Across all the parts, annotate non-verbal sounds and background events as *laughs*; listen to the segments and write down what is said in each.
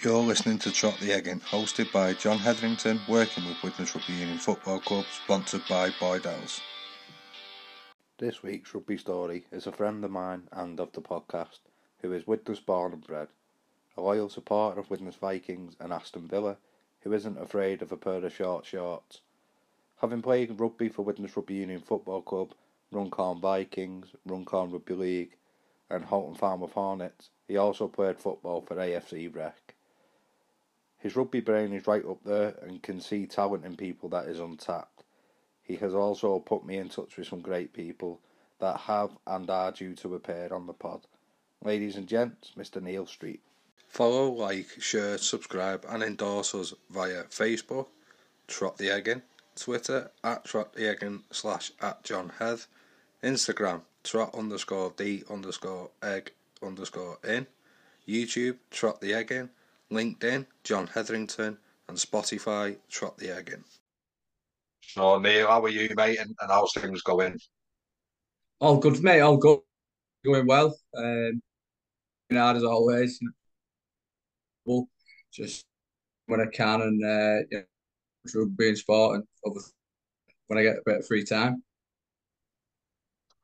You're listening to Trot the Eggin, hosted by John Hetherington, working with Widnes Rugby Union Football Club, sponsored by Boydell's. This week's rugby story is a friend of mine and of the podcast, who is Widnes born and bred, a loyal supporter of Widnes Vikings and Aston Villa, who isn't afraid of a pair of short shorts. Having played rugby for Widnes Rugby Union Football Club, Runcorn Vikings, Runcorn Rugby League, and Halton Farnworth Hornets, he also played football for AFC Rec. His rugby brain is right up there and can see talent in people that is untapped. He has also put me in touch with some great people that have and are due to appear on the pod. Ladies and gents, Mr. Neil Street. Follow, like, share, subscribe, and endorse us via Facebook, Trot the Eggin, Twitter at Trot the Eggin slash at John Heath, Instagram, Trot underscore D underscore egg underscore in, YouTube, Trot the Eggin, LinkedIn, John Hetherington, and Spotify, Trot the Egg In. So Neil, how are you, mate? And, and how's things going? All good, mate. All good. Going well. Um, hard as always. Well, just when I can and uh, yeah, rugby and sport and other when I get a bit of free time.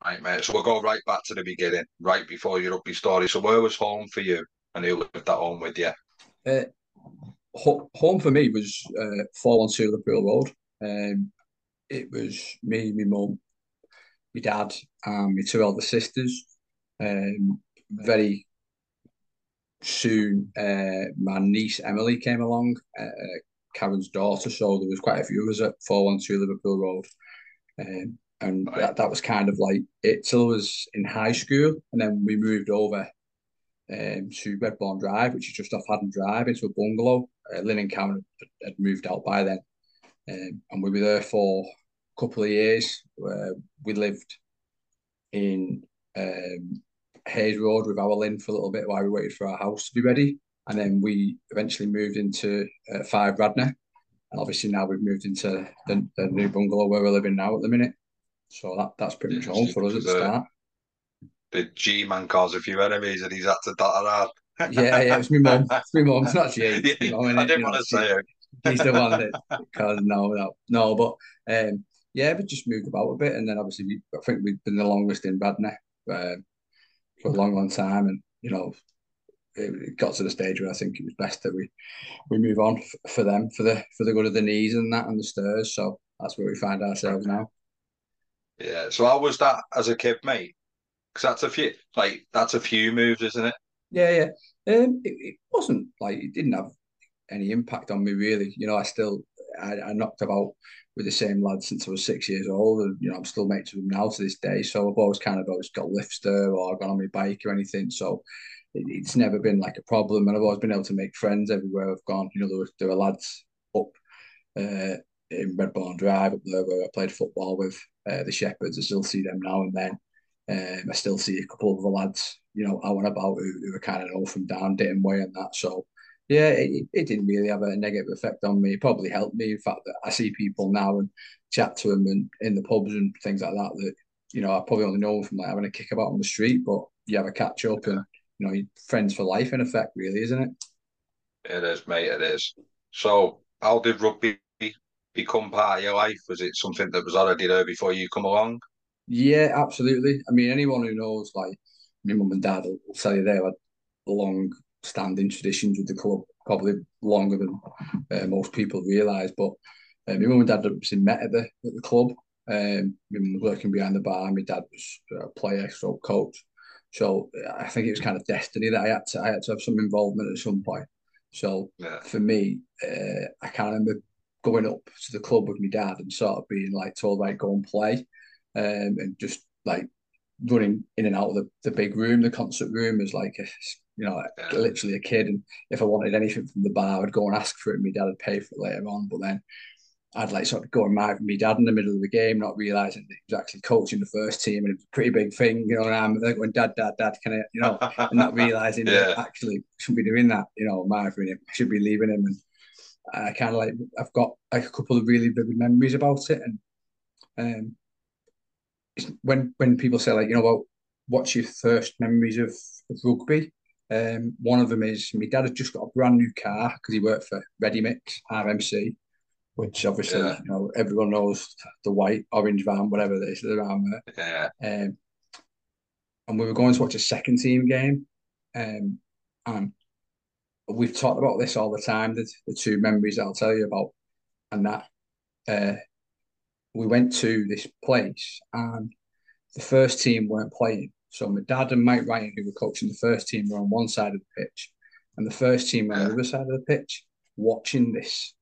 Right, mate. So we'll go right back to the beginning, right before your rugby story. So where was home for you, and who lived at home with you? Uh, ho- home for me was uh, four one two Liverpool Road. Um, it was me, my mum, my dad, and my two elder sisters. Um, very soon, uh, my niece Emily came along, uh, Karen's daughter. So there was quite a few of us at four one two Liverpool Road. Um, and that, that was kind of like it till I was in high school, and then we moved over um, to Redbourne Drive, which is just off Haddon Drive, into a bungalow. Uh, Lynn and Cameron had, moved out by then, um, and we were there for a couple of years. Uh, we lived in um, Hayes Road with our Lynn for a little bit while we waited for our house to be ready, and then we eventually moved into uh, Five Radnor, and obviously now we've moved into the, the new bungalow where we're living now at the minute. So that that's pretty much home for us at the start. The G man cause a few enemies and he's had to dot around. yeah, yeah, it's my mum. *laughs* It's my mum. It's not G. You know, I didn't want to say it. He's the one that because no, no, no. But um, yeah, we just moved about a bit, and then obviously we, I think we've been the longest in Radnor uh, for a long, long time, and you know, it, it, got to the stage where I think it was best that we we move on f- for them for the for the good of the knees and that and the stairs. So that's where we find ourselves now. Yeah. So how was that as a kid, mate? Because that's a few, like that's a few moves, isn't it? Yeah, yeah. Um, it, it wasn't like it didn't have any impact on me really. You know, I still I, I knocked about with the same lads since I was six years old, and you know I'm still mates with them now to this day. So I've always kind of always got lifts there or gone on my bike or anything. So it, it's never been like a problem, and I've always been able to make friends everywhere I've gone. You know, there were, there were lads up uh, in Redbourne Drive up there where I played football with uh, the Shepherds. I still see them now and then. Um, I still see a couple of the lads, you know, out and about who, who are kind of know from down Ditton Way and that. So, yeah, it, it didn't really have a negative effect on me. It probably helped me. In fact, that I see people now and chat to them and in the pubs and things like that. That you know, I probably only know them from like having a kick about on the street, but you have a catch up and you know, friends for life in effect, really, isn't it? It is, mate. It is. So, how did rugby become part of your life? Was it something that was already there before you come along? Yeah, absolutely. I mean, anyone who knows, like my mum and dad will tell you they had long standing traditions with the club, probably longer than uh, most people realise. But uh, my mum and dad had been met at the, at the club. Um, my mum was working behind the bar, my dad was a player, so coach. So I think it was kind of destiny that I had to I had to have some involvement at some point. So yeah. for me, uh, I can't remember going up to the club with my dad and sort of being like told like go and play, um, and just like running in and out of the, the big room, the concert room as like a you know literally a kid. And if I wanted anything from the bar, I'd go and ask for it. and My dad would pay for it later on, but then. I'd like sort of go and mark my dad in the middle of the game, not realizing that he was actually coaching the first team, and it was a pretty big thing, you know. And I'm like going, "Dad, Dad, Dad, can I?" You know, and not *laughs* realizing yeah. that actually shouldn't be doing that, you know, marking him, I should be leaving him, and I kind of like I've got like a couple of really vivid memories about it, and um, when when people say like you know what, what's your first memories of, of rugby? Um, one of them is my dad had just got a brand new car because he worked for Ready Mix RMC, which obviously Yeah. you know everyone knows the white orange van, whatever it is, around there. Yeah. Um, and we were going to watch a second team game. Um, and we've talked about this all the time, the, the two memories I'll tell you about. And that uh, we went to this place and the first team weren't playing. So my dad and Mike Ryan, who were coaching the first team, were on one side of the pitch, and the first team were on the other side of the pitch, watching this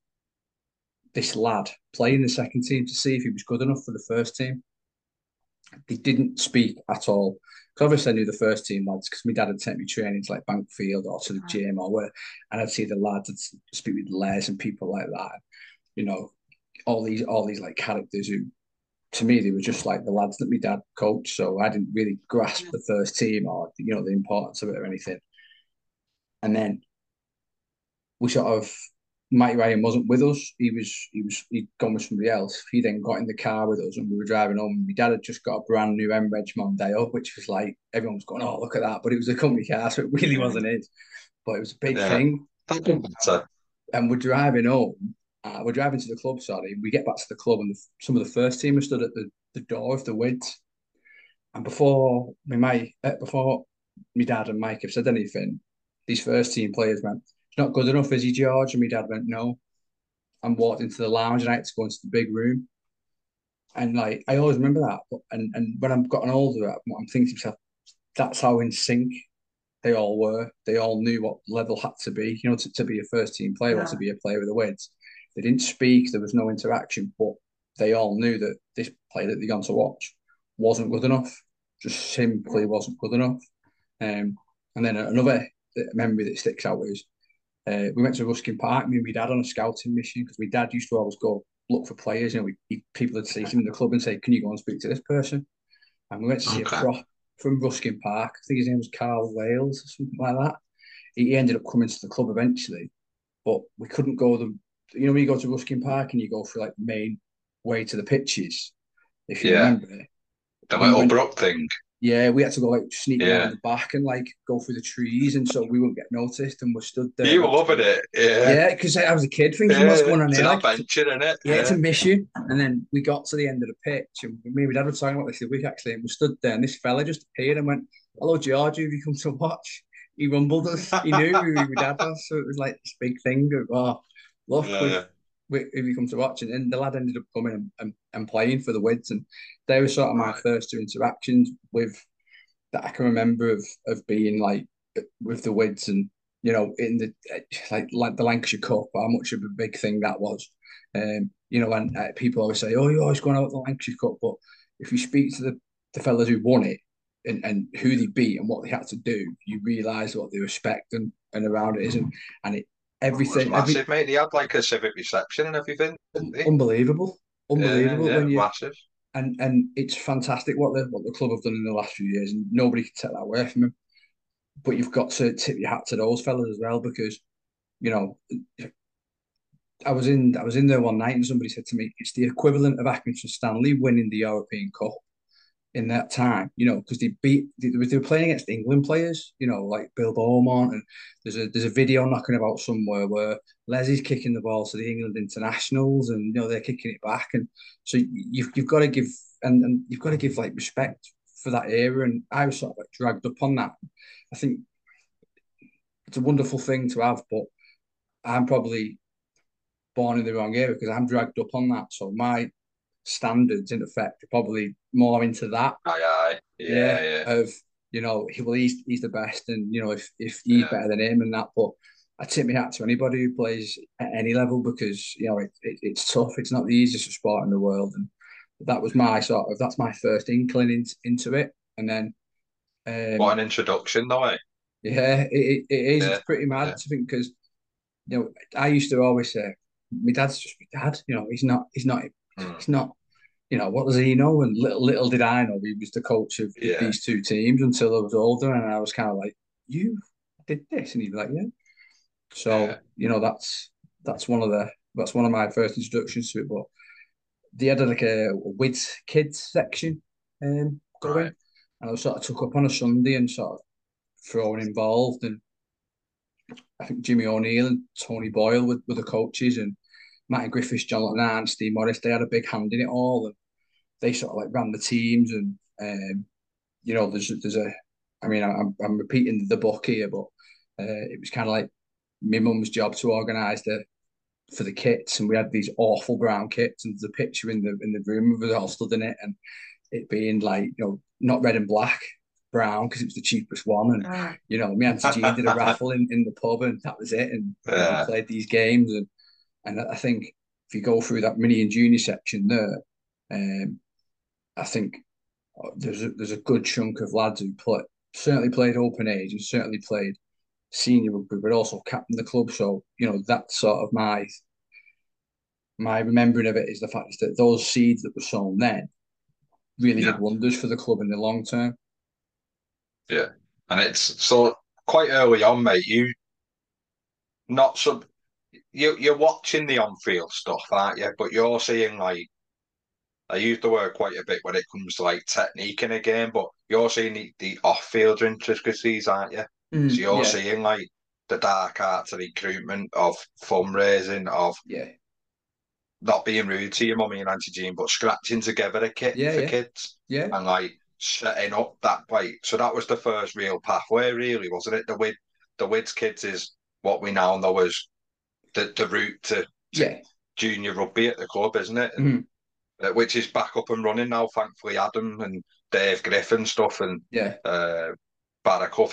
this lad playing the second team to see if he was good enough for the first team. They didn't speak at all. Because obviously I knew the first team lads because my dad had sent me training to like Bankfield or to the gym or where, and I'd see the lads, I'd speak with Les and people like that. You know, all these all these like characters who, to me, they were just like the lads that my dad coached. So I didn't really grasp the first team or you know the importance of it or anything. And then we sort of Mike Ryan wasn't with us. He was he was he'd gone with somebody else. He then got in the car with us and we were driving home. My dad had just got a brand new M Reg Mondeo, which was like everyone was going, Oh, look at that. But it was a company car, so it really wasn't his. But it was a big Yeah. thing. That doesn't matter. And we're driving home. Uh, we're driving to the club, sorry. We get back to the club and the, some of the first team are stood at the, the door of the Wids. And before my mate, uh, before my dad and Mike have said anything, these first team players went, "It's not good enough, is he, George?" And my dad went, "No." And walked into the lounge, and I had to go into the big room. And like I always remember that. But, and and when I've gotten older, I'm thinking to myself, that's how in sync they all were. They all knew what level had to be, you know, to, to be a first team player or to be a player with the Wids. They didn't speak, there was no interaction, but they all knew that this player that they gone to watch wasn't good enough. Just simply wasn't good enough. Um, and then another memory that sticks out is uh, we went to Ruskin Park, me and my dad on a scouting mission because my dad used to always go look for players. You know, we, he, people would see him in the club and say, "Can you go and speak to this person?" And we went to see Okay. a prop from Ruskin Park. I think his name was Carl Wales or something like that. He, he ended up coming to the club eventually, but we couldn't go the. You know, when you go to Ruskin Park and you go through like the main way to the pitches, if you Yeah. remember. The We little went- thing. Yeah, we had to go like sneak Yeah. around the back and like go through the trees, and so we wouldn't get noticed, and we're stood there. You were loving it. Yeah. Yeah, because I was a kid thinking, what's going on It's here? an Like, adventure, isn't it? yeah, it's a mission. And then we got to the end of the pitch, and me and my dad were talking about this the week actually, and we stood there, and this fella just appeared and went, "Hello, George, have you come to watch?" He rumbled us. He knew who were dad so it was like this big thing of, "Oh, look, Yeah, yeah. we, if you come to watch, and, and the lad ended up coming and, and, and playing for the Wids, and they were sort of my first two interactions with that I can remember of of being like with the Wids, and you know, in the like like the Lancashire Cup, how much of a big thing that was. Um, you know, and uh, people always say, "Oh, you're always going out the Lancashire Cup," but if you speak to the the fellas who won it and, and who they beat and what they had to do, you realise what they respect and, and around it isn't, and it It was everything every, massive, mate. They had like a civic reception and everything, unbelievable, unbelievable Yeah, yeah, you massive. and and it's fantastic what the what the club have done in the last few years, and nobody can take that away from them. But you've got to tip your hat to those fellas as well because, you know, I was in I was in there one night and somebody said to me, it's the equivalent of Accrington Stanley winning the European Cup in that time, you know, because they beat they, they were playing against England players, you know, like Bill Beaumont, and there's a there's a video knocking about somewhere where Leslie's kicking the ball to the England internationals, and you know they're kicking it back, and so you've you've got to give and, and you've got to give like respect for that era, and I was sort of like dragged up on that. I think it's a wonderful thing to have, but I'm probably born in the wrong era because I'm dragged up on that. So my standards, in effect, probably more into that. Aye, aye. Yeah, yeah. Of you know, he well, he's he's the best, and you know, if if he's Yeah. better than him and that, but. I tip my hat to anybody who plays at any level because you know it, it, it's tough. It's not the easiest sport in the world, and that was my sort of that's my first inkling into, into it. And then, um, What an introduction, though, eh? yeah, it, it, it is. Yeah, It's pretty mad yeah. to think because you know I used to always say my dad's just my dad. You know, he's not. He's not. Mm. He's not. You know, what does he know? And little little did I know he was the coach of Yeah. these two teams until I was older, and I was kind of like, "You did this," and he'd be like, "Yeah." So Yeah. you know, that's that's one of the that's one of my first introductions to it. But they had like a with kids section um, going, Right. and I was sort of took up on a Sunday and sort of thrown involved, and I think Jimmy O'Neill and Tony Boyle were, were the coaches, and Martin Griffiths, John and Steve Morris, they had a big hand in it all, and they sort of like ran the teams, and um, you know, there's there's a, I mean, I'm I'm repeating the book here, but uh, it was kind of like my mum's job to organise the for the kits, and we had these awful brown kits, and there's a picture in the in the room of us all stood in it, and it being like you know not red and black, brown because it was the cheapest one, and ah. you know me and Jean did a raffle in, in the pub, and that was it, and yeah. you know, played these games, and and I think if you go through that mini and junior section there, um, I think uh, there's a, there's a good chunk of lads who play certainly played open age and certainly played senior rugby, but also captain the club. So you know that's sort of my my remembering of it is the fact that those seeds that were sown then really yeah. did wonders for the club in the long term. Yeah, and it's so quite early on, mate. You not some you you're watching the on field stuff, aren't you? But you're seeing like I use the word quite a bit when it comes to like technique in a game, but you're seeing the, the off field intricacies, aren't you? Mm, so you're yeah. seeing like the dark arts of recruitment, of fundraising, of yeah, not being rude to your mummy and auntie Jean, but scratching together a kit yeah, for yeah. kids, yeah, and like setting up that way. So that was the first real pathway, really, wasn't it? The wid the Wids kids is what we now know as the the route to, to yeah. junior rugby at the club, isn't it? Mm-hmm. Uh, which is back up and running now, thankfully. Adam and Dave Griffin stuff and yeah, uh,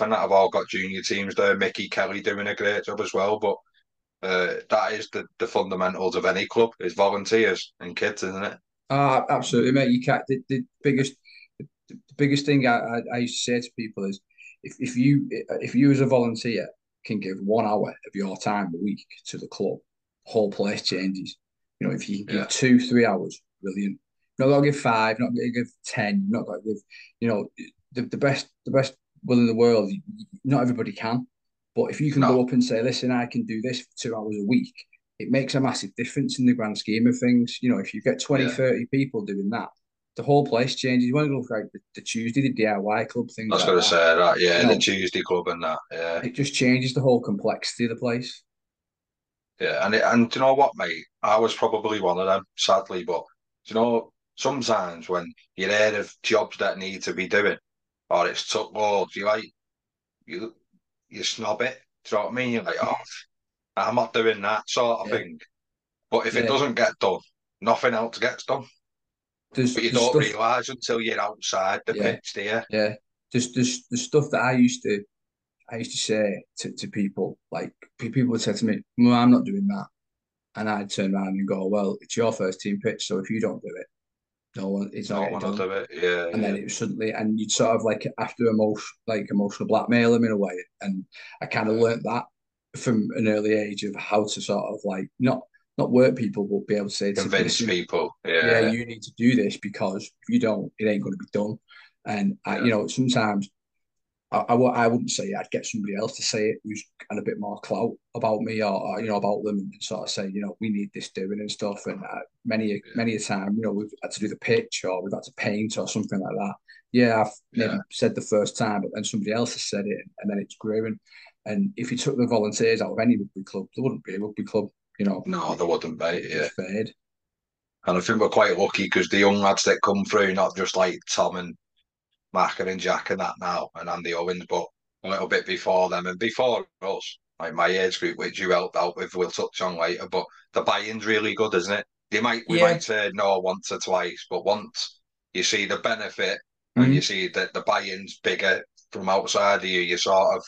and that have all got junior teams there. Mickey Kelly doing a great job as well. But uh, that is the, the fundamentals of any club is volunteers and kids, isn't it? Ah, absolutely, mate. You can't. The, the biggest, the, the biggest thing I, I, I used to say to people is, if, if you if you as a volunteer can give one hour of your time a week to the club, whole place changes. You know, if you can give yeah. two, three hours, brilliant. Not to give five, not to give ten, not got to give. You know, the, the best the best will in the world. Not everybody can, but if you can no. go up and say, "Listen, I can do this for two hours a week," it makes a massive difference in the grand scheme of things. You know, if you get 20, yeah. 30 people doing that, the whole place changes. You want to go for like the, the Tuesday, the DIY club thing. I was like going to say that, yeah, you the know, Tuesday club and that, yeah. It just changes the whole complexity of the place. Yeah, and it, and you know what, mate? I was probably one of them, sadly, but you know, sometimes when you're hear of jobs that need to be doing, or it's took loads, you like you you snob it. Do you know what I mean? You're like, oh, I'm not doing that sort of yeah. thing. But if yeah. it doesn't get done, nothing else gets done. There's, but you don't stuff... realise until you're outside the yeah. pitch, do you? Yeah. There's, there's the stuff that I used to I used to say to, to people, like people would say to me, No, I'm not doing that. And I'd turn around and go, Well, it's your first team pitch, so if you don't do it, no one it's not going to do it. Yeah. And yeah. then it was suddenly and you'd sort of like after emotion like emotional blackmail them in a way. And I kind of learned that from an early age of how to sort of like not not work people, but be able to say convince to people. Yeah. yeah, you need to do this because if you don't, it ain't going to be done. And I, you know, sometimes I, I, I wouldn't say I'd get somebody else to say it who's had a bit more clout about me or, or you know about them and sort of say you know we need this doing and stuff and uh, many yeah. many a time you know we've had to do the pitch or we've had to paint or something like that yeah I've maybe said the first time but then somebody else has said it and then it's growing and if you took the volunteers out of any rugby club there wouldn't be a rugby club you know no they wouldn't be yeah fade. and I think we're quite lucky because the young lads that come through not just like Tom and Marker and Jack and that now, and Andy Owens, but a little bit before them and before us, like my age group, which you helped out with, we'll touch on later. But the buy-in's really good, isn't it? They might we yeah. might say no once or twice, but once you see the benefit mm-hmm. and you see that the buy-in's bigger from outside of you, you sort of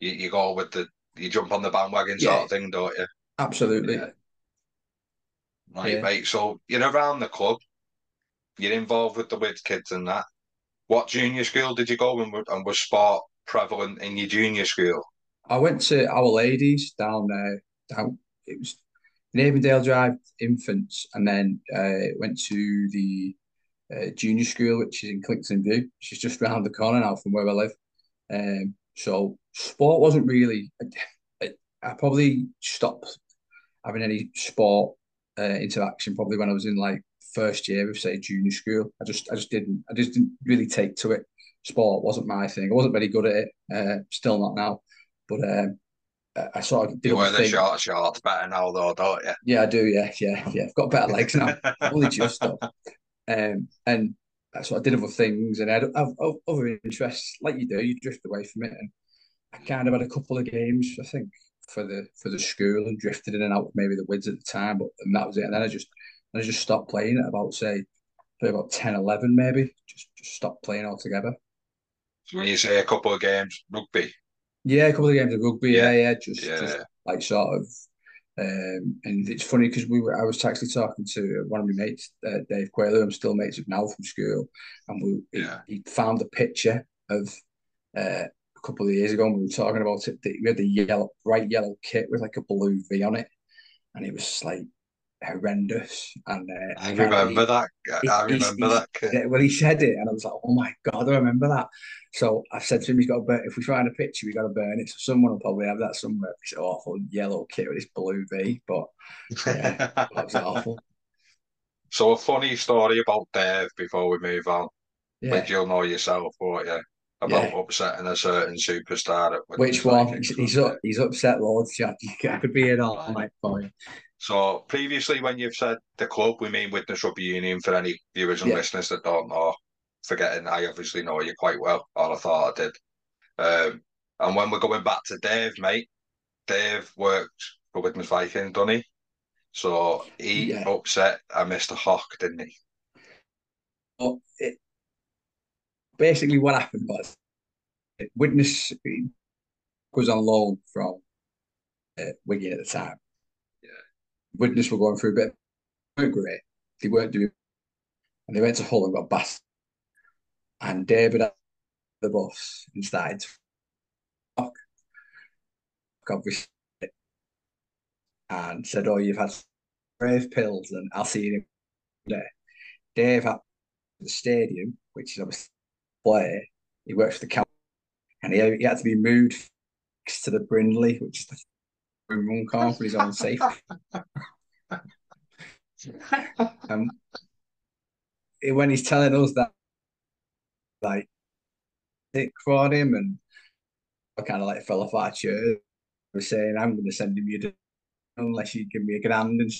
you, you go with the you jump on the bandwagon yeah. sort of thing, don't you? Absolutely. Yeah. Right, yeah. mate. So you're around the club, you're involved with the Wids kids and that. What junior school did you go and, and was sport prevalent in your junior school? I went to Our Ladies down there. Down it was Avondale Drive Infants, and then uh, went to the uh, junior school, which is in Clington View. She's just round the corner now from where I live. Um, so sport wasn't really. I, I probably stopped having any sport uh, interaction probably when I was in like first year of say junior school. I just I just didn't I just didn't really take to it. sport wasn't my thing. I wasn't very good at it. Uh, still not now, but um, I sort of did. You wear the short shorts better now, though, don't you? Yeah, I do. Yeah, yeah, yeah. I've got better legs now. Only just though. Um, and so I did other things, and I had other interests, like you do. You drift away from it, and I kind of had a couple of games, I think, for the for the school, and drifted in and out. Maybe the Wids at the time, but and that was it. And then I just, I just stopped playing at about say, about 10, 11 maybe. Just just stopped playing altogether. So when you say a couple of games, rugby. Yeah, a couple of games of rugby. Yeah, yeah, yeah just, yeah. just like sort of. Um, and it's funny because we were, I was actually talking to one of my mates, uh, Dave Quayle, I'm still mates with now from school, and we yeah. he, he found a picture of uh, couple of years ago, and we were talking about it. We had the yellow, bright yellow kit with like a blue V on it, and it was like horrendous. And uh, I remember that. I remember that. Kid. Well, he said it, and I was like, "Oh my god, I remember that." So I said to him, "He's got to burn. If we find a picture, we got to burn it. So someone will probably have that somewhere. This awful yellow kit with this blue V, but yeah, *laughs* that was awful." So a funny story about Dave before we move on, yeah. which you'll know yourself, won't you? About yeah. upsetting a certain superstar. Which one? He's, he's, he's upset loads, Jack. I could be here all night for you. So previously, when you've said the club, we mean Widnes Rugby Union for any viewers and yeah. listeners that don't know. Forgetting, I obviously know you quite well, or I thought I did. Um, and when we're going back to Dave, mate, Dave worked for Widnes Vikings, didn't he? So he yeah. upset a Mr. Hock, didn't he? Well, it, basically, what happened was witness was on loan from uh, Wigan at the time. Widnes were going through a bit. They weren't great. They weren't doing. And they went to Hull and got bust. And David the bus and started to fuck. Obviously. And said, Oh, you've had brave pills and I'll see you there. Dave at the stadium, which is obviously play. He works for the council and he, he had to be moved to the Brindley, which is the Runcorn for his own safety. *laughs* um, when he's telling us that, like, it for him, and I kind of like fell off our chair. Was saying, "I'm going to send him you unless you give me a grand and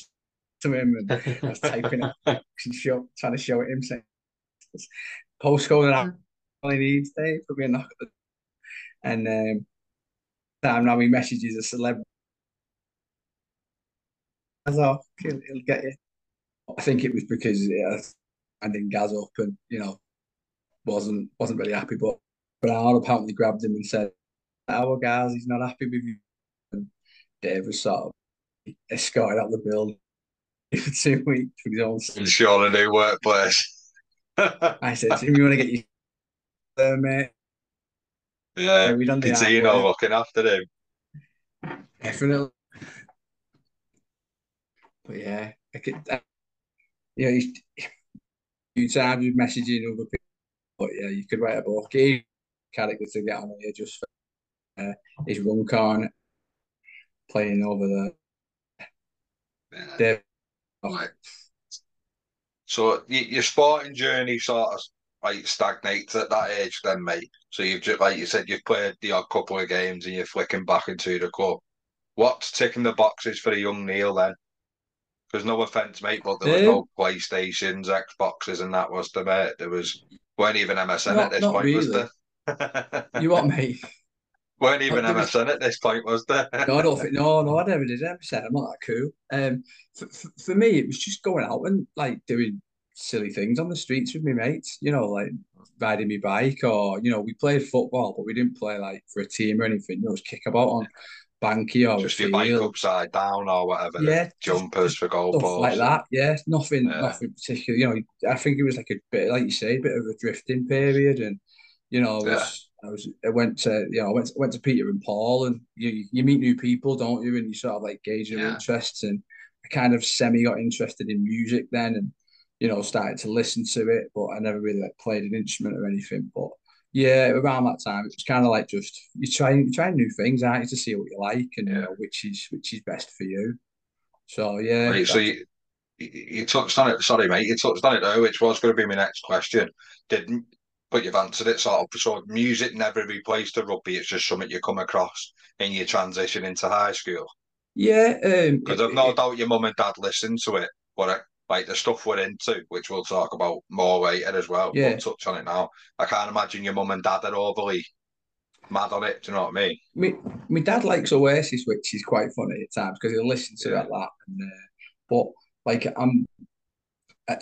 to him." And I was typing it, and show, trying to show it him, saying, "Postcode and he needs, Dave, for being knock at the And um, time now he messages a celebrity off. He'll, he'll get you. I think it was because yeah, handing Gaz up and you know wasn't wasn't really happy. But Brown apparently grabbed him and said, "Our Gaz, he's not happy with you." And Dave was sort of escorted out the building *laughs* for two weeks for his own. Ensure a new workplace. I said to him, "You want to get your there, mate?" Yeah, we done the. you know looking after him? Definitely. But yeah, I could, uh, yeah, a few times messaging other people, but yeah, you could write a book. He character to get on here just for uh, his run car playing over the. So your sporting journey sort of like stagnates at that age, then, mate. So you've just like you said, you've played the odd couple of games and you're flicking back into the club. What's ticking the boxes for a young Neil then? Because no offense, mate, but there was no PlayStations, Xboxes, and that was the mate. There was weren't even MSN not, at this point, really. was there? *laughs* you what, mate? *laughs* weren't even MSN at this point, was there? no, I don't think. No, no, I never did MSN. I'm not that cool. Um, for, for, for me, it was just going out and like doing silly things on the streets with my mates. You know, like riding my bike, or you know, we played football, but we didn't play like for a team or anything. You know, it was kick about on banky or just your bike upside down or whatever. Yeah, jumpers for goalposts like that. Yeah, nothing, yeah. nothing particular. You know, I think it was like a bit, like you say, a bit of a drifting period, and you know, I was, yeah. I was, I went to, you know, I went, to, went to Peter and Paul, and you you meet new people, don't you? And you sort of like gauge your yeah. interests, and I kind of semi got interested in music then, and you know, started to listen to it, but I never really like played an instrument or anything, but yeah, around that time, it was kind of like just you trying, trying new things, aren't you, to see what you like and yeah. you know, which is which is best for you. So yeah. Right, so you, you touched on it. Sorry, mate. You touched on it though, which was going to be my next question. Didn't but you've answered it sort of. So music never replaced the rugby. It's just something you come across in your transition into high school. Yeah, because um, I've no doubt your mum and dad listened to it, but like the stuff we're into, which we'll talk about more later as well. Yeah. We'll touch on it now. I can't imagine your mum and dad are overly mad on it. Do you know what I mean? Me, my dad likes Oasis, which is quite funny at times because he'll listen to yeah. it like that. And, uh, but like I'm, I,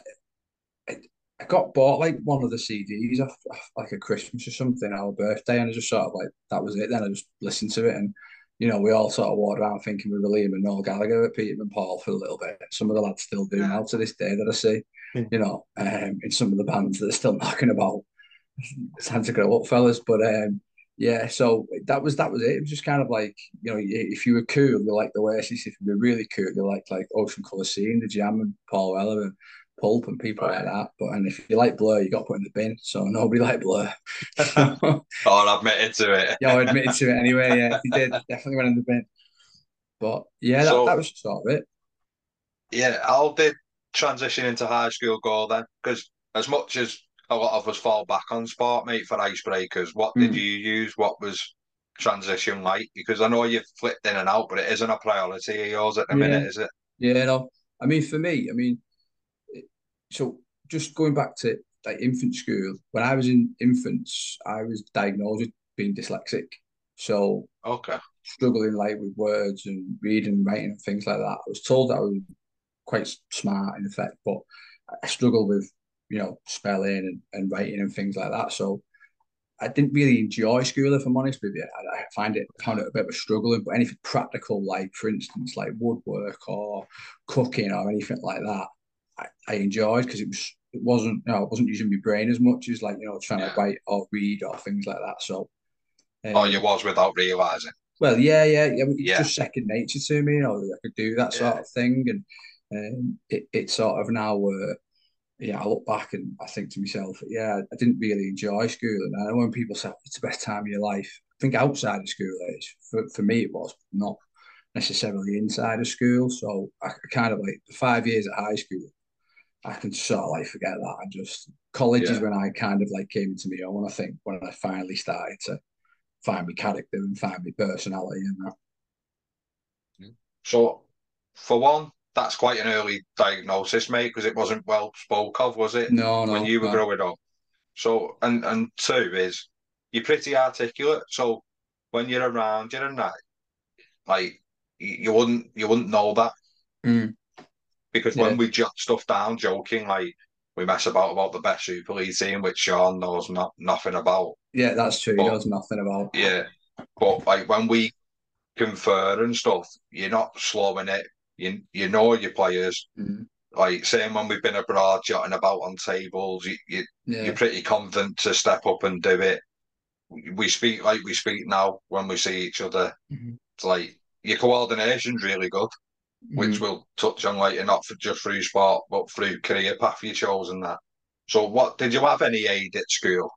I got bought like one of the CDs off, off like a Christmas or something, our birthday, and I just sort of like that was it. Then I just listened to it, and you know, we all sort of walked around thinking we were Liam and Noel Gallagher at and Paul for a little bit. Some of the lads still do now to this day that I see, mm. you know, um, in some of the bands that are still knocking about. It's time to grow up, fellas. But um, yeah, so that was that was it. It was just kind of like you know, if you were cool, you like the Oasis. If you were really cool, you liked like Ocean Colour Scene, the Jam, and Paul Weller, and Pulp, and people right. like that. But and if you like Blur, you got to put in the bin. So nobody *laughs* liked Blur. *laughs* oh, I admitted to it. yeah, I admitted to it *laughs* anyway. Yeah, he did definitely went in the bin. But yeah, that, so, that was sort of it. Yeah, how did transition into high school go then? Because as much as a lot of us fall back on sport, mate, for icebreakers. What did mm. you use? What was transition like? Because I know you've flipped in and out, but it isn't a priority of yours at the yeah. minute, is it? Yeah, no. I mean, for me, I mean, so just going back to like infant school, when I was in infants, I was diagnosed with being dyslexic. So okay, struggling like with words and reading and writing and things like that. I was told that I was quite smart in effect, but I struggled with you know, spelling and, and writing and things like that. So I didn't really enjoy school, if I'm honest with you. I, I find it found it a bit of a struggle, but anything practical, like for instance, like woodwork or cooking or anything like that, I, I enjoyed because it was it wasn't you know, I wasn't using my brain as much as like you know trying yeah. to write or read or things like that. So um, oh, you was without realizing. Well, yeah, yeah, yeah. It's yeah. just second nature to me. You know, I could do that sort yeah. of thing, and um, it, it's sort of now uh, yeah, I look back and I think to myself, yeah, I didn't really enjoy school. And I know when people say it's the best time of your life, I think outside of school age, for, for me, it was not necessarily inside of school. So I kind of like the five years at high school, I can sort of like forget that. I just, college yeah. is when I kind of like came into my own, I think, when I finally started to find my character and find my personality and that. So, for one, that's quite an early diagnosis, mate, because it wasn't well spoke of, was it? No, no. When you were no. growing up. So, and and two is you're pretty articulate. So when you're around, you're a night, like you wouldn't you wouldn't know that mm. Because yeah. when we jot stuff down, joking, like we mess about about the best Super League team, which Sean knows not nothing about. Yeah, that's true. But, he knows nothing about. Yeah, but like when we confer and stuff, you're not slowing it you you know your players. Mm-hmm. Like same when we've been abroad, jotting about on tables, you, you yeah. you're pretty confident to step up and do it. We speak like we speak now when we see each other. Mm-hmm. It's like your coordination's really good, which we'll touch on later, not for just through sport, but through career path you chose and that. So, what did you have any aid at school?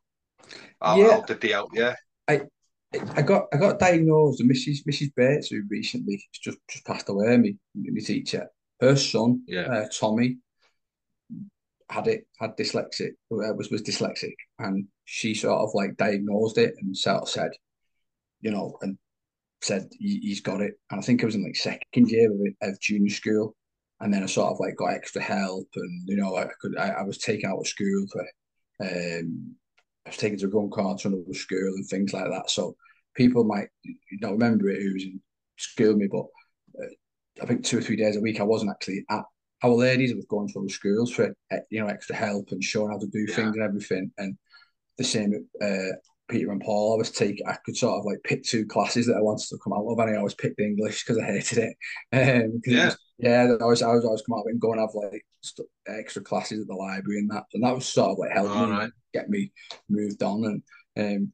How, yeah. how did they help you? I I got I got diagnosed, and Mrs. Mrs. Bates, who recently just just passed away, me my teacher, her son, yeah. uh, Tommy, had it had dyslexic uh, was was dyslexic, and she sort of like diagnosed it and sort of said, you know, and said he's got it. And I think I was in like second year of, of junior school, and then I sort of like got extra help, and you know I could I, I was taken out of school for um I was taken to a gun carts under the school and things like that. So people might not remember it was in school with me, but uh, I think two or three days a week I wasn't actually at our ladies. I was going to other schools for you know extra help and showing how to do yeah. things and everything. And the same uh, Peter and Paul. I was taking I could sort of like pick two classes that I wanted to come out of, and I always picked English because I hated it. *laughs* Um, yeah, it was, yeah. I was I was always come out and go and have like extra classes at the library and that, and that was sort of like helping me right. get me moved on. And um,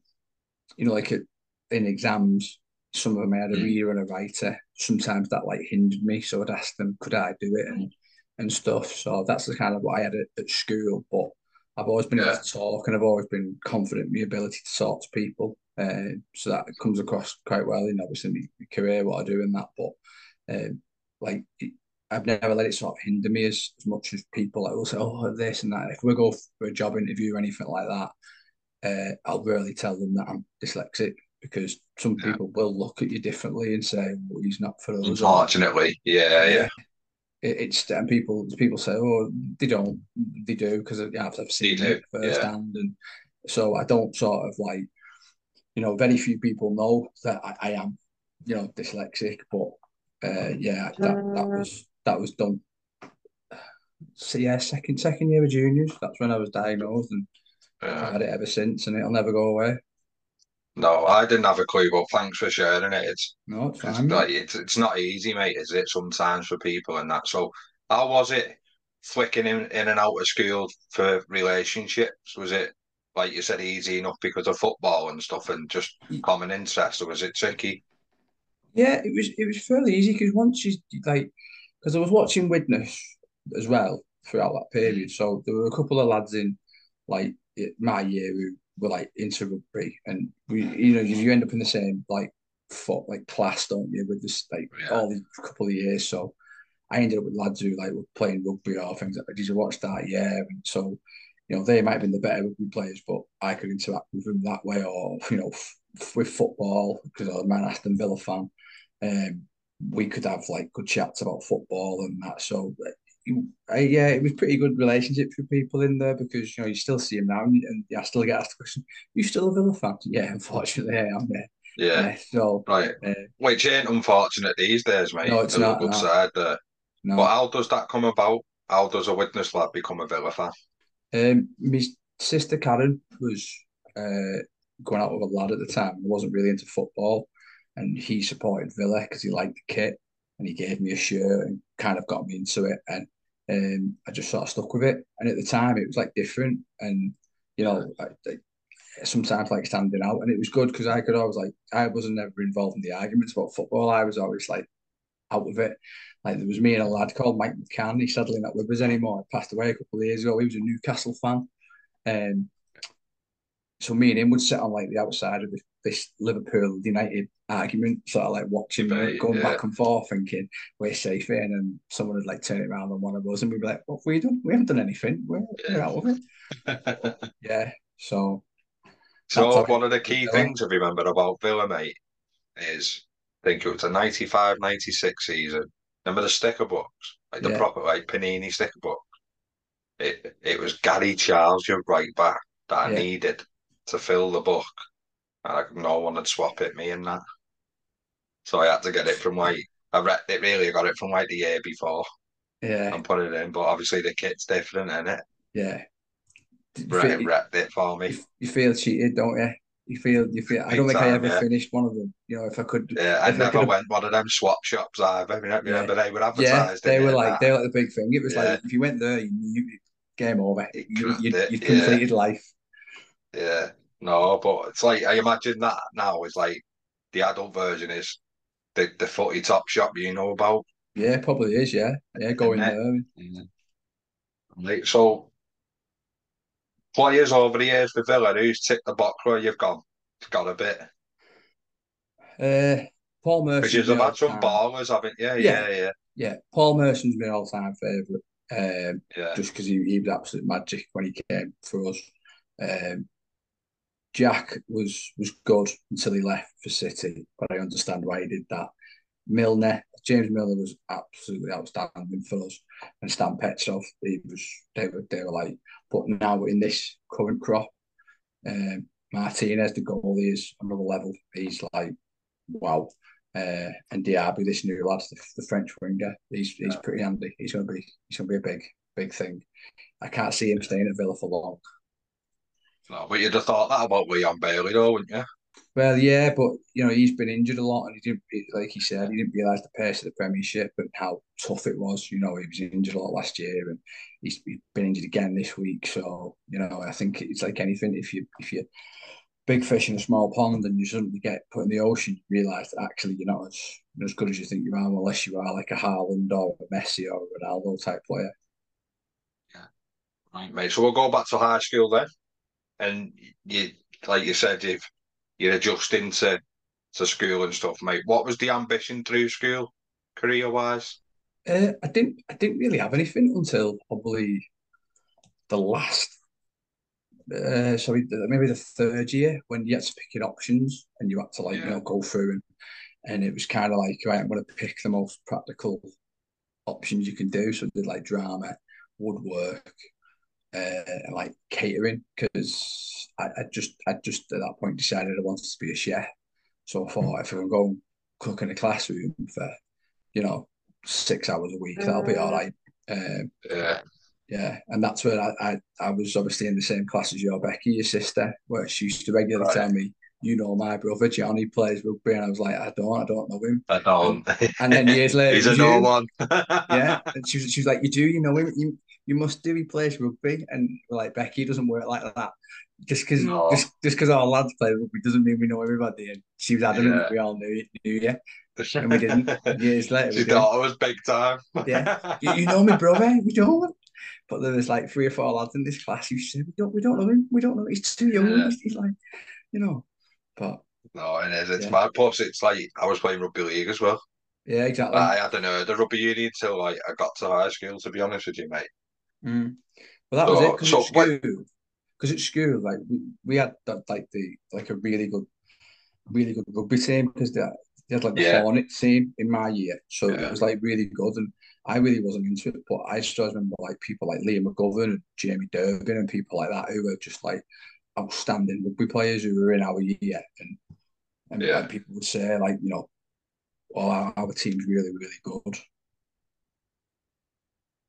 you know, like in exams, some of them I had a mm. reader and a writer. Sometimes that like hindered me, so I'd ask them, could I do it and and stuff. So that's the kind of what I had at, at school. But I've always been yeah. able to talk, and I've always been confident in my ability to talk to people. Uh, so that comes across quite well in obviously my career, what I do in that. But um, like I've never let it sort of hinder me as, as much as people like will say, oh, this and that. If we go for a job interview or anything like that, uh, I'll rarely tell them that I'm dyslexic because some Yeah. people will look at you differently and say, well, he's not for us. or- Unfortunately, yeah, yeah, It, it's and people people say, oh, they don't, they do because I've, I've seen do, it yeah. firsthand, and so I don't sort of like, you know, very few people know that I, I am, you know, dyslexic, but uh, yeah, that that was that was done. So yeah, second second year of juniors. That's when I was diagnosed, and I've had it ever since, and it'll never go away. No, I didn't have a clue, but thanks for sharing it. It's No, it's It's like it's it's not easy, mate, is it? Sometimes for people and that. So how was it flicking in, in and out of school for relationships? Was it like you said, easy enough because of football and stuff and just mm. common interest, or was it tricky? Yeah, it was it was fairly easy because once you like, because I was watching Widnes as well throughout that period. Mm. So there were a couple of lads in like my year who were like into rugby, and we, you know, you, end up in the same like foot like class, don't you, with this like Yeah. all these couple of years. So I ended up with lads who like were playing rugby or things like. Did you watch that? Yeah, and so you know they might have been the better rugby players, but I could interact with them that way, or you know, f- with football because I'm an Aston Villa fan um, we could have like good chats about football and that. So, uh, uh, yeah, it was pretty good relationships with people in there because you know you still see them now, and, and I still get asked the question, "You still a Villa fan?" Yeah, unfortunately, I am. Yeah, Yeah, yeah. So, right. uh, Which ain't unfortunate these days, mate. No, it's not, good no. side there. no. But how does that come about? How does a Widnes lad become a Villa fan? Um, my sister Karen was uh, going out with a lad at the time. who wasn't really into football, and he supported Villa because he liked the kit, and he gave me a shirt and kind of got me into it. And um, I just sort of stuck with it. And at the time, it was like different, and you know, I, I, sometimes like standing out, and it was good because I could always like I wasn't ever involved in the arguments about football. I was always like out of it. Like there was me and a lad called Mike McCann. He's sadly not with us anymore. He passed away a couple of years ago. He was a Newcastle fan. Um, so me and him would sit on like the outside of this, this Liverpool United argument, sort of like watching Debate, going yeah. back and forth, thinking we're safe in, and someone would like turn it around on one of us, and we'd be like, "What have we done? We haven't done anything. We're, we're Yeah. out of it." *laughs* Yeah. So So one of the key things I remember about Villa, mate, is I think it was a 95, 96 season. Remember the sticker books? Like the Yeah. proper like Panini sticker book. It it was Gary Charles, your right back, that I needed to fill the book. And like, no one would swap it, me and that. So I had to get it from like I read it really I got it from like the year before yeah, and put it in. But obviously the kit's different, isn't it? yeah. You feel, wrecked it for me. you, you feel cheated, don't you? You feel you feel. I don't Big think I ever yeah. finished one of them. You know, if I could. Yeah, I I never could've- went one of them swap shops either. Remember, Yeah. remember they were Yeah, they were like that. they were like the big thing. It was Yeah. like if you went there, you, you game over. You You, you, completed life. Yeah, no, but it's like I imagine that now is like the adult version is the the footy top shop you know about. Yeah, probably is. Yeah, yeah. going there. Like so, players over the years for Villa who's ticked the box where you've gone. It's got a bit Uh, Paul because Merson. you've had some ballers, haven't you? Yeah. Yeah, yeah, Yeah, Paul Merson's my all-time favourite. Um, yeah. just because he, he was absolute magic when he came for us. Um, Jack was was good until he left for City, but I understand why he did that. Milner, James Milner was absolutely outstanding for us, and Stan Petrov, he was they were they were like, but now in this current crop, um, Martinez the goalie is another level. He's like, wow. Uh, and Diaby, this new lad, the, the French winger, he's he's pretty handy. He's gonna be he's gonna be a big big thing. I can't see him staying at Villa for long. No, but you'd have thought that about Leon Bailey, though, wouldn't you? Well, yeah, but you know he's been injured a lot, and he didn't, like he said, he didn't realise the pace of the Premiership and how tough it was. You know, he was injured a lot last year, and he's, he's been injured again this week. So you know, I think it's like anything. If you if you big fish in a small pond and you suddenly get put in the ocean, you realise that actually you're not as you're as good as you think you are, unless you are like a Haaland or a Messi or a Ronaldo type player. Yeah, right, mate. So we'll go back to high school then, and you, like you said, you've you're adjusting to to school and stuff, mate. What was the ambition through school, career wise? Uh, I didn't I didn't really have anything until probably the last uh, sorry, maybe the third year when you had to pick your options and you had to like Yeah. you know go through and and it was kind of like right, I'm going to pick the most practical options you can do. So I did like drama, woodwork, uh, like catering because I, I just I just at that point decided I wanted to be a chef. So I thought if I'm going cook in a classroom for you know six hours a week, that'll be all right. Um, Yeah. yeah, and that's where I, I I was obviously in the same class as your Becky, your sister, where she used to regularly Right. tell me, "You know my brother Johnny plays rugby," and I was like, "I don't, I don't know him." I know. And then years *laughs* later, He's a no one. *laughs* Yeah, and she was, she was like, "You do, you know him, you, you must do. He plays rugby." And we're like, "Becky doesn't work like that. Just because No. just just because our lads play rugby doesn't mean we know everybody." And she was adamant Yeah. we all knew knew you. And we didn't. Years later, *laughs* She thought it was big time. Yeah. *laughs* You, you know me, brother. We don't. But there was like three or four lads in this class who said, "We don't, we don't know him. We don't know. He's too young. Yeah. He's, he's like, you know." But No, it is. It's Yeah. mad. Plus, it's like I was playing rugby league as well. yeah, exactly. I don't know the rugby union until like I got to high school. To be honest with you, mate. Mm. Well, that was it. Because so at school, because at school, like we, we had that, like the like a really good, really good rugby team because they, they had like the Yeah. Hornet team in my year, so Yeah. it was like really good. And I really wasn't into it, but I always remember like people like Liam McGovern and Jamie Durbin and people like that who were just like outstanding rugby players who were in our year, and and Yeah. like people would say like you know, oh our, our team's really really good.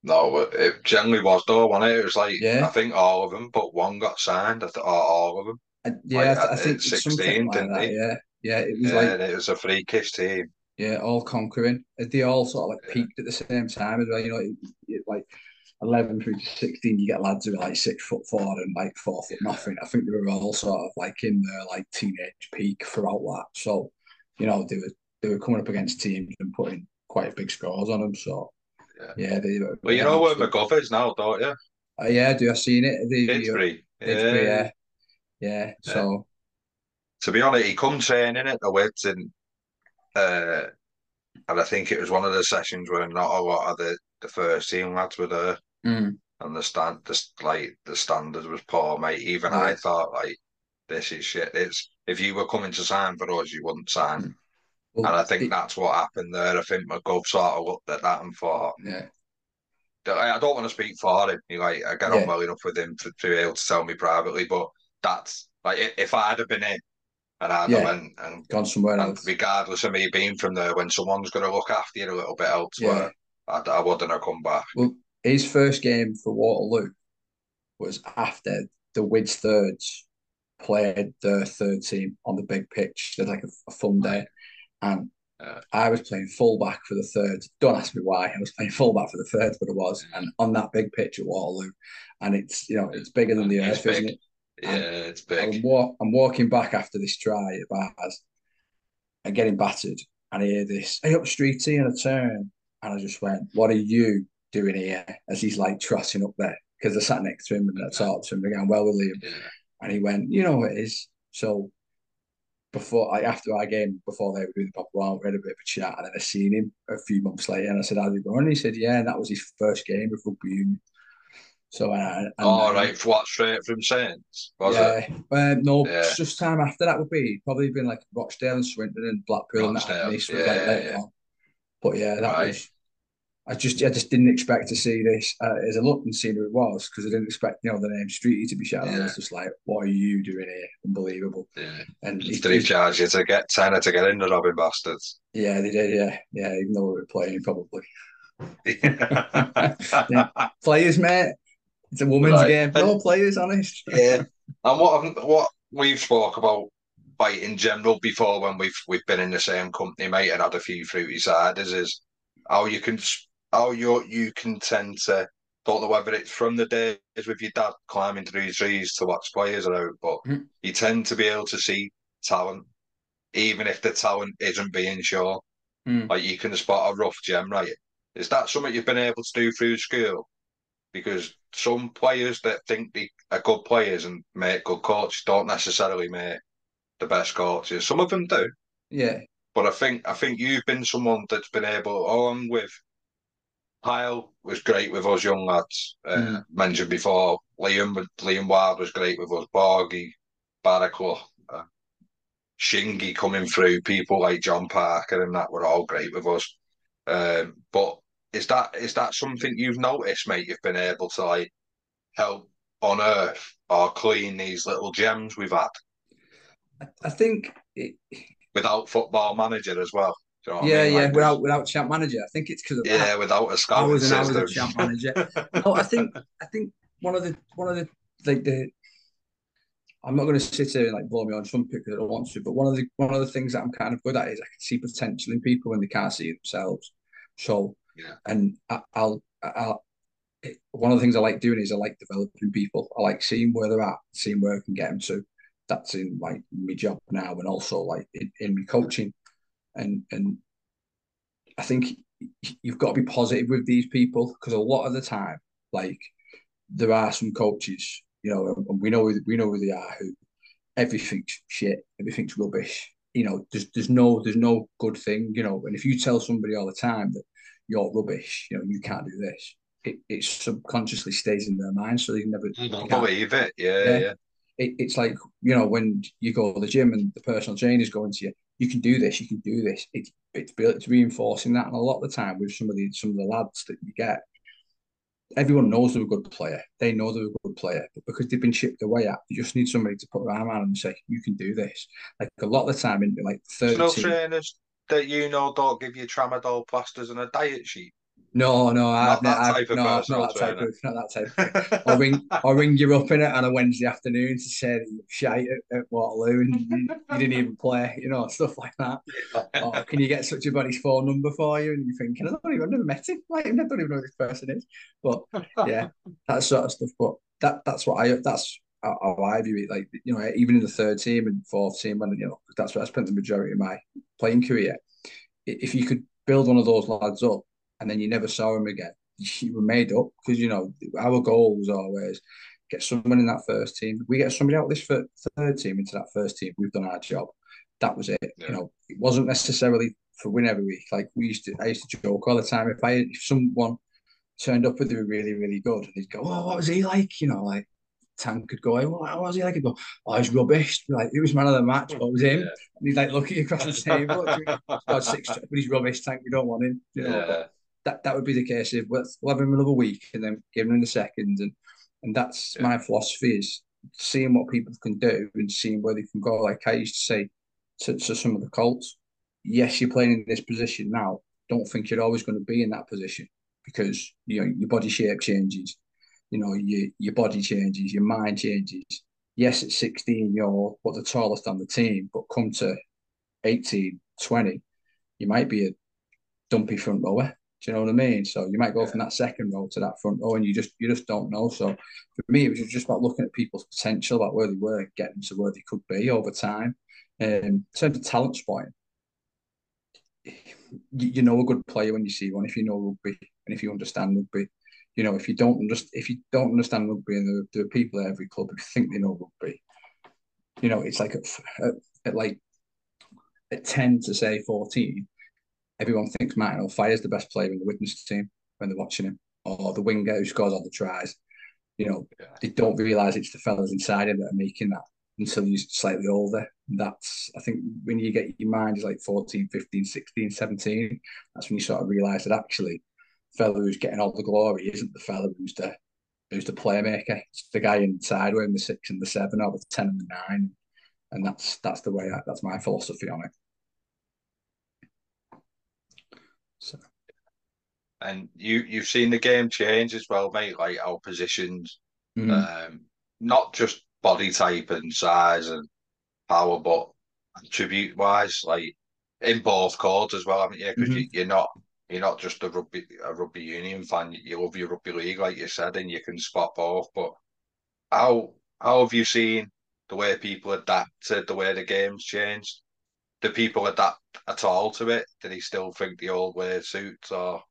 No, it- it generally was though, wasn't it? It was like Yeah. I think all of them, but one got signed. I thought all of them. And uh, yeah, Like, I, th- I think 16, like didn't that. he? Yeah, yeah, it was Yeah, like it was a freakish team. Yeah, all conquering. Uh, they all sort of like peaked at the same time as well. You know, it, it, like eleven through to sixteen, you get lads who are like six foot four and like four foot nothing. I think they were all sort of like in their like teenage peak throughout that. So, you know, they were they were coming up against teams and putting quite big scores on them. So, Yeah. yeah, they were. Well, you know where McGuff is now, don't you? Uh, yeah, do I seen it? The. Finsbury, Yeah. yeah, yeah. So, To be honest, he come training at the Wids and uh, and I think it was one of the sessions where not a lot of the, the first team lads were there. mm, and the stand, the like the standard was poor, mate. Even. I thought like this is shit. It's if you were coming to sign for us, you wouldn't sign. Well, and I think it- that's what happened there. I think McGov sort of looked at that and thought, yeah, I don't want to speak for him. He, like I get Yeah. on well enough with him to, to be able to tell me privately, but that's like if I'd have been in and I'd Yeah. went and, gone somewhere and else. regardless of me being from there, when someone's going to look after you a little bit Yeah. I, I wouldn't have come back. Well, his first game for Waterloo was after the Wids thirds played their third team on the big pitch. They had like a, a fun day. And Yeah. I was playing fullback for the third. Don't ask me why. I was playing fullback for the third, but it was. And on that big pitch at Waterloo. And it's, you know, it's bigger than the It's earth, isn't big. it? Yeah, it's big. I'm, walk, I'm walking back after this try at bars and getting battered. And I hear this, hey, up streety and a turn. And I just went, what are you doing here? As he's like trotting up there. Because I sat next to him and I talked to him again, well with Liam. Yeah. And he went, you know what it is. So before, like after our game, before they were doing the proper one, we had a bit of a chat. And then I seen him a few months later and I said, how's it going? And he said, yeah, and that was his first game with rugby union. So, uh, and, All right, what straight from Saints was it? yeah. Um, no, Yeah. just time after that would be probably been like Rochdale and Swinton and Blackpool and that. Rochdale, And Eastwood, yeah, like, yeah. But yeah, that Right. was. I just, I just didn't expect to see this. Uh, as I looked and seen who it was, because I didn't expect, you know, the name Streety to be shouted. I Yeah. was just like, "What are you doing here? Unbelievable!" Yeah. And he, charge you to get tenner to get in the robbing bastards? yeah, they did. Yeah, yeah. Even though we were playing, probably *laughs* *laughs* yeah. players, mate. It's a women's Right. game. No players, honest. Yeah. *laughs* And what what we've spoke about like in general before when we've we've been in the same company, mate, and had a few fruity ciders is how you can how you you can tend to don't know whether it's from the days with your dad climbing through trees to watch players or out, but Mhm. you tend to be able to see talent, even if the talent isn't being shown. Mm. Like you can spot a rough gem, right? Is that something you've been able to do through school? Because some players that think they are good players and make good coaches don't necessarily make the best coaches. Some of them do, Yeah, but I think I think you've been someone that's been able, along with Kyle was great with us young lads. Uh, Mm. Mentioned before, Liam Liam Ward was great with us. Borgie, Baraclough, uh, Shingy coming through. People like John Parker and that were all great with us. Um, but is that is that something you've noticed, mate? You've been able to like help unearth or clean these little gems we've had I, I think it, without football manager as well. You know yeah, I mean? yeah, Like, without without champ manager. I think it's because of that. yeah, without a scouting hours and hours system. of champ *laughs* manager. No, I think I think one of the one of the like the I'm not going to sit here and like blow me on trumpet because I don't want to, but one of the one of the things that I'm kind of good at is I can see potential in people when they can't see themselves. So, Yeah. and I, I'll I'll it, one of the things I like doing is I like developing people. I like seeing where they're at, seeing where I can get them to. That's in like my job now, and also like in, in my coaching, and and I think you've got to be positive with these people because a lot of the time, like there are some coaches, you know, and we know who, we know who they are who everything's shit, everything's rubbish. You know, there's there's no there's no good thing, you know. And if you tell somebody all the time that you're rubbish, you know, you can't do this, it, it subconsciously stays in their mind, so they never. Mm, I they believe it. Yeah, Yeah. yeah. it, it's like you know when you go to the gym and the personal trainer is going to you, you can do this, you can do this. It's it's, built- it's reinforcing that, and a lot of the time with some of the some of the lads that you get, everyone knows they're a good player. They know they're a good player, but because they've been chipped away at, you just need somebody to put their arm around and say, "You can do this." Like a lot of the time in like third no trainers that you know don't give you tramadol plasters and a diet sheet. No, no, I've, that I've type of no, not that type of, not that type of I'll ring, *laughs* I'll ring you up in it on a Wednesday afternoon to say that you're shite at, at Waterloo and you, you didn't even play, you know, stuff like that. Or can you get such a body's phone number for you? And you're thinking, I don't even, I've never met him. Like, I don't even know who this person is. But yeah, *laughs* that sort of stuff. But that that's what I, that's how I view it. Like, you know, even in the third team and fourth team, when, you know, that's where I spent the majority of my playing career. If you could build one of those lads up and then you never saw him again, *laughs* you were made up because you know our goal was always get someone in that first team. We get somebody out of this third team into that first team. We've done our job. That was it. Yeah. You know, it wasn't necessarily for win every week. Like we used to, I used to joke all the time. If I if someone turned up with were really really good, and he'd go, "Oh, what was he like?" You know, like Tank could go, "Well, how was he like?" He'd go, "Oh, he's rubbish." Like it was man of the match. What was him? Yeah. And he'd like look at you across the table. *laughs* God, oh, six, but he's rubbish. Tank, we don't want him. You know, yeah. That that would be the case. If we'll, we'll have him another week and then give him in the second, and and that's Yeah. my philosophy is seeing what people can do and seeing where they can go. Like I used to say to, to some of the Colts, yes, you're playing in this position now. Don't think you're always going to be in that position because you know your body shape changes, you know your your body changes, your mind changes. Yes, at 16 you're what the tallest on the team, but come to 18, 20, you might be a dumpy front rower. Do you know what I mean? So you might go from that second row to that front row, and you just you just don't know. So for me, it was just about looking at people's potential, about where they were, getting to where they could be over time. Um, in terms of talent spotting, you, you know a good player when you see one if you know rugby and if you understand rugby. You know, if you don't understand, if you don't understand rugby, and there, there are people at every club who think they know rugby, you know, it's like at, at, at like at ten to say fourteen, everyone thinks Martin O'Fire is the best player in the Widnes team when they're watching him, or the winger who scores all the tries. You know, they don't realise it's the fellas inside him that are making that until he's slightly older. That's, I think, when you get your mind is like 14, 15, 16, 17, that's when you sort of realise that actually, the fella who's getting all the glory isn't the fella who's the who's the playmaker. It's the guy inside him, the six and the seven, or the ten and the nine. And that's that's the way I, that's my philosophy on it. So And you you've seen the game change as well, mate. Like our positions, mm, um, not just body type and size and power, but attribute wise, like in both courts as well, haven't you? Because Mhm. you, you're not you're not just a rugby a rugby union fan. You love your rugby league, like you said, and you can spot both. But how how have you seen the way people adapt to the way the game's changed? Do people adapt at all to it? Do they still think the old way suits or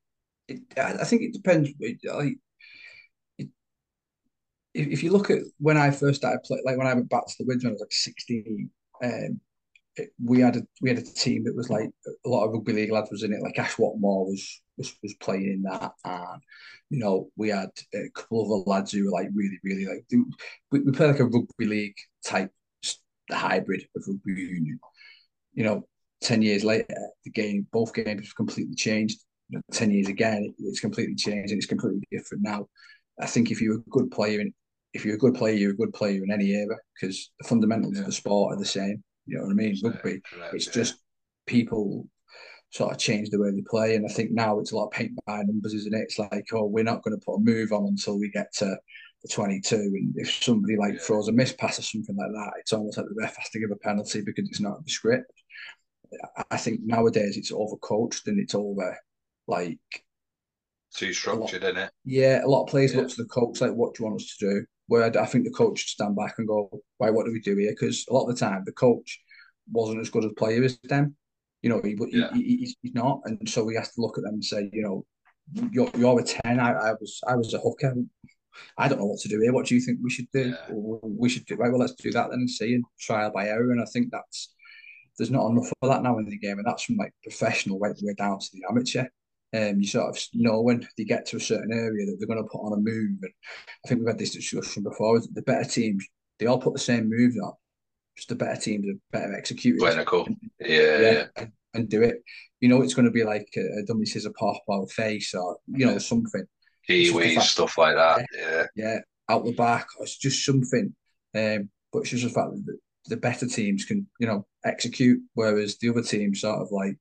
it, I think it depends. It, like, it, if, you look at when I first started playing, like when I went back to the Wids when I was like 16, um, we had a we had a team that was like a lot of rugby league lads was in it. Like Ash Watmore was was was playing in that, and you know we had a couple of other lads who were like really really like we, we played like a rugby league type hybrid of rugby union. You know, ten years later, the game both games have completely changed. You know, ten years again, it's completely changed and it's completely different now. I think if you're a good player in if you're a good player, you're a good player in any era because the fundamentals yeah. of the sport are the same. You know what I mean? Uh, Rugby, correct, it's yeah. just people sort of change the way they play. And I think now it's a lot of paint by numbers, isn't it? It's like, oh, we're not going to put a move on until we get to the 22. And if somebody like yeah. throws a miss pass or something like that, it's almost like the ref has to give a penalty because it's not the script. I think nowadays it's overcoached and it's over like too structured, lot, isn't it? Yeah, a lot of players yeah. look to the coach like, "What do you want us to do?" Where I think the coach should stand back and go, "Why? What do we do here?" Because a lot of the time the coach wasn't as good a player as them. You know, he, yeah. he, he, he's not, and so we have to look at them and say, you know, you're, you're a ten. I, I was I was a hooker. I don't know what to do here. What do you think we should do? Yeah. We should do right. Well, let's do that then and see and trial by error. And I think that's there's not enough of that now in the game, and that's from like professional way down to the amateur. Um, you sort of know when they get to a certain area that they're going to put on a move. And I think we've had this discussion before. The better teams, they all put the same moves on. Just the better teams are better executed. Clinical. Yeah, yeah. And, and, do it. You know, it's going to be like a, a dummy scissor pop or face or, you know, something. Kiwis, stuff like that. Yeah. Yeah. Out the back. It's just something. Um, but it's just the fact that the better teams can, you know, execute, whereas the other teams sort of like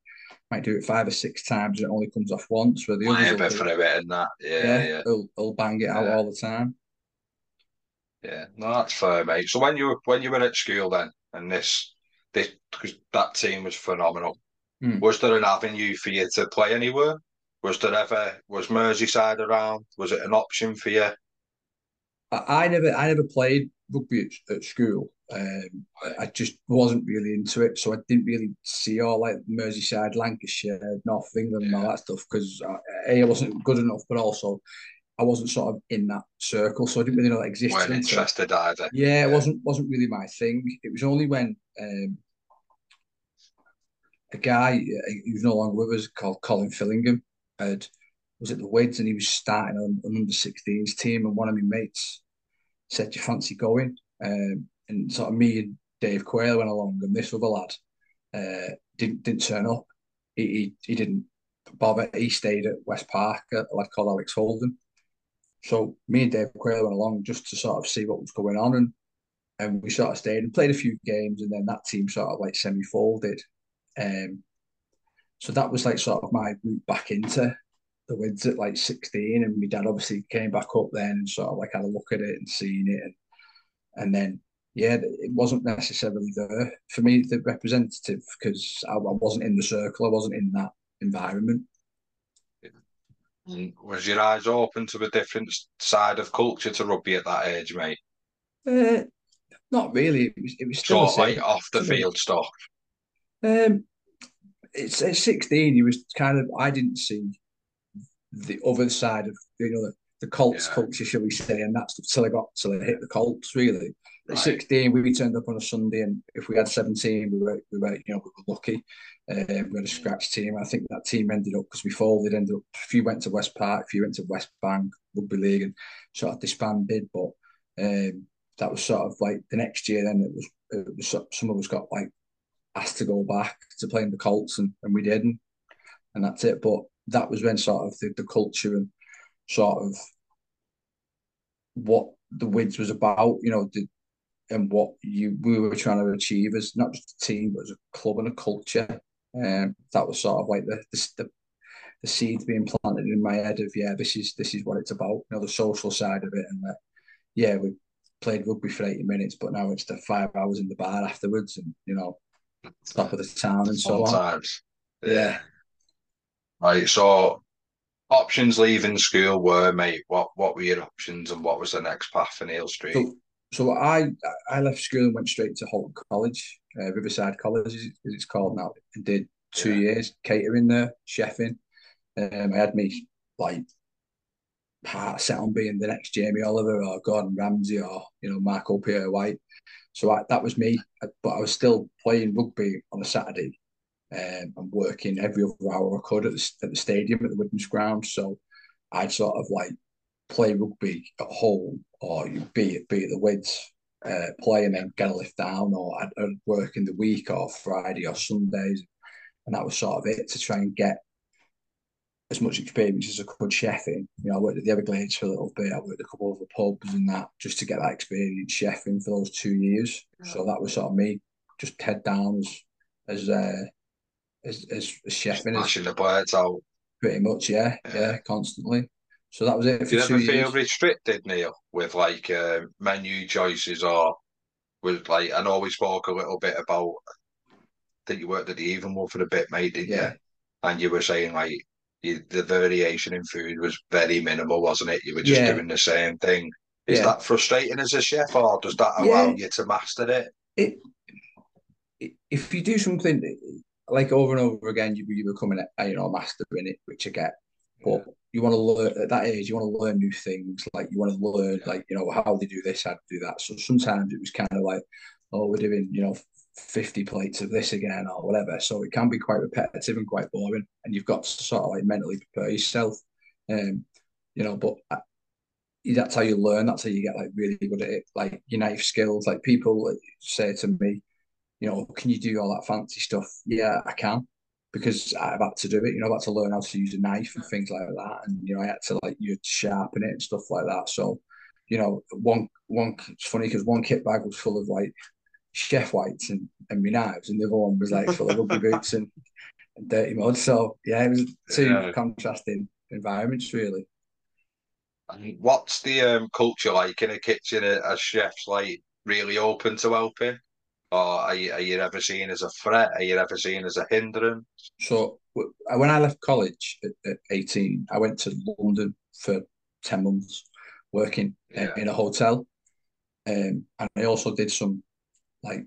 might do it five or six times and it only comes off once. Where the others will for a bit and that, yeah, yeah, yeah. He'll, he'll bang it out all the time. Yeah, no, that's fair, mate. So when you were when you were at school then, and this this because that team was phenomenal. Mm. Was there an avenue for you to play anywhere? Was there ever was Merseyside around? Was it an option for you? I, I never I never played rugby at, at school. Um, I just wasn't really into it, so I didn't really see all like Merseyside, Lancashire, North England, yeah. and all that stuff because a I wasn't good enough, but also I wasn't sort of in that circle, so I didn't really know that existed. Weren't interested either. Yeah, it wasn't wasn't really my thing. It was only when um, a guy uh, who's no longer with us called Colin Fillingham had was at the Wids and he was starting on an under 16s team, and one of my mates said, "Do you fancy going?" Um, and sort of me and Dave Quayle went along, and this other lad uh, didn't didn't turn up. He, he, he didn't bother. He stayed at West Park, a lad called Alex Holden. So me and Dave Quayle went along just to sort of see what was going on, and and we sort of stayed and played a few games, and then that team sort of like semi folded. Um, so that was like sort of my route back into the Wids at like 16 and my dad obviously came back up then and sort of like had a look at it and seen it and and then yeah, it wasn't necessarily there for me, the representative, because I, I, wasn't in the circle, I wasn't in that environment. Was your eyes open to a different side of culture to rugby at that age, mate? Uh, not really. It was, it was still sort like off the field stuff. Um, it's at sixteen. He was kind of. I didn't see the other side of you know the, the Colts yeah. culture, shall we say, and that's till I got till I hit the Colts really. At right. 16, we turned up on a Sunday, and if we had 17, we were, we were you know, we were lucky. Uh, we had a scratch team. I think that team ended up because we folded. Ended up. A few went to West Park, a few went to West Bank Rugby League, and sort of disbanded. But um, that was sort of like the next year. Then it was, it was some of us got like asked to go back to playing the Colts, and, and we didn't, and that's it. But that was when sort of the, the culture and sort of what the Wids was about. You know, the, and what you we were trying to achieve as not just a team but as a club and a culture. Um, that was sort of like the the, the seed being planted in my head of yeah, this is this is what it's about. You know, the social side of it, and that yeah, we played rugby for eighty minutes, but now it's the five hours in the bar afterwards, and you know, top of the town and so Sometimes. on. Yeah. Right. So options leaving school were, mate. What what were your options, and what was the next path for Neil Street? So, so I I left school and went straight to Halton College, uh, Riverside College as it's called now, and did two yeah. years catering there, chefing. Um, I had me like heart set on being the next Jamie Oliver or Gordon Ramsay or you know Marco Pierre White. So I, that was me, but I was still playing rugby on a Saturday um, and working every other hour I could at the, at the stadium at the Widnes ground. So I'd sort of like play rugby at home or you'd be it be at the Wids, uh, play and then get a lift down, or I'd, I'd work in the week or Friday or Sundays, and that was sort of it to try and get as much experience as I could chefing. You know, I worked at the Everglades for a little bit. I worked at a couple of the pubs and that just to get that experience chefing for those two years. So that was sort of me, just head down as as uh, as, as, as chefing. Smashing the birds out. Pretty much, yeah, yeah, yeah, constantly. So that was it. Did you ever feel years. restricted, Neil, with like uh, menu choices or with like? I know we spoke a little bit about. that you worked at the Everglades for a bit, mate, didn't yeah. you? And you were saying like you, the variation in food was very minimal, wasn't it? You were just yeah. doing the same thing. Is yeah. that frustrating as a chef, or does that allow you to master? It, it? If you do something like over and over again, you, you become a you know a master in it, which I get. But you want to learn at that age. You want to learn new things. Like you want to learn, like you know, how they do this, how to do that. So sometimes it was kind of like, oh, we're doing, you know, fifty plates of this again or whatever. So it can be quite repetitive and quite boring, and you've got to sort of like mentally prepare yourself. Um, you know, but uh, that's how you learn. That's how you get like really good at it. Like your knife skills. Like people say to me, you know, can you do all that fancy stuff? Yeah, I can because I've had to do it. You know, I've had to learn how to use a knife and things like that, and you know, I had to like you sharpen it and stuff like that. So, you know, one one it's funny because one kit bag was full of like chef whites and and my knives, and the other one was like full of rugby *laughs* boots and, and dirty mud. So yeah, it was two yeah. contrasting environments really. And what's the um, culture like in a kitchen as chefs? Like really open to helping? Or are you, are you ever seen as a threat? Are you ever seen as a hindrance? So when I left college at, at 18, I went to London for 10 months working yeah. in, in a hotel. Um, and I also did some like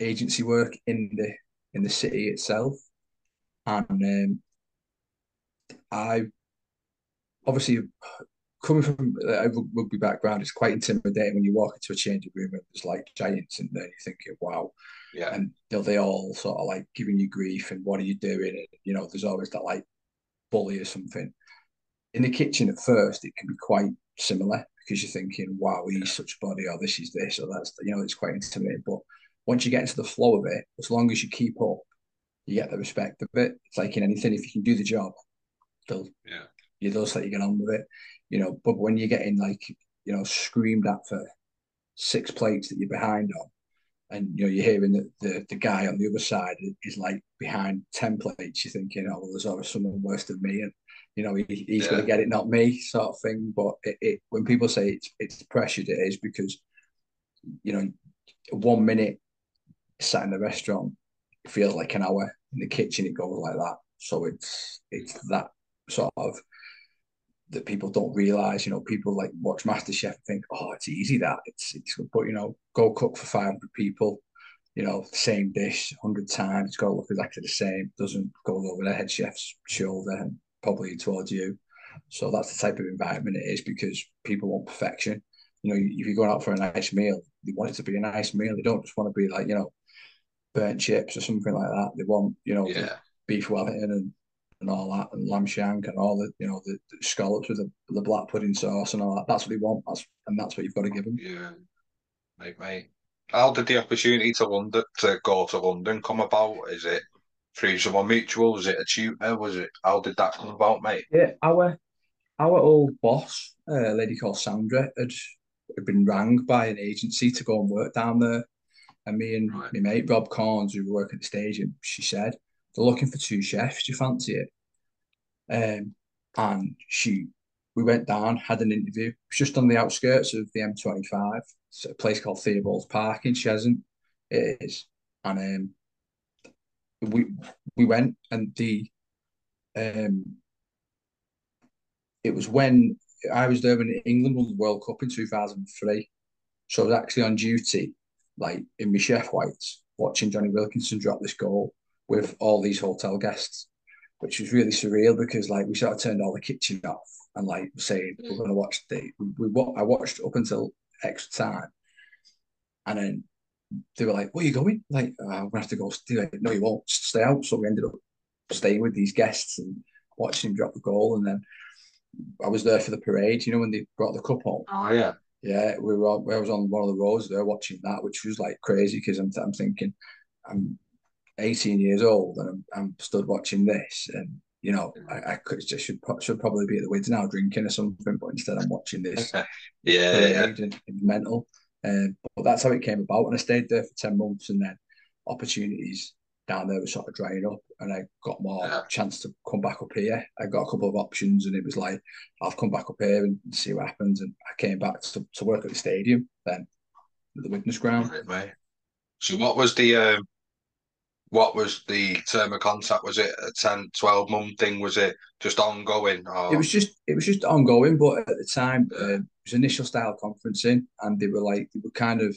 agency work in the in the city itself. And um, I obviously coming from uh, a rugby background, it's quite intimidating when you walk into a changing room and there's like giants in there. You're thinking, wow. Yeah. And they're they all sort of like giving you grief and what are you doing? And, you know, there's always that like bully or something. In the kitchen at first, it can be quite similar because you're thinking, wow, he's such a body, or this is this, or that's, you know, it's quite intimidating. But once you get into the flow of it, as long as you keep up, you get the respect of it. It's like in anything, if you can do the job, they'll, yeah. you just let you get on with it you know, but when you're getting like, you know, screamed at for six plates that you're behind on, and you know, you're hearing that the, the guy on the other side is like behind 10 plates, you're thinking, oh, well, there's always someone worse than me. And, you know, he, he's yeah. going to get it, not me, sort of thing. But it, it, when people say it's, it's pressured, it is because, you know, one minute sat in the restaurant, it feels like an hour. In the kitchen, it goes like that. So it's it's that sort of that people don't realize. You know, people like watch MasterChef and think, oh, it's easy that it's it's but you know, go cook for five hundred people. You know, same dish hundred times. It's got to look exactly the same. Doesn't go over the head chef's shoulder and probably towards you. So that's the type of environment it is because people want perfection. You know, if you're going out for a nice meal, they want it to be a nice meal. They don't just want to be like you know, burnt chips or something like that. They want you know, yeah. beef Wellington and and all that, and lamb shank and all the you know the, the scallops with the, the black pudding sauce and all that. That's what they want. That's and that's what you've got to give them. Yeah, mate, mate. How did the opportunity to London to go to London come about? Is it through someone mutual? Was it a tutor? Was it how did that come about, mate? Yeah, our our old boss, a lady called Sandra, had, had been rang by an agency to go and work down there. And me and right. my mate Rob Corns, who work at the station, she said, they're looking for two chefs. Do you fancy it? Um, and she, we went down, had an interview. It was just on the outskirts of the M25. It's a place called Theobald's Park in Cheshunt. It is, and um, we we went and the um, it was when I was there when England won the World Cup in 2003. So I was actually on duty, like in my chef whites, watching Jonny Wilkinson drop this goal with all these hotel guests. which was really surreal because like we sort of turned all the kitchen off and like saying we're mm. going to watch the we, we I watched up until extra time, and then they were like, "Where are you going?" Like, uh, oh, I'm gonna have to go. Like, no, you won't stay out. So we ended up staying with these guests and watching him drop the goal, and then I was there for the parade. You know when they brought the cup home. Oh yeah. Yeah, we were. On, I was on one of the roads there watching that, which was like crazy because I'm, I'm thinking, I'm 18 years old and I'm, I'm stood watching this, and you know, I, I could just should should probably be at the Wids now drinking or something, but instead I'm watching this. yeah, yeah. And, mental. Um, but that's how it came about, and I stayed there for 10 months, and then opportunities down there were sort of drying up, and I got more yeah. chance to come back up here. I got a couple of options, and it was like I'll come back up here and see what happens. And I came back to, to work at the stadium then, at the Widnes ground. Right, so what was the um, what was the term of contact? Was it a 10, 12 month thing? Was it just ongoing? Or... It was just it was just ongoing, but at the time uh, it was initial style conferencing, and they were like they were kind of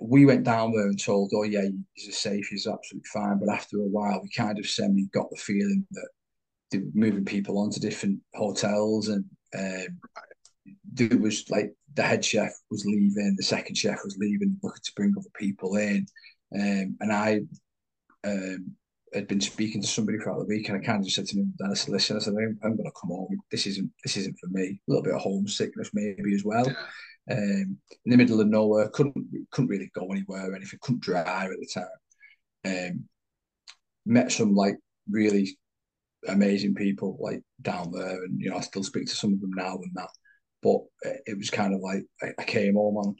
we went down there and told, oh yeah, he's safe, he's absolutely fine. But after a while, we kind of semi got the feeling that they were moving people onto different hotels, and um, there was like the head chef was leaving, the second chef was leaving, looking to bring other people in, um, and I um, had been speaking to somebody throughout the week, and I kind of just said to him, Dennis, listen, I said, I'm, I'm going to come home. This isn't this isn't for me. A little bit of homesickness maybe as well. Um, in the middle of nowhere. Couldn't couldn't really go anywhere or anything. Couldn't drive at the time. Um, met some like really amazing people like down there, and you know I still speak to some of them now and that. But it was kind of like I, I came home on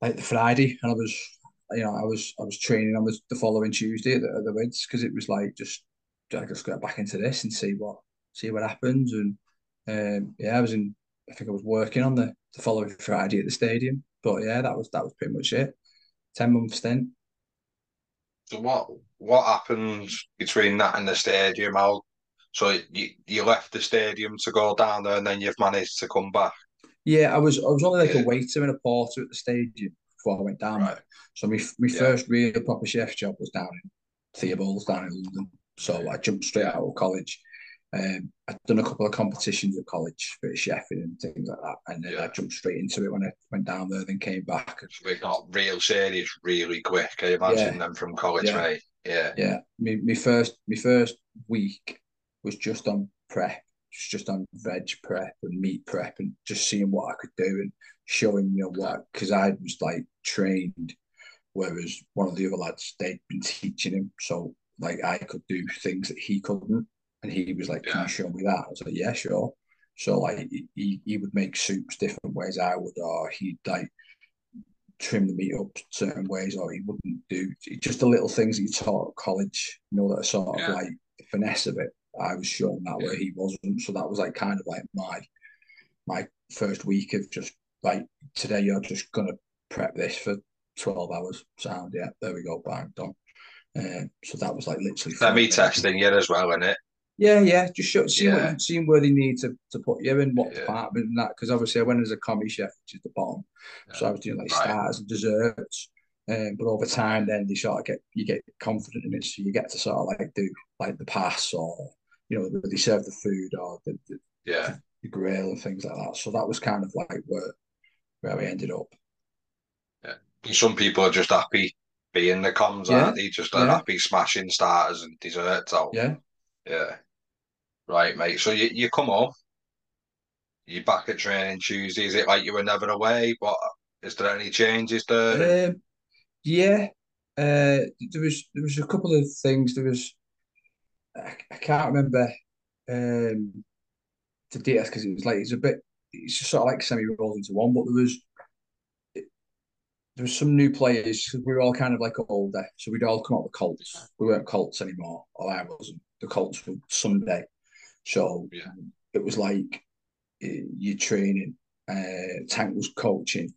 like the Friday, and I was you know I was I was training on the, the following Tuesday at the, at the Wids because it was like just I just get back into this and see what see what happens and um, yeah I was in I think I was working on the the following Friday at the stadium. But yeah, that was that was pretty much it. Ten month stint. So what what happened between that and the stadium? How so you you left the stadium to go down there, and then you've managed to come back. Yeah, I was I was only like yeah. a waiter and a porter at the stadium before I went down right. there. So my my yeah. first real proper chef job was down in Theobalds down in London. So I jumped straight out of college um, I'd done a couple of competitions at college for chefing and things like that, and then yeah. I jumped straight into it when I went down there, then came back. So we got real serious really quick. I imagine yeah. them from college, yeah. mate. Yeah, yeah. Me, my first, my first week was just on prep, just on veg prep and meat prep, and just seeing what I could do and showing you know what because I was like trained, whereas one of the other lads they'd been teaching him, so like I could do things that he couldn't. And he was like, Can you show me that? I was like, Yeah, sure. So like he, he would make soups different ways I would, or he'd like trim the meat up certain ways, or he wouldn't do just the little things that you taught at college, you know, that are sort yeah. of like the finesse of it. I was shown that way he wasn't. So that was like kind of like my my first week of just like today you're just gonna prep this for 12 hours. Sound, yeah, there we go, bang, done. Uh, so that was like literally. Me testing you as well, isn't it? Yeah, yeah, just show, see yeah. what seeing where they need to, to put you in what yeah. department and that because obviously I went as a commis chef, which is the bottom, yeah. so I was doing like right. starters and desserts. Um, but over time, then you sort of get you get confident in it, so you get to sort of like do like the pass or you know they serve the food or the, the yeah the grill and things like that. So that was kind of like where where we ended up. Yeah, some people are just happy being the commis, yeah. aren't they? Just yeah. happy smashing starters and desserts out. Yeah, yeah. Right, mate. So you, you come home, you're back at training Tuesday. Is it like you were never away? But is there any changes there? Um, yeah. Uh, there was there was a couple of things. There was I, I can't remember um, the details because it was like it's a bit it's just sort of like semi rolled into one. But there was there was some new players because we were all kind of like older, so we'd all come out with Colts. We weren't Colts anymore, or I wasn't. The Colts were Sunday, so yeah. it was like you're training. Uh, Tank was coaching,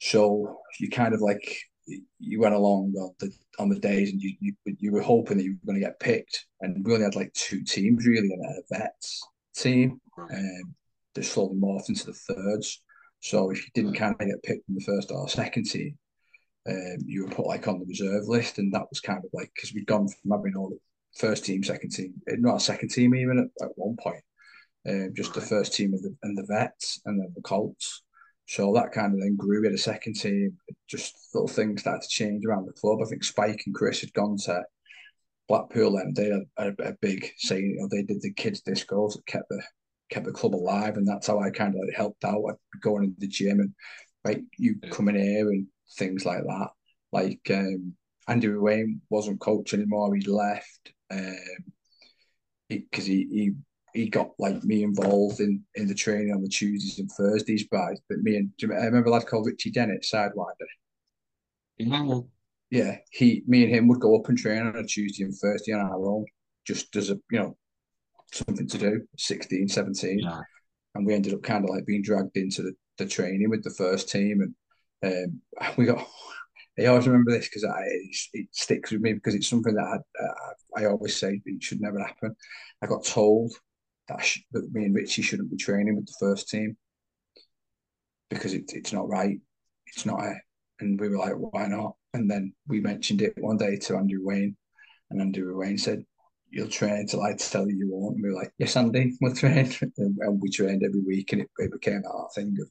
so you kind of like you went along on the on the days, and you you, you were hoping that you were going to get picked. And we only had like two teams really, and a vets team. Um, they slowly morphed into the thirds. So if you didn't kind of get picked in the first or second team, um, you were put like on the reserve list, and that was kind of like because we'd gone from having all the first team, second team, eh, not a second team even at, at one point. Um, just the first team of the and the vets and then the Colts. So that kind of then grew. We had a second team. Just little things started to change around the club. I think Spike and Chris had gone to Blackpool and they had a, a big say. You know, they did the kids discos that kept the kept the club alive, and that's how I kind of like helped out. I'd go into the gym and like you in here and things like that. Like um, Andy Wayne wasn't coach anymore; he'd left because um, he, he he got like me involved in in the training on the Tuesdays and Thursdays. But but me and I remember a lad called Richie Dennett, sidewinder. Yeah. Yeah, he, me and him would go up and train on a Tuesday and Thursday on our own, just as a you know something to do. 16, 17. Yeah. and we ended up kind of like being dragged into the, the training with the first team, and um, *laughs* we got. I always remember this because it, it, sticks with me because it's something that I, uh, I always say it should never happen. I got told that, sh- that me and Richie shouldn't be training with the first team because it, it's not right. It's not and we were like, why not? And then we mentioned it one day to Andrew Wayne, and Andrew Wayne said, "You'll train until I tell you you won't." And we were like, "Yes, Andy, we'll train." *laughs* and, we trained every week, and it, it became that thing of,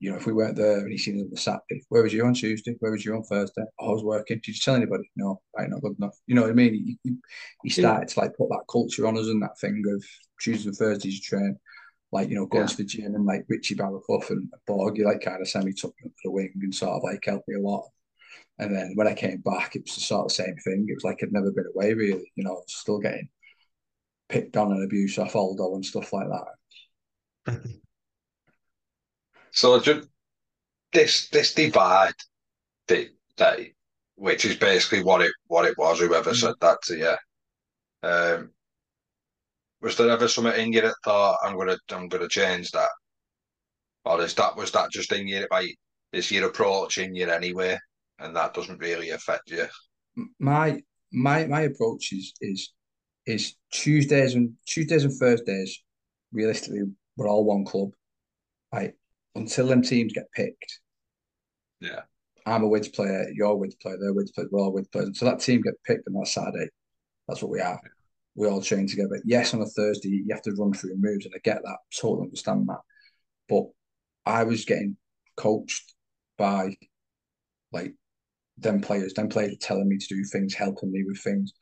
you know, if we weren't there and he seen us on the Saturday, where was you on Tuesday? Where was you on Thursday? Oh, I was working. Did you tell anybody? No, I ain't not good enough. You know what I mean? He, he, started yeah. to like put that culture on us and that thing of Tuesdays and Thursdays you train. Like, you know, going yeah. to the gym and like Richie Baraclough and Borgie like kind of semi took me up to the wing and sort of like helped me a lot. And then when I came back, it was the sort of same thing. It was like I'd never been away really, you know, still getting picked on and abuse off Aldo and stuff like that. *laughs* so just this this divide that, that which is basically what it what it was, whoever mm. said that to you. Um, was there ever something in you that thought I'm gonna I'm gonna change that? Or is that was that just in you like is your approach in you anyway? and that doesn't really affect you. My my my approach is is is Tuesdays and Tuesdays and Thursdays. Realistically, we're all one club. Right until them teams get picked. Yeah. I'm a Wids player, you're a Wids player, they're Wids players, we're all Wids players. Until that team get picked on that Saturday, that's what we are. Yeah. We all train together. Yes, on a Thursday, you have to run through moves, and I get that, totally understand that. But I was getting coached by like them players, them players telling me to do things, helping me with things.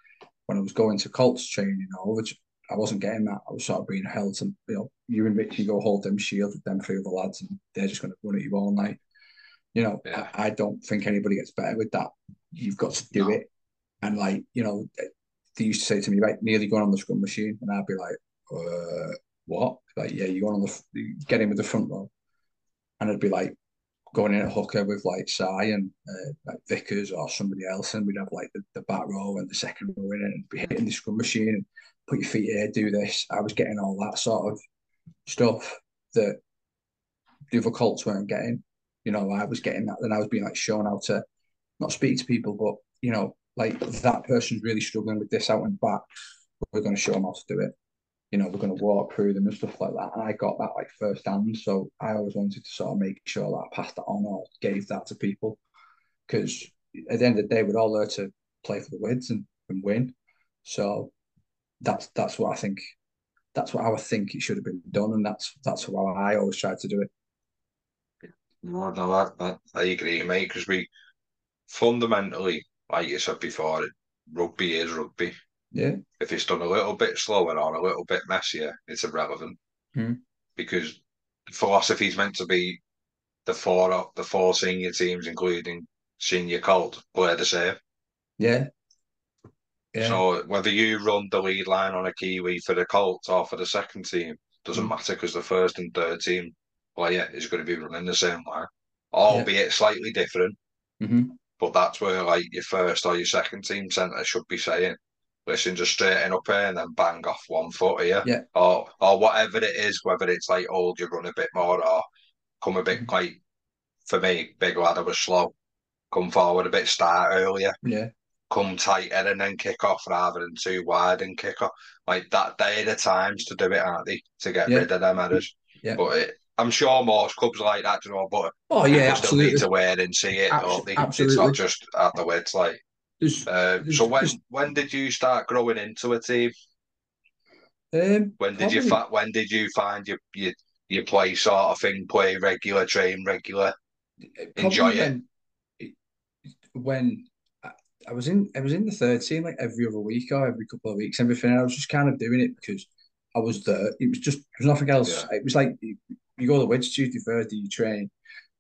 When I was going to Colts training, you know, which I wasn't getting that. I was sort of being held to, you know, you and Richie go hold them shield with them three other lads and they're just going to run at you all night. You know, yeah. I, I, don't think anybody gets better with that. You've got to do no. it. And like, you know, they used to say to me, right, nearly going on the scrum machine. And I'd be like, uh, what? Like, yeah, you're on the, get in with the front row. And I'd be like, going in at hooker with like Sai and uh, like Vickers or somebody else, and we'd have like the, the back row and the second row in it and be hitting the scrum machine and put your feet here, do this. I was getting all that sort of stuff that the other Colts weren't getting. You know, I was getting that, then I was being like shown how to not speak to people, but you know, like that person's really struggling with this out and back. We're going to show them how to do it you know, we're going to walk through them and stuff like that. And I got that like firsthand. So I always wanted to sort of make sure that I passed that on or gave that to people. Because at the end of the day, we're all there to play for the wins and, and win. So that's that's what I think. That's what I think it should have been done, and that's that's how I always try to do it. No, no, I, I, I agree, mate. Because we fundamentally, like you said before, rugby is rugby. Yeah. If it's done a little bit slower or a little bit messier, it's irrelevant. Hmm. Because philosophy is meant to be the four the four senior teams, including senior Colt, play the same. Yeah. Yeah. So whether you run the lead line on a Kiwi for the Colts or for the second team doesn't mm. matter because the first and third team player is going to be running the same line, albeit yeah. slightly different. Mm-hmm. But that's where like your first or your second team centre should be saying, listen, just straighten up here and then bang off one foot here. Yeah. Or or whatever it is, whether it's like old, you run a bit more or come a bit mm-hmm. like for me, big lad, I was slow. Come forward a bit, start earlier. Yeah. Come tighter and then kick off rather than too wide and kick off. Like that, they're the times to do it, aren't they? To get yeah. rid of them errors. Yeah. But it, I'm sure most clubs like that, you know, but oh yeah, absolutely. still need to wear and see it. Abs- absolutely. It's not just at the way it's like There's, Uh, there's- so when there's- when did you start growing into a team? um, When did you probably- fa- when did you find your your your play sort of thing, play regular, train regular? enjoy probably it? When, when I, was in, I was in the third team like every other week or every couple of weeks, everything. I was just kind of doing it because I was there. It was just there was nothing else. It was like you, you go to the Wids Tuesday, Thursday, you train,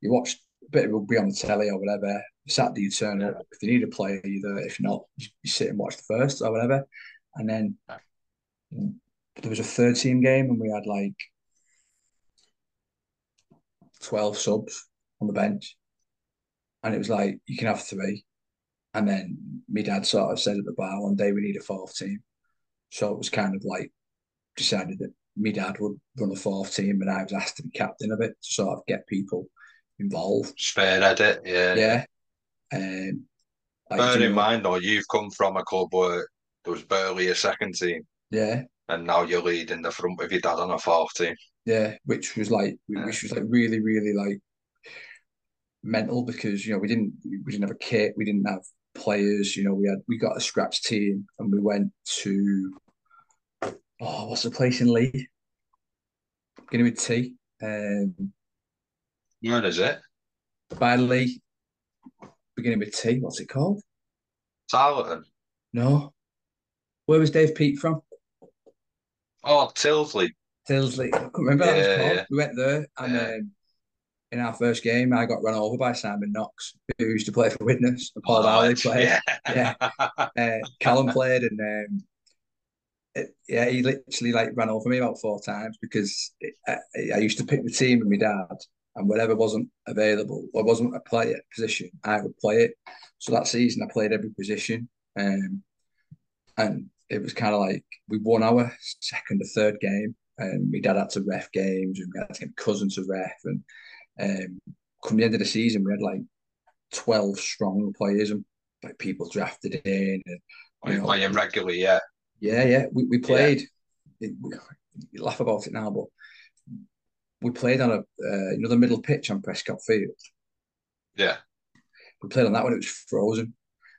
you watch a bit of rugby on the telly or whatever. Saturday you turn up. If you need a player, you there. If not, you, you sit and watch the first or whatever. And then there was a third team game, and we had like twelve subs on the bench, and it was like you can have three. And then my dad sort of said at the bar one day we need a fourth team, so it was kind of like decided that my dad would run a fourth team, and I was asked to be captain of it to sort of get people involved. Spearhead it, yeah. Yeah. Um, like, Bear you in know, mind though, you've come from a club where there was barely a second team, Yeah, and now you're leading the front with your dad on a fourth team. yeah, which was like Yeah. which was like really, really like mental because you know we didn't we didn't have a kit, we didn't have players, you know, we had we got a scratch team and we went to oh what's the place in Leigh? Beginning with T. Um Where is it? by Leigh, beginning with T, what's it called? Tarleton. No. Where was Dave Pete from? Oh, Tyldesley. Tyldesley. I *laughs* couldn't remember what that was Yeah, called. yeah. We went there and Yeah. um, in our first game I got run over by Simon Knox, who used to play for Widnes, Paul Oh, Dowley it's- played. Yeah. Uh, Callum played and um, it, yeah, he literally like ran over me about four times because it, I, I used to pick the team with my dad, and whatever wasn't available or wasn't a player position, I would play it. So that season, I played every position, um, and it was kind of like we won our second or third game, and my dad had to ref games, and we had to get cousin to ref, and um, come the end of the season, we had like twelve strong players and like people drafted in, and You're playing regularly, yeah. yeah, yeah. We, we played. It, we, you laugh about it now, but we played on a uh, you know the middle pitch on Prescott Field. Yeah. We played on that when it was frozen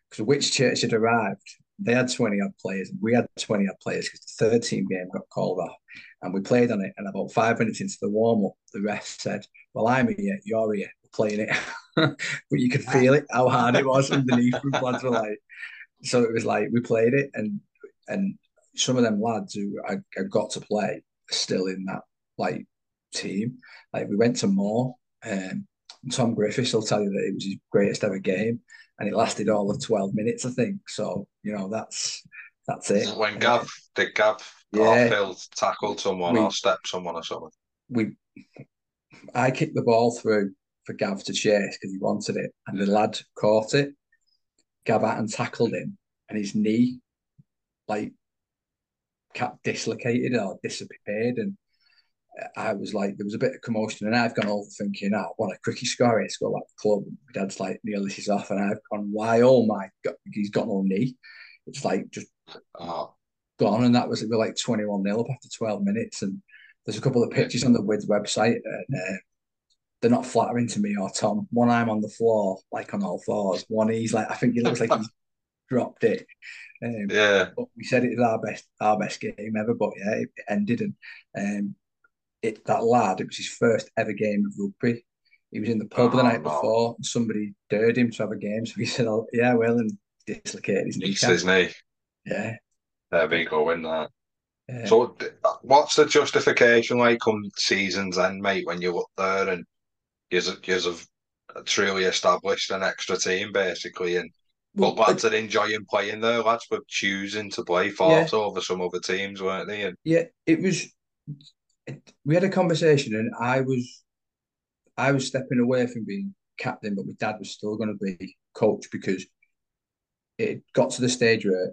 because which church had arrived. They had twenty odd players, we had twenty odd players because the third team game got called off, and we played on it. And about five minutes into the warm up, the ref said, "Well, I'm here, you're here, we're playing it," *laughs* but you could feel it how hard it was *laughs* underneath. And lads were like, so it was like we played it, and and some of them lads who I, I got to play are still in that like team. Like we went to more. um, and Tom Griffiths will tell you that it was his greatest ever game, and it lasted all of twelve minutes, I think. So you know that's that's it. When Gav, did Gav Yeah. Garfield tackled someone We- or step someone or something? we, I kicked the ball through for Gav to chase because he wanted it, and the lad caught it. Gav out and tackled him, and his knee, like, kept dislocated or disappeared, and I was like, there was a bit of commotion, and I've gone over thinking, oh, what a quickie score it's got like the club. My dad's like, Neil, this is off, and I've gone, why? Oh my god, he's got no knee. It's like just Oh, gone, and that was we were like twenty one 0 up after twelve minutes. And there's a couple of pictures on the Wids website, and uh, they're not flattering to me or Tom. One I'm on the floor, like on all fours. One he's like, I think he looks like he's *laughs* dropped it. Um, yeah. but we said it was our best our best game ever. But yeah, it ended, and um, it that lad, it was his first ever game of rugby. He was in the pub the Oh, night no. before, and somebody dared him to have a game. So he *laughs* said, oh, "Yeah, well," and dislocated his kneecap. his knee. Yeah. There we go in that. yeah. So, what's the justification like come season's end, mate, when you're up there and you have truly established an extra team, basically, and Well, but lads are enjoying playing there. Lads were choosing to play fourth over some other teams, weren't they? And Yeah, it was. We had a conversation, and I was, I was stepping away from being captain, but my dad was still going to be coach because it got to the stage where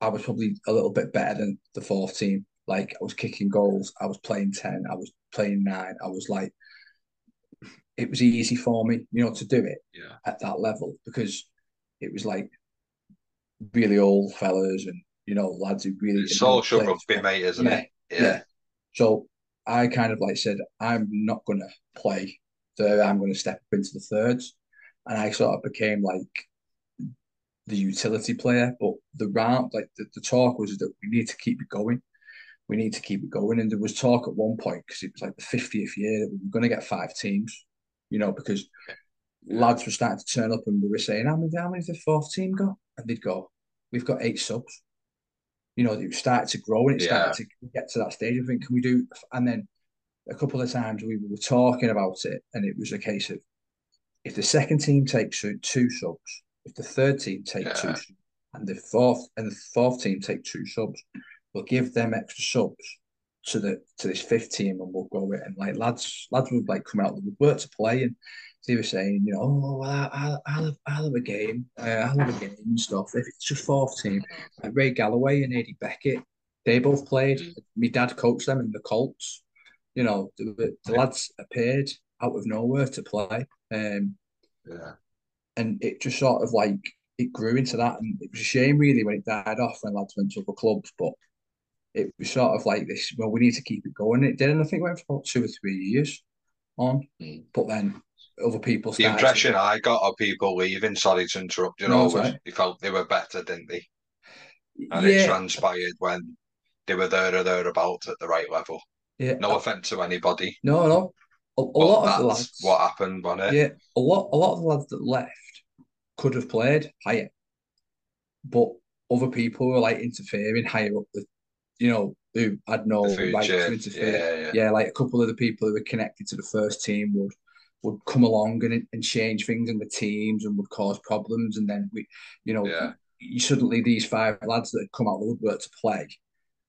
I was probably a little bit better than the fourth team. Like I was kicking goals, I was playing ten, I was playing nine. I was like, it was easy for me, you know, to do it yeah, at that level because it was like really old fellas and you know lads who really it's social played- rugby, mate, isn't yeah, it? yeah. So I kind of like said, I'm not going to play there. I'm going to step up into the thirds. And I sort of became like the utility player. But the round, like the, the talk was that we need to keep it going. We need to keep it going. And there was talk at one point because it was like the 50th year that we were going to get five teams, you know, because lads were starting to turn up and we were saying, how many, how many the fourth team got? And they'd go, we've got eight subs. You know, it started to grow and it started yeah. to get to that stage. I think, can we do? And then a couple of times we were talking about it and it was a case of if the second team takes two subs, if the third team take yeah. two, and the fourth and the fourth team take two subs, we'll give them extra subs to the to this fifth team, and we'll go it. And like lads, lads would like come out, would work to play, and they were saying, you know, oh, well, I'll, I'll, have, I'll have a game, uh, I'll have a *laughs* game and stuff. If it's just fourth team, like Ray Galloway and Eddie Beckett, they both played. Mm. My dad coached them in the Colts. You know, the, the lads appeared out of nowhere to play. Um, yeah. And it just sort of like it grew into that, and it was a shame really when it died off when lads went to other clubs. But it was sort of like this. Well, we need to keep it going. It did, and I think it went for about two or three years on. Mm. But then other people. The impression to... I got of people leaving, sorry to interrupt you, no, know, right. they felt they were better, didn't they? And yeah. it transpired when they were there or thereabouts at the right level. Yeah. No offense to anybody. No, no. A, a lot of the lads. What happened, wasn't it? Yeah, a lot. A lot of the lads that left could have played higher, but other people were like interfering higher up the, you know, who had no right to interfere. Yeah, yeah. yeah, like a couple of the people who were connected to the first team would would come along and, and change things in the teams and would cause problems, and then we, you know, yeah. you suddenly these five lads that had come out of the woodwork to play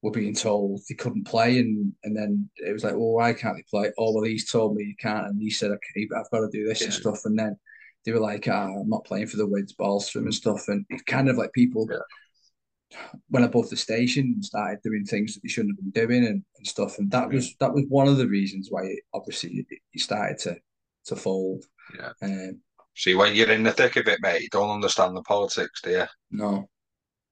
were being told they couldn't play, and and then it was like, well, why can't they play? Oh, well, he's told me you can't, and he said, okay, but I've got to do this yeah. and stuff, and then they were like, ah, I'm not playing for the Wids, Ballstrom and stuff, and it's kind of like people yeah. went above the station and started doing things that they shouldn't have been doing and, and stuff, and that was that was one of the reasons why it, obviously it, started to to fold. Yeah. Um, See, when you're in the thick of it, mate, you don't understand the politics, do you? No,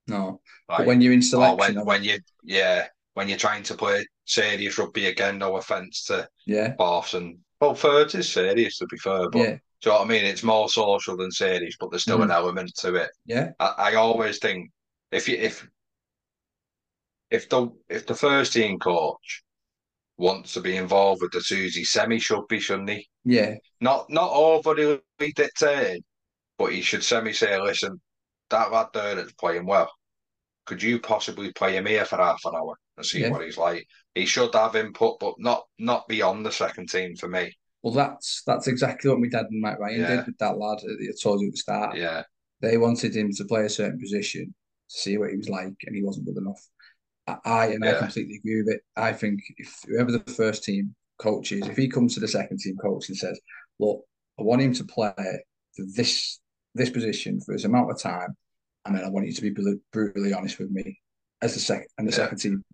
no. Like, but when you're in selection, when, when you yeah, when you're trying to play serious rugby again, no offence to yeah, Boss and well, third is serious to be fair, but yeah. do you know what I mean? It's more social than serious, but there's still mm. an element to it. Yeah, I, I always think if you if if the if the first team coach wants to be involved with the Susie semi, should be, shouldn't he? Yeah. Not not overly dictating, but he should semi say, listen, that lad there that's playing well, could you possibly play him here for half an hour and see yeah. what he's like? He should have input, but not not beyond the second team for me. Well, that's that's exactly what my dad and Mike Ryan yeah. did with that lad. I told you at the start. Yeah, they wanted him to play a certain position to see what he was like, and he wasn't good enough. I and yeah. I completely agree with it. I think if whoever the first team coach is, if he comes to the second team coach and says, "Look, I want him to play for this this position for this amount of time, and then I want you to be brutally honest with me as the second and the yeah. second team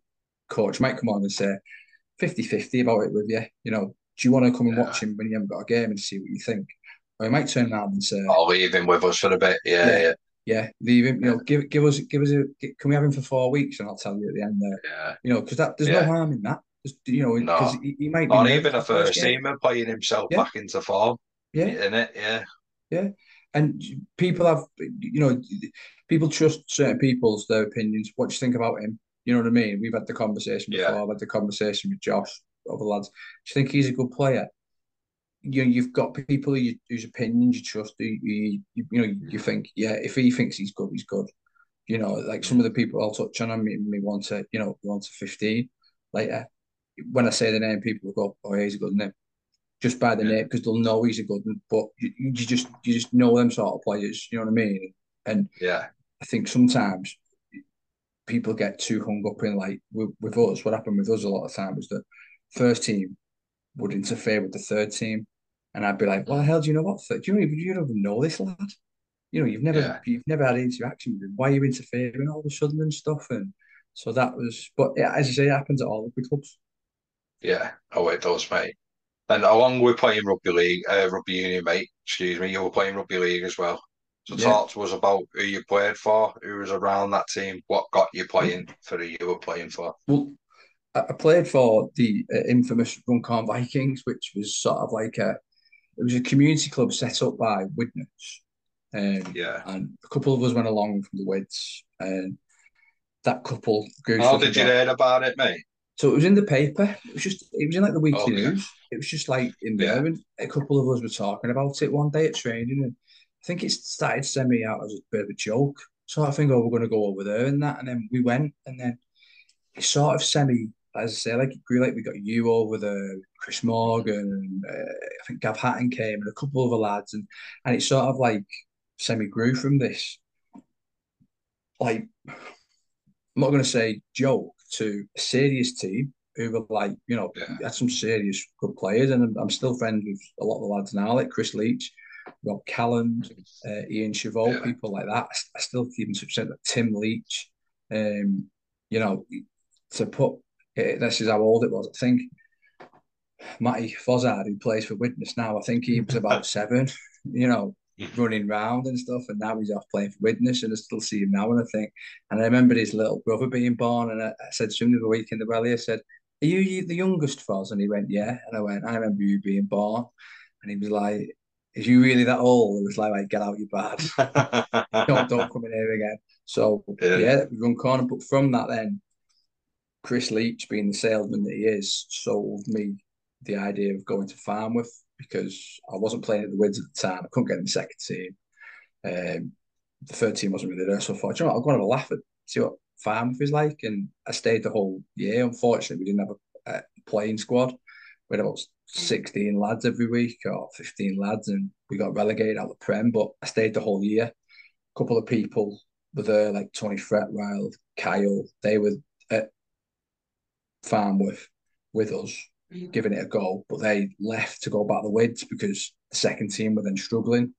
coach might come on and say 50-50 about it with you. You know, do you want to come and yeah. watch him when you haven't got a game and see what you think? Or he might turn around and say, "I'll leave him with us for a bit." Yeah, yeah. yeah. yeah leave him. You know, give give us give us a. Can we have him for four weeks? And I'll tell you at the end there. Yeah. You know, because that there's no harm in that. You know, because no. he, he, might not even a first teamer playing himself back into form. Yeah, in it. Yeah, yeah. And people have you know people trust certain people's their opinions. What do you think about him? You know what i mean? We've had the conversation before. Yeah. i've had the conversation with josh other lads. Do you think he's a good player? You know, you've got people who you, whose opinions you trust you, you, you know you mm. think yeah if he thinks he's good he's good. You know like some of mm. the people I'll touch on I mean me want to you know want to 15 later when I say the name people will go oh yeah, he's a good name just by the yeah. name because they'll know he's a good one. But you, you just you just know them sort of players. You know what I mean? And yeah, I think sometimes people get too hung up in like with, with us. What happened with us a lot of time was that first team would interfere with the third team, and I'd be like, "Well, the hell do you know what? Do you even you don't even know this lad? You know, you've never yeah. you've never had interaction with him. Why are you interfering all of a sudden and stuff?" And so that was, but yeah, as I say, it happens at all the clubs. Yeah, oh it does, mate. And along with playing rugby league, uh, rugby union, mate, excuse me, you were playing rugby league as well. So yeah. talk to us about who you played for, who was around that team, what got you playing for who you were playing for. Well, I played for the uh, infamous Runcorn Vikings, which was sort of like a, it was a community club set up by Widnes Um, Yeah. and a couple of us went along from the Wids, and that couple grew. How did you hear about it, mate? So it was in the paper. It was just it was in like the weekly Okay. news. It was just like in Yeah. there, and a couple of us were talking about it one day at training, and I think it started sending me out as a bit of a joke. So I think, oh, we're going to go over there and that, and then we went, and then it sort of semi, as I say, like it grew like we got you over there, Chris Morgan, and uh, I think Gav Hatton came, and a couple of other lads, and and it sort of like semi grew from this, like I'm not going to say joke to a serious team who were like, you know, Yeah. had some serious good players, and I'm, I'm still friends with a lot of the lads now, like Chris Leach, Rob Calland, uh, Ian Chavot, Yeah. people like that. I, still keep in touch with Tim Leach. Um, you know, to put eh, this is how old it was. I think Matty Fozard, who plays for Widnes now, I think he was about *laughs* seven. You know, running round and stuff, and now he's off playing for Widnes, and I still see him now. And I think, and I remember his little brother being born, and I, I said to him the other week in the rally, I said, "Are you the youngest, Foz?" And he went, "Yeah." And I went, "I remember you being born," and he was like. Is you really that old? It was like, like get out your bad *laughs* don't don't come in here again. So Yeah. yeah, we run corner. But from that, then Chris Leach, being the salesman that he is, sold me the idea of going to Farnworth because I wasn't playing at the Wids at the time. I couldn't get in the second team. Um, the third team wasn't really there, so I thought, you know, what, I'll go and have a laugh at see what Farnworth is like. And I stayed the whole year. Unfortunately, we didn't have a, a playing squad. We had about 16 lads every week or 15 lads, and we got relegated out of the Prem. But I stayed the whole year A couple of people were there, like Tony Fretwild, Kyle. They were at Farnworth with us, giving it a go, but they left to go back the Wids because the second team were then struggling.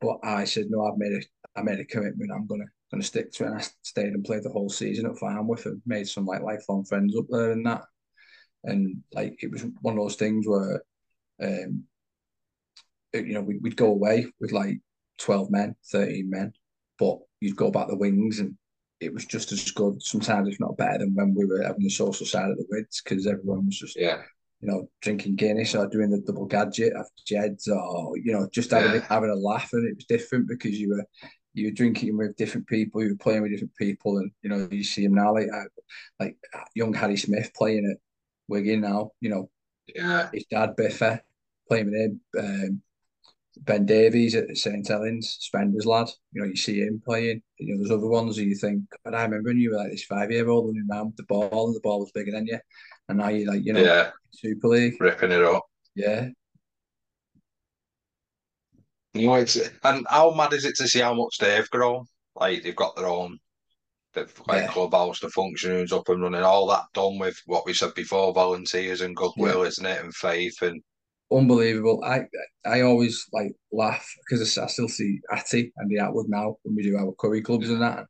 But I said, no, I've made a, I made a commitment. I'm gonna gonna stick to it. And I stayed and played the whole season at Farnworth and made some like lifelong friends up there and that. And like it was one of those things where, um, it- you know, we'd, we'd go away with like 12 men, 13 men, but you'd go back the wings and it was just as good, sometimes if not better than when we were having the social side of the Wids because everyone was just, yeah. you know, drinking Guinness or doing the double gadget after Jeds or, you know, just having, Yeah. having a laugh and it was different because you were you were drinking with different people, you were playing with different people and, you know, you see him now like uh, like young Harry Smith playing at Wigan now, you know, Yeah. his dad Biffa playing with him. Um, Ben Davies at St Helens, Spender's lad. You know, you see him playing. You know, there's other ones who you think, but I remember when you were like this five year old running around with the ball and the ball was bigger than you. And now you're like, you know, Yeah. Super League. Ripping it up. Yeah. You know, it's and how mad is it to see how much they've grown? Like they've got their own, they've like Yeah. clubhouse, the functions up and running, all that done with what we said before, volunteers and goodwill, isn't it? And faith and Unbelievable. I I always like laugh because I, still see Atty and the Atwood now when we do our curry clubs and that.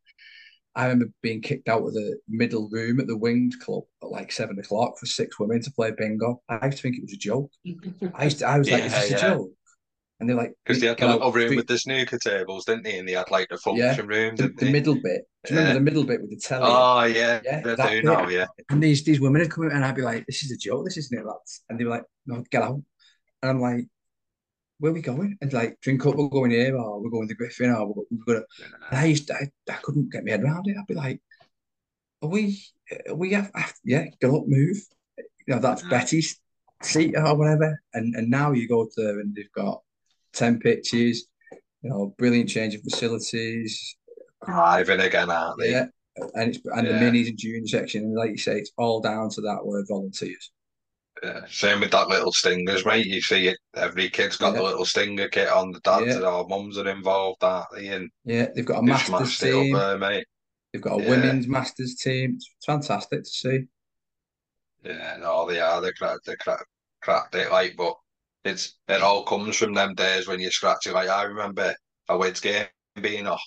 I remember being kicked out of the middle room at the Winged Club at like seven o'clock for six women to play bingo. I used to think it was a joke. I used to, I was like, is this yeah. a joke? And they're like, because they had "Get the little room three- with the snooker tables, didn't they? And they had like the Yeah, function room, the, the middle bit. Do you remember the middle bit with the telly? Oh yeah, Yeah, they do now, yeah. And these these women would come in and I'd be like, this is a joke, this isn't it, lads? And they were like, no, get out. And I'm like, where are we going? And like, drink up, we're going here, or we're going to Griffin, or we're, we're gonna. And I used to, I, I couldn't get my head around it. I'd be like, are we, are we have, have yeah, get up, move. You know, that's uh-huh. Betty's seat or whatever. And and now you go there and they've got ten pitches, you know, brilliant change of facilities. Driving again, aren't they? Yeah, and it's and Yeah. the minis and junior section, and like you say, it's all down to that word volunteers. Yeah, Same with that little stingers, mate. You see it. Every kid's got the little stinger kit on. The dads Yeah. or mums are involved, aren't they? And Yeah, they've got a masters team. there, mate. They've got a Yeah. women's masters team. It's fantastic to see. Yeah, no, they are. They cracked, they cracked, cracked it like, but it's it all comes from them days when you're scratching. Like I remember a Wids game being off,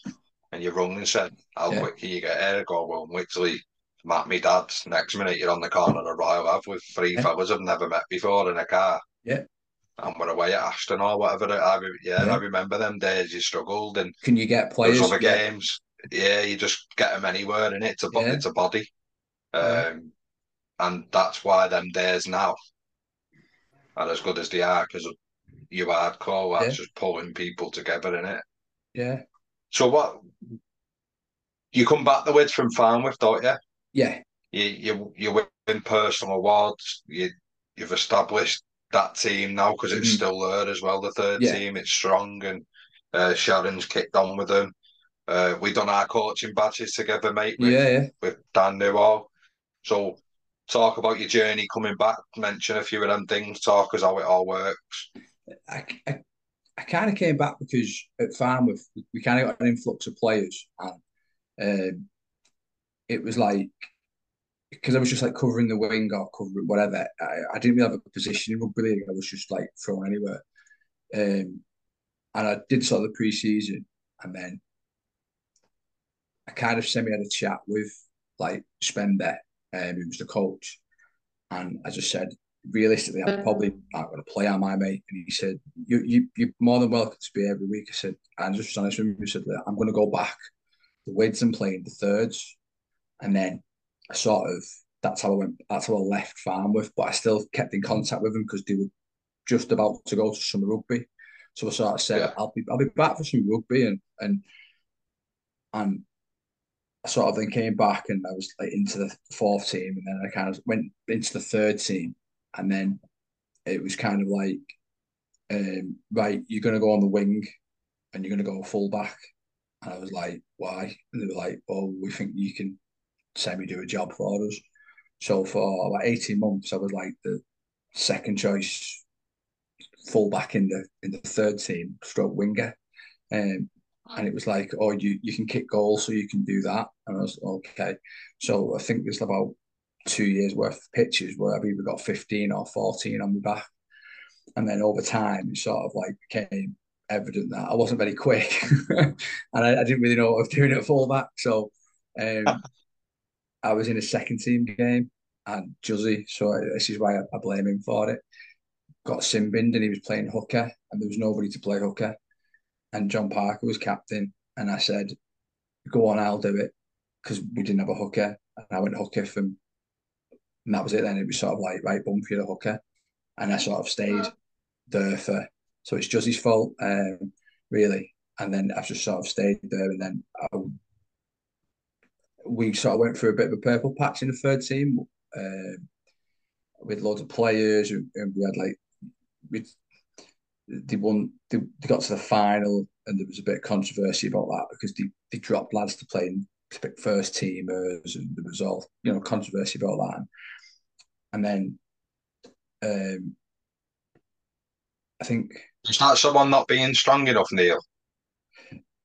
and you rung and said, "How Yeah. quick can you get here?" I Go well, literally. Matt, me dad's next minute you're on the corner of Royal Ave with three Yeah. fellas I've never met before in a car. Yeah. And we're away at Ashton or whatever. I, yeah, Yeah. I remember them days you struggled and Can you get players? other Yeah, games. Yeah, you just get them anywhere and it's a bo- Yeah. it's a body. Um, and that's why them days now are as good as they are because you hardcore. That's Yeah. just pulling people together in it. Yeah. So what? You come back the words from Farnworth, don't you? Yeah. You you you win personal awards. You you've established that team now because it's Mhm. still there as well. The third Yeah. team, it's strong, and uh, Sharon's kicked on with them. Uh, we done our coaching badges together, mate. With, Yeah, yeah. with Dan Newall. So talk about your journey coming back. Mention a few of them things. Talk us how it all works. I, I, I kind of came back because at Farnworth we, we kind of got an influx of players, and um, it was like because I was just like covering the wing or covering whatever. I, I didn't really have a position in rugby league. I was just like thrown anywhere. Um, and I did sort of the pre-season, and then I kind of semi had a chat with like Spender, um, who was the coach, and I just said, realistically, I'm probably not going to play, am I, mate? And he said, you, you, you're more than welcome to be every week. I said, I just was honest with him. He said, I'm going to go back the wids and playing the thirds. And then I sort of, that's how I went, that's how I left Farnworth, but I still kept in contact with them because they were just about to go to summer rugby. So I sort of said, Yeah. I'll be, I'll be back for some rugby. And, and, and I sort of then came back and I was like into the fourth team. And then I kind of went into the third team. And then it was kind of like, um, right, you're going to go on the wing and you're going to go full back. And I was like, why? And they were like, oh, we think you can semi do a job for us. So for about 18 months, I was like the second choice full back in the in the third team, stroke winger. Um, and it was like, oh, you, you can kick goals, so you can do that. And I was okay. So I think there's about two years worth of pitches where I've either got 15 or 14 on my back. And then over time, it sort of like became evident that I wasn't very quick, *laughs* and I, I didn't really know what I was doing at fullback. So um, *laughs* I was in a second team game, and Juzzy, so this is why I, I blame him for it. Got sin binned, and he was playing hooker, and there was nobody to play hooker. And John Parker was captain, and I said, "Go on, I'll do it," because we didn't have a hooker, and I went hooker from, and that was it. Then it was sort of like right, bump for the hooker, and I sort of stayed there for. So it's Juzzy's fault, um, really. And then I've just sort of stayed there, and then I, we sort of went through a bit of a purple patch in the third team, um, with loads of players, and we had like we they won they, they got to the final and there was a bit of controversy about that because they, they dropped lads to play in first teamers and there was all you know controversy about that and then um I think Is that someone not being strong enough, Neil?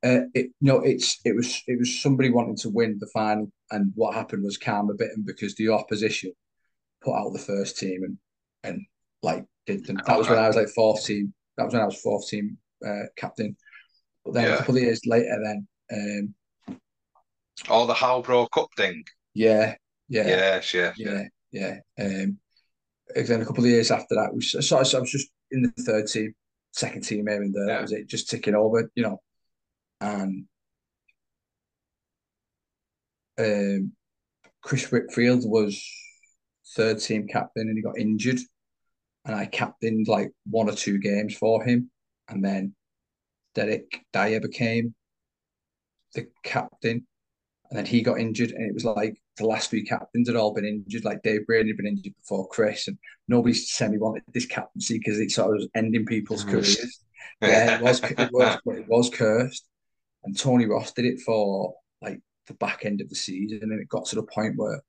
Uh, it no it's it was it was somebody wanting to win the final and what happened was karma bitten because the opposition put out the first team and and like did them. That was when I was like 14 that was when I was fourth team uh, captain. But then Yeah. a couple of years later, then um, Or the Halbro Cup thing? yeah, yeah, Yes, yeah, yeah. yeah, yeah. Um, then a couple of years after that, we so, so I was just in the third team, second team here and there. Yeah. That was it, just ticking over, you know. And um, Chris Whitfield was third team captain, and he got injured, and I captained like one or two games for him, and then Derek Dyer became the captain, and then he got injured, and it was like the last three captains had all been injured. Like Dave Brady had been injured before Chris, and nobody semi wanted this captaincy because it sort of was ending people's careers. Yeah, it was, it was, it was cursed, and Tony Ross did it for like the back end of the season, and it got to the point where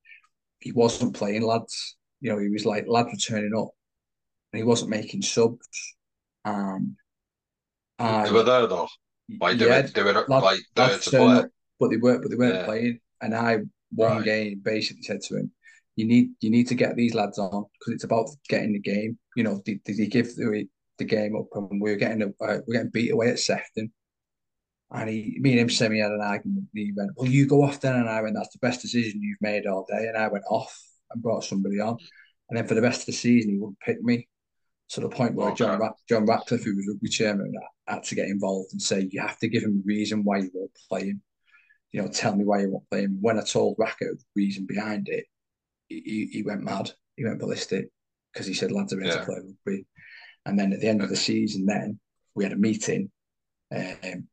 he wasn't playing lads. You know, he was like lads were turning up, and he wasn't making subs. Um, and They were there though. Like they yeah, were, they were lads- like there lads to play. up, but they weren't. But they weren't Yeah. playing. And I one Right. game basically said to him, "You need you need to get these lads on because it's about getting the game. You know, did, did he give the the game up? And we were getting a, uh, we are getting beat away at Sefton." And he, me and him, semi had an argument. He went, "Well, you go off then," and I went, "That's the best decision you've made all day." And I went off and brought somebody on. And then for the rest of the season, he wouldn't pick me. To the point where John Okay. Ra- John Ratcliffe, who was rugby chairman, had to get involved and say, "You have to give him a reason why you won't play him. You know, tell me why you won't play him." When I told Racket the reason behind it, he, he went mad. He went ballistic because he said, "Lads are ready Yeah. to play rugby." And then at the end of the season, then we had a meeting, um,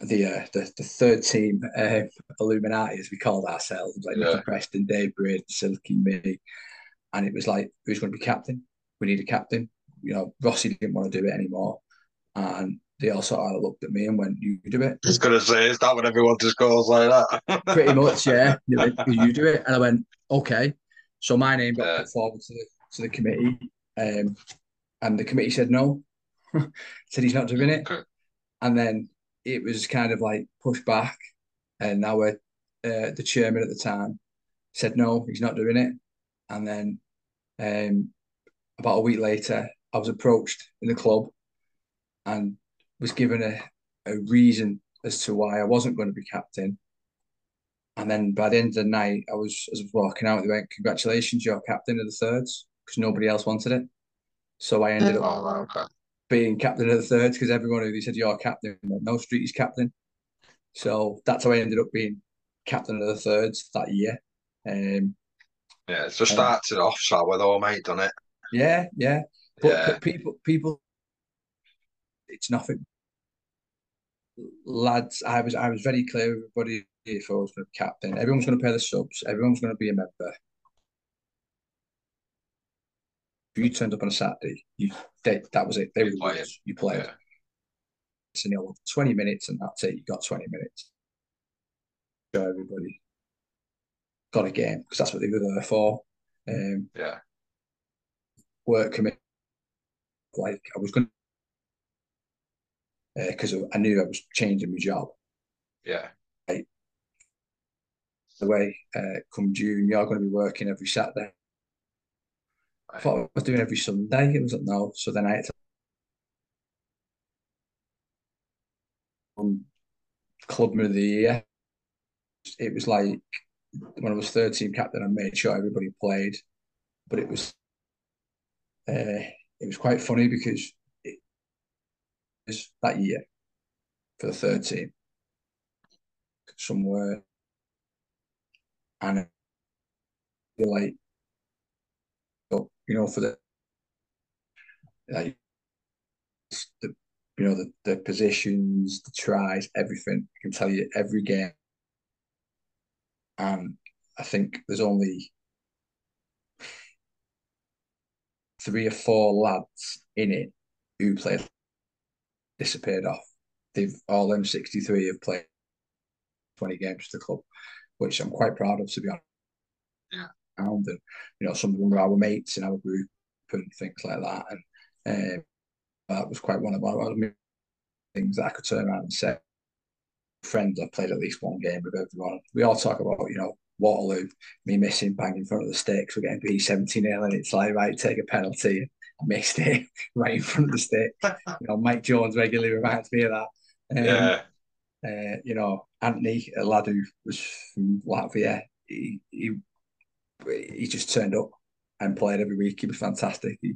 the uh, the the third team uh, Illuminati, as we called ourselves, like yeah. Preston, Dave Braid, Silky, me, and it was like who's going to be captain? We need a captain. You know, Rossi didn't want to do it anymore, and they all sort of looked at me and went, "You do it." Going to say, is that what everyone just goes like that? *laughs* Pretty much, yeah. you do it, and I went, "Okay." So my name got yeah. put forward to the to the committee, um, and the committee said no, *laughs* said he's not doing it, and then it was kind of like pushed back, and now uh, the chairman at the time said no, he's not doing it, and then um, about a week later, I was approached in the club, and was given a, a reason as to why I wasn't going to be captain. And then by the end of the night, I was as I was walking out, they went, "Congratulations, you're captain of the thirds," because nobody else wanted it. So I ended up oh, okay. Being captain of the thirds because everyone who they said you're captain, no street is captain. So that's how I ended up being captain of the thirds that year. Um, yeah, it's just um, started off sour though, mate, done it? Yeah, yeah. But yeah. people, people, it's nothing. Lads, I was, I was very clear with everybody. If I was going to be captain, everyone's going to pay the subs. Everyone's going to be a member. If you turned up on a Saturday, you they, that was it. They were playing. You played. Yeah. So, you know, 20 minutes and that's it. You got 20 minutes. Show everybody. Got a game because that's what they were there for. Um, yeah. Work commit. Like I was going because uh, I knew I was changing my job. Yeah. Like, the way uh, come June, you're going to be working every Saturday. I thought I was doing every Sunday. It was like no. So then I had to um, of the year. It was like when I was third team captain, I made sure everybody played, but it was uh, it was quite funny because it was that year for the third team somewhere, and like you know, for the like the you know the, the positions, the tries, everything. I can tell you every game. And I think there's only three or four lads in it who played disappeared off. They've all them 63 have played 20 games for the club, which I'm quite proud of to be honest. Yeah around, and you know some of them were our mates in our group and things like that. And um, that was quite one of our things that I could turn around and say. Friends, I've played at least one game with everyone. We all talk about, you know, Waterloo, me missing bang in front of the sticks. We're getting beat 17 0, and it's like, right, take a penalty. Missed it *laughs* right in front of the stick. *laughs* you know, Mike Jones regularly reminds me of that. Um, yeah. Uh, you know, Anthony, a lad who was from Latvia, he, he he just turned up and played every week. He was fantastic. He,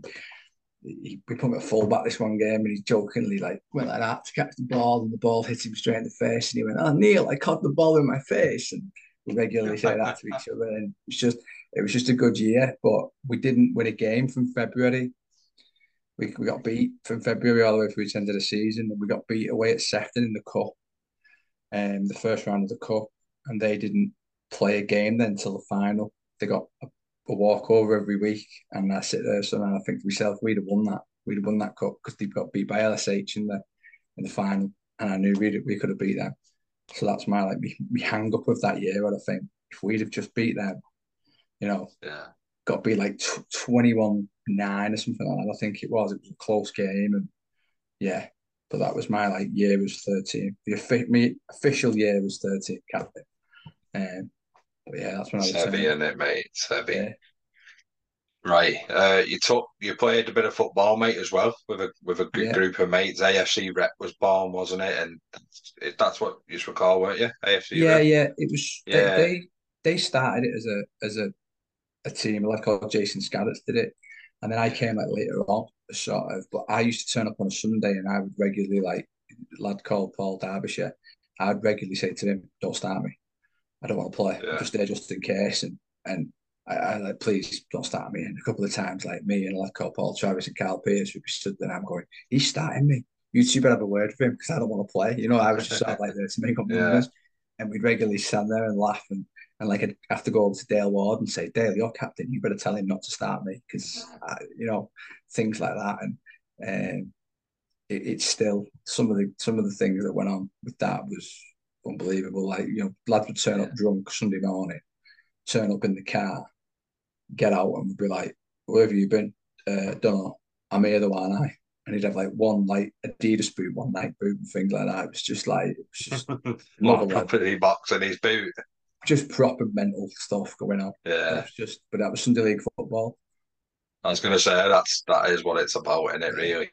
he, we put him at fullback this one game, and he jokingly like went like that to catch the ball, and the ball hit him straight in the face, and he went, "Oh Neil, I caught the ball in my face," and we regularly say that to each other, and it's just it was just a good year, but we didn't win a game from February. We, we got beat from February all the way through to the end of the season, and we got beat away at Sefton in the cup, um, the first round of the cup, and they didn't play a game then until the final they got a, a walkover every week, and I sit there. So I think to myself, we'd have won that. We'd have won that cup because they got beat by LSH in the in the final, and I knew we we could have beat them. So that's my like we, we hang up with that year. I think if we'd have just beat them, you know, yeah, got to be like twenty one nine or something like that. I think it was. It was a close game, and yeah. But that was my like year was thirteen. The me official year was thirteen captain. Um, but yeah, that's when I was heavy, saying. isn't it, mate? It's heavy. Yeah. Right. Uh, you took you played a bit of football, mate, as well with a with a good yeah. group of mates. AFC rep was born, wasn't it? And that's, that's what you recall, weren't you? AFC. Yeah, rep? yeah. It was. Yeah. They, they, they started it as a as a a team. Like called Jason Scadders did it, and then I came out later on, sort of. But I used to turn up on a Sunday, and I would regularly like lad called Paul Derbyshire. I'd regularly say to him, "Don't start me." I don't want to play. Yeah. I'm just there just in case. And and I, I like, please don't start me. And a couple of times, like me and like Paul Travis and Carl Pierce would be stood there. I'm going, he's starting me. you two better have a word with him because I don't want to play. You know, I was just sort of like there to make up *laughs* Yeah. numbers. And we'd regularly stand there and laugh and, and like I'd have to go over to Dale Ward and say, Dale, you're captain. You better tell him not to start me because, you know, things like that. And um, it, it's still some of the some of the things that went on with that was unbelievable. Like, you know, lads would turn up drunk Sunday morning, turn up in the car, get out and be like, where have you been? Uh, don't know. I'm here though, aren't I? And he'd have like one like Adidas boot, one Nike boot, and things like that. It was just like it was just What *laughs* Another one. property box in his boot. just proper mental stuff going on. It Yeah, was just, but that was Sunday league football. I was gonna say that's that is what it's about, isn't it? Really,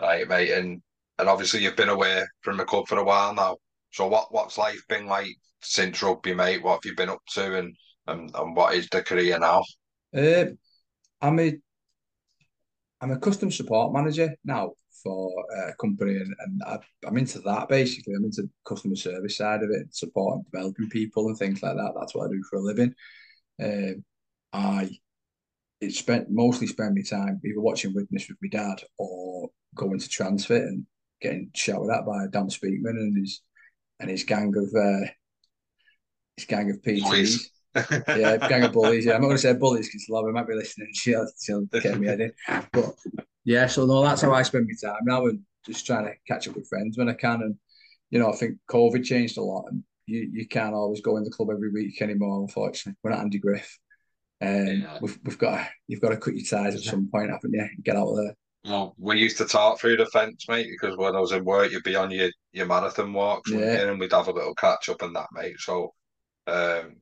right, mate. And and obviously you've been away from the club for a while now. So what what's life been like since rugby, mate? What have you been up to, and and, and what is the career now? Uh, I'm a I'm a custom support manager now for a company, and, and I, I'm into that basically. I'm into customer service side of it, supporting, developing people, and things like that. That's what I do for a living. Um, I it spent mostly spend my time either watching Widnes with my dad or going to transfer and getting shouted at by Dan Speakman and his and his gang of uh, his gang of PTs. *laughs* Yeah, gang of bullies. Yeah, I'm not going to say bullies because Laura might be listening. She'll, she'll get me head in. But yeah, so no, that's how I spend my time now and just trying to catch up with friends when I can. And, you know, I think COVID changed a lot and you, you can't always go in the club every week anymore, unfortunately. We're not Andy Griff. Um, Yeah. we've, we've got to, you've got to cut your ties at some point, haven't you? Get out of there. Well, we used to talk through the fence, mate, because when I was in work, you'd be on your, your marathon walks, Yeah. and we'd have a little catch up and that, mate. So, um,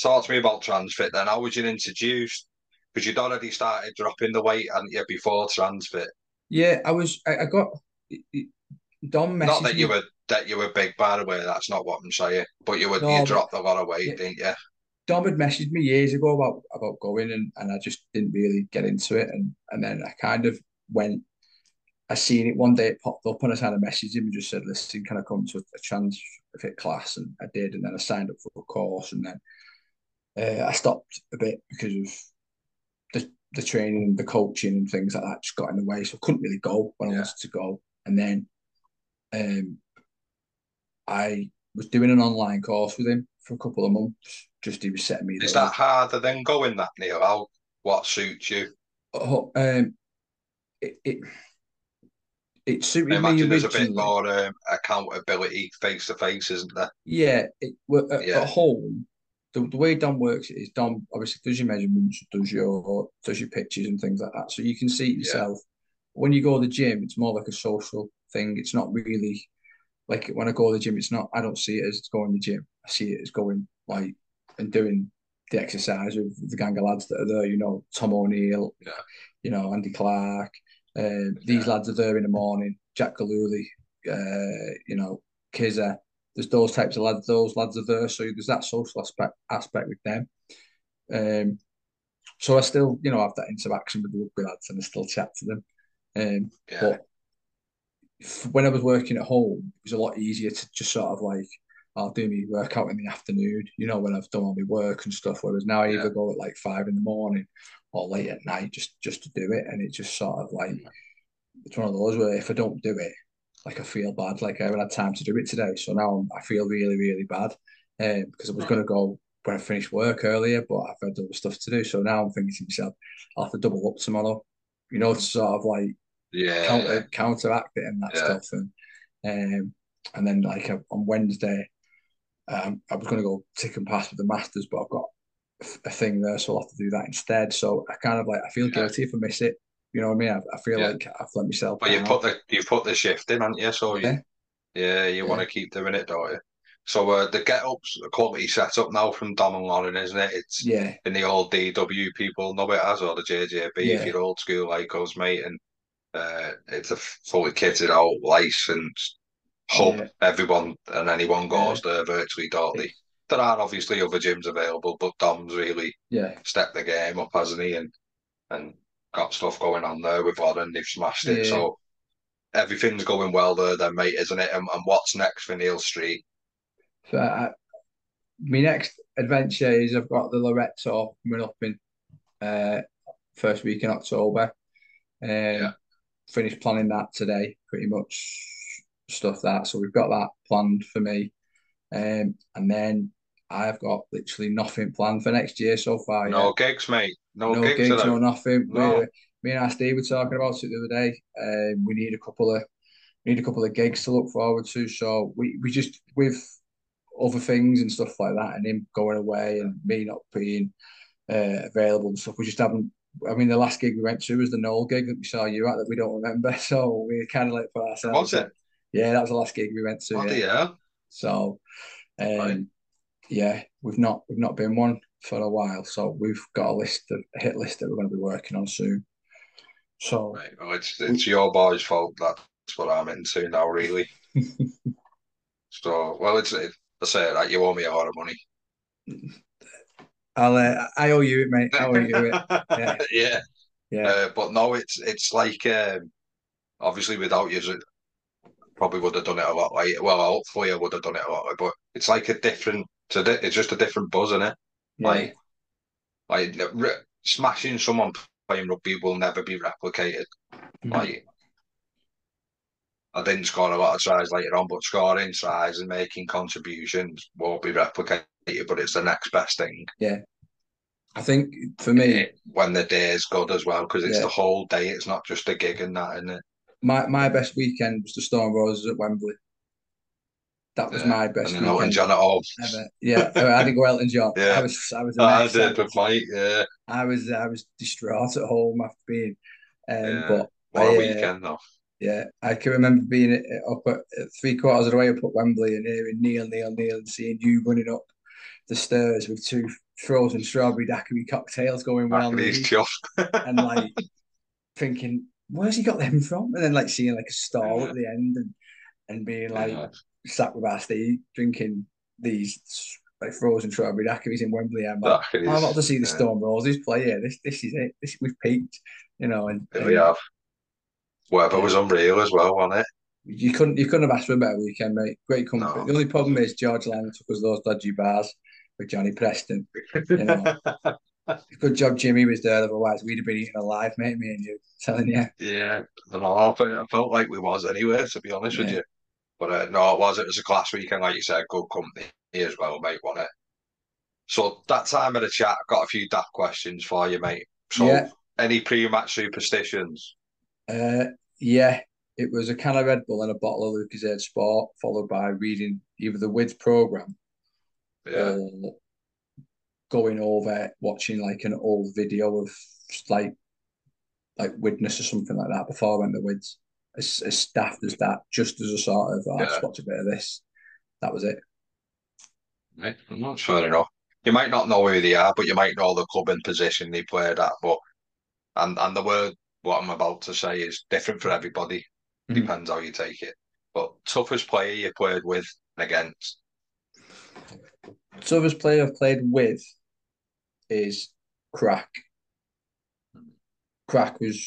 talk to me about Transfit then. How was you introduced? Because you'd already started dropping the weight, hadn't you, before Transfit? Yeah, I was, I, I got, Dom Not that you were that you were big, by the way. That's not what I'm saying. But you were No, you dropped a lot of weight, Yeah. didn't you? Dom had messaged me years ago about about going and, and I just didn't really get into it. And and then I kind of went I seen it one day it popped up and I kind of messaged him and just said listen can I come to a trans fit class? And I did. And then I signed up for a course. And then uh, I stopped a bit because of the the training and the coaching and things like that just got in the way. So I couldn't really go when I Yeah. wanted to go. And then um I was doing an online course with him for a couple of months just he was setting me Is that harder than going that Neil? How what suits you? Oh, um, it, it it I suited me imagine there's a bit more um, accountability face to face, isn't there? Yeah, it, well, at, Yeah. at home, the, the way Dom works is Dom obviously does your measurements, does your does your pictures and things like that, so you can see it yourself. When you go to the gym, it's more like a social thing. It's not really like when I go to the gym. It's not. I don't see it as going to the gym. I see it as going like and doing the exercise with the gang of lads that are there. You know, Tom O'Neill, Yeah. you know, Andy Clark. Uh, these lads are there in the morning. Jack Galooly, uh, you know, Kizza. There's those types of lads. Those lads are there, so there's that social aspect aspect with them. Um, so I still, you know, have that interaction with the rugby lads, and I still chat to them. Um, Yeah. but when I was working at home, it was a lot easier to just sort of like, I'll do my workout in the afternoon, you know, when I've done all my work and stuff. Whereas now I Yeah. either go at like five in the morning or late at night just just to do it, and it's just sort of like it's one of those where if I don't do it, like I feel bad, like I haven't had time to do it today. So now I'm, feel really really bad um, because I was going to go when I finished work earlier, but I've had other stuff to do. So now I'm thinking to myself, I'll have to double up tomorrow, you know, to sort of like Yeah. counter counteract it and that Yeah. stuff. And um, and then like on Wednesday, um, I was going to go tick and pass with the Masters, but I've got a- thing there, so I'll have to do that instead. So I kind of like I feel Yeah. guilty if I miss it. You know what I mean? I, I feel Yeah. like I've let myself. But you down. put the you put the shift in, haven't you? So Yeah. you, yeah, you Yeah. want to keep doing it, don't you? So uh, the get ups, the quality set up now from Dom and Lauren, isn't it? It's yeah, in the old DW people know it as or the JJB Yeah. if you're old school like us, mate. And uh, it's a fully kitted out licensed hub. Yeah. Everyone and anyone goes there virtually, don't they? There are obviously other gyms available, but Dom's really yeah, stepped the game up, hasn't he? And and got stuff going on there with Lauren. They've smashed it. Yeah. So everything's going well there, then, mate, isn't it? And, and what's next for Neil Street? So I, my next adventure is I've got the Loretto coming up in uh, first week in October. Um, Yeah. finished planning that today, pretty much stuff that. So we've got that planned for me. Um, and then I've got literally nothing planned for next year so far. No yet. gigs, mate. No, no gigs, gigs no nothing. No. Me and Steve were talking about it the other day. Um, we need a couple of we need a couple of gigs to look forward to. So we, we just with other things and stuff like that, and him going away and me not being uh, available and stuff. We just haven't. I mean, the last gig we went to was the Knoll gig that we saw you at that we don't remember. *laughs* So we kind of like for ourselves. Was it? Yeah, that was the last gig we went to. Oh, yeah. yeah. So, um, right. yeah, we've not we've not been one for a while. So we've got a list of a hit list that we're going to be working on soon. So, right. well, it's it's your boy's fault. That's what I'm into now, really. *laughs* so, well, it's it, I say that you owe me a lot of money. I'll uh, I owe you it, mate. I owe you it. *laughs* Yeah, yeah. yeah. Uh, but no, it's it's like um, obviously without you, probably would have done it a lot later. Well, hopefully I would have done it a lot later, but it's like a different. It's just a different buzz, isn't it? Yeah. Like, like smashing someone playing rugby will never be replicated. Mm-hmm. Like, I didn't score a lot of tries later on, but scoring tries and making contributions won't be replicated. But it's the next best thing. Yeah, I think for me, when the day is good as well, because it's yeah. the whole day. It's not just a gig and that, isn't it? My my best weekend was the Stone Roses at Wembley. That was yeah. my best. And Elton John at home. Ever. Yeah, I didn't go Elton John. yeah, I was I was. I did with Mike. Yeah, I was I was distraught at home after being. Um, yeah. But what I, a uh, weekend though. Yeah, I can remember being up at, at three quarters of the way up at Wembley and hearing Neil, Neil, Neil, and seeing you running up the stairs with two frozen strawberry daiquiri cocktails going well. and like thinking, where's he got them from? And then like seeing like a stall yeah. at the end and and being like yeah. sat with our Steve drinking these like frozen strawberry daiquiris in Wembley. I'm like, I'm about to see the yeah. Stone Roses play here. This this is it. This we've peaked, you know. And, and we have. Weather was unreal as well, wasn't it? You couldn't you couldn't have asked for a better weekend, mate. Great company. No. The only problem is George Lang took us those dodgy bars with Johnny Preston. You know. *laughs* *laughs* Good job Jimmy was there, otherwise we'd have been eaten alive, mate, me and you, *laughs* telling you. Yeah, I know, I felt like we was anyway, to be honest yeah. with you. But uh, no, it was. It was a class weekend, like you said, good company as well, mate, wasn't it? So that time of the chat, I've got a few daft questions for you, mate. So yeah. any pre-match superstitions? Uh, yeah, it was a can of Red Bull and a bottle of Lucozade Sport, followed by reading either the WIDS program yeah. or going over watching like an old video of like like Widnes or something like that before I went to WIDS. As, as daft as that, just as a sort of, oh, yeah. watch a bit of this. That was it. Right, I'm not fair enough. You might not know who they are, but you might know the club and position they played at. But and and the word what I'm about to say is different for everybody. Mm-hmm. Depends how you take it. But toughest player you played with and against. Toughest player I've played with is Crack. Crack was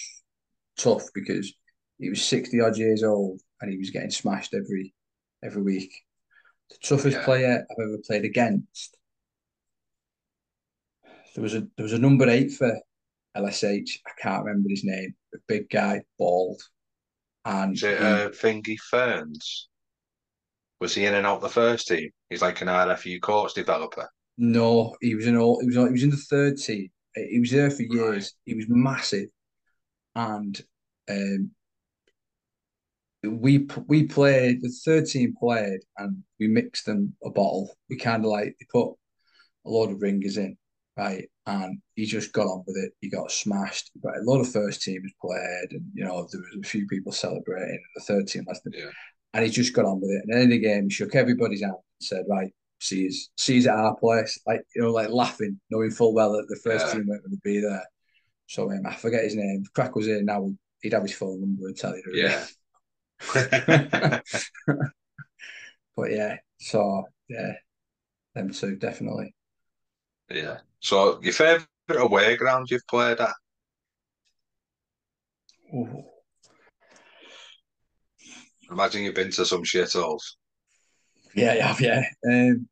tough because he was 60 odd years old and he was getting smashed every every week. The toughest yeah. player I've ever played against. There was a there was a number eight for LSH. I can't remember his name. A big guy, bald, and is it uh, Thingy Ferns? Was he in and out the first team? He's like an RFU course developer. No, he was in all. He was. He was in the third team. He was there for years. Right. He was massive, and um, we we played. The third team played, and we mixed them a bottle. We kind of like they put a lot of ringers in, right? And he just got on with it. He got smashed. But a lot of first teams played, and you know there was a few people celebrating. The third team last yeah. And he just got on with it. And in the game, he shook everybody's hand and said, "Right, sees sees at our place, like you know, like laughing, knowing full well that the first yeah. team weren't going to be there." So um, I forget his name. Crack was here now. He'd have his phone number and tell you. Yeah. *laughs* but yeah, so yeah, them two definitely. Yeah. So your favourite away ground you've played at? Ooh. Imagine you've been to some shitholes. Yeah, yeah, yeah. Um,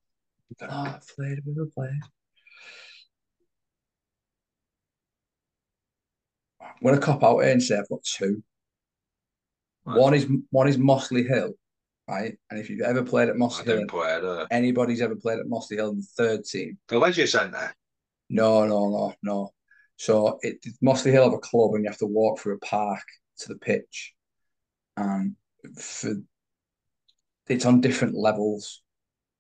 oh, I've played, I've never played. I'm going to cop out here and say I've got two. Right. One is one is Mossley Hill, right? And if you've ever played at Mossley Hill, play there. anybody's ever played at Mossley Hill in the third team. The Leisure Centre? No, no, no, no. So it Mossley Hill have a club and you have to walk through a park to the pitch. And for it's on different levels,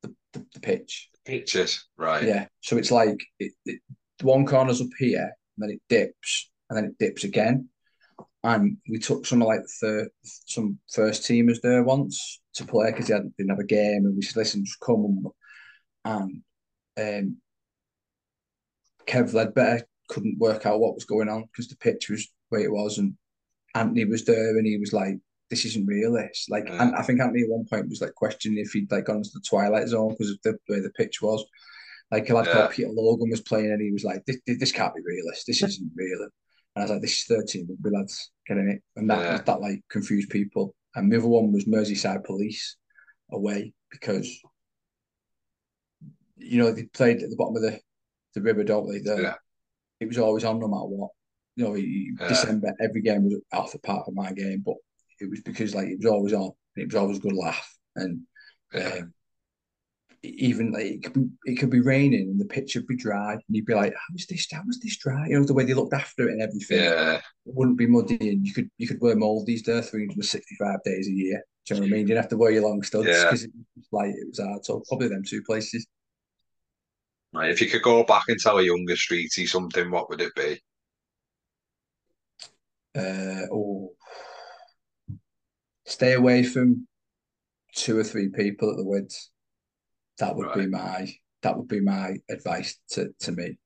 the, the, the pitch. Pitches, right. Yeah. So it's like it, it, one corner's up here, and then it dips, and then it dips again. And we took some of like the third, some first teamers there once to play because they didn't have a game, and we said, "Listen, just come." And um, Kev Ledbetter couldn't work out what was going on because the pitch was where it was, and Anthony was there, and he was like, "This isn't realist. Like, and I think Anthony at one point was like questioning if he'd like gone into the twilight zone because of the way the pitch was. Like a lad yeah. called Peter Logan was playing, and he was like, "This, this can't be realist. This isn't real." And I was like, "This is thirteen rugby lads getting it," and that yeah. that like confused people. And the other one was Merseyside Police away because you know they played at the bottom of the the river, don't they? The, yeah. It was always on no matter what. You know. December every game was half a part of my game, but it was because like it was always on. it was always a good laugh, and yeah. um, even like it could be it could be raining and the pitch would be dry, and you'd be like, "How is this? How was this dry?" You know the way they looked after it and everything. Yeah, it wouldn't be muddy, and you could you could wear moldies there three hundred and sixty five days a year. Do you know what I mean? You didn't have to wear your long studs because yeah. it was like it was hard. So probably them two places. Right. If you could go back and tell a younger Streety something, what would it be? Uh, oh, stay away from two or three people at the Wids. That would right. be my that would be my advice to to me.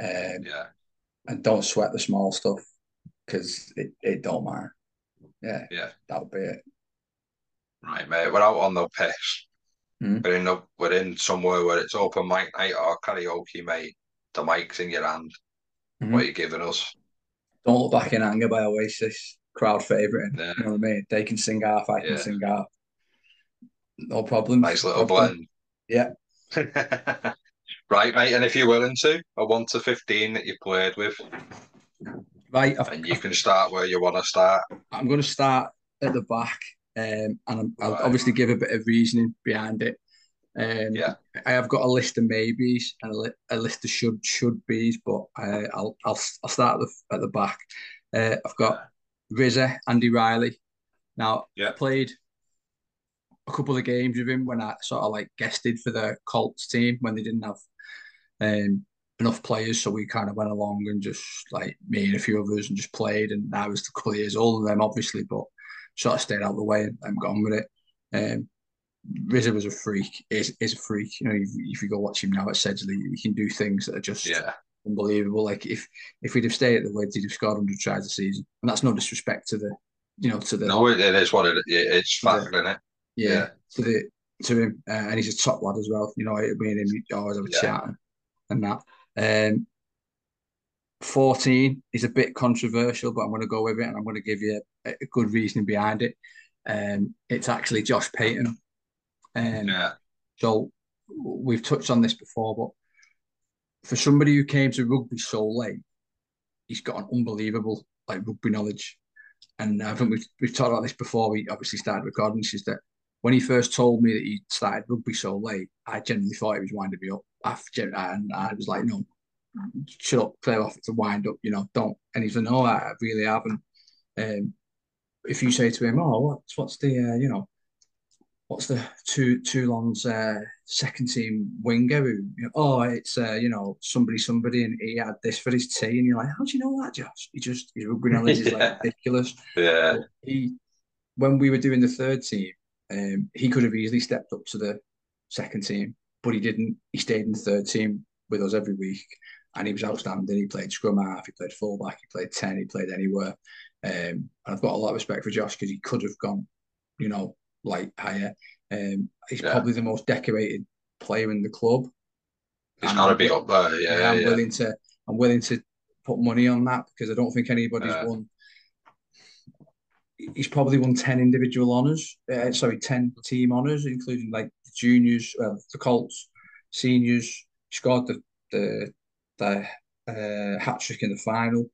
Um, yeah. And don't sweat the small stuff because it, it don't matter. Yeah. Yeah. That would be it. Right, mate. We're out on the piss. Mm. We're in the, we're in somewhere where it's open mic night or karaoke, mate. The mic's in your hand. Mm-hmm. What are you giving us? Don't look back in anger by Oasis. Crowd favourite. Yeah. You know what I mean? They can sing half, I yeah. can sing half. No problem. Nice little blend. Yeah. *laughs* right, mate. And if you're willing to, a one to fifteen that you played with. Right. I've, and you can start where you want to start. I'm going to start at the back, um, and I'll right. obviously give a bit of reasoning behind it. Um, yeah, I have got a list of maybes and a, li- a list of should should be's, but uh, I'll I'll I'll start at the, at the back. Uh, I've got Rizza, Andy Riley. Now, yeah. I played a couple of games with him when I sort of like guested for the Colts team when they didn't have um, enough players, so we kind of went along and just like me and a few others and just played. And I was a couple of years older than them, obviously, but sort of stayed out of the way and got on with it. Um, Rizza was a freak. Is is a freak. You know, if, if, you go watch him now at Sedgley, he can do things that are just yeah. Unbelievable. Like if if we'd have stayed at the Wids, he'd have scored hundred tries a season, and that's no disrespect to the, you know, to the. No, it is what it. It's fact, isn't it? Yeah, yeah, to the to him, uh, and he's a top lad as well. You know, me and him always have a yeah. chat and, and that. Um, 14 is a bit controversial, but I'm going to go with it and I'm going to give you a, a good reasoning behind it. Um, it's actually Josh Payton. Um, yeah. So we've touched on this before, but for somebody who came to rugby so late, he's got an unbelievable like rugby knowledge. And I think we've, we've talked about this before we obviously started recording. This is that when he first told me that he started rugby so late, I genuinely thought he was winding me up. And I was like, no, shut up, play off to wind up, you know, don't. And he's like, no, I really haven't. Um, if you say to him, oh, what's what's the uh, you know, what's the two Toulon's uh, second team winger? Who, you know, oh, it's uh, you know somebody somebody, and he had this for his tea, and you're like, how do you know that, Josh? He just his rugby *laughs* knowledge is like ridiculous. Yeah. But he, when we were doing the third team, um, he could have easily stepped up to the second team, but he didn't. He stayed in the third team with us every week and he was outstanding. He played scrum half, he played fullback, he played 10, he played anywhere. Um, and I've got a lot of respect for Josh because he could have gone, you know, like higher. Um, he's yeah. probably the most decorated player in the club. He's got to be up there, yeah. yeah I'm yeah. willing to, I'm willing to put money on that because I don't think anybody's won. He's probably won ten individual honors. Uh, sorry, ten team honors, including like the juniors, well, the Colts, seniors. He scored the the the uh, hat trick in the final.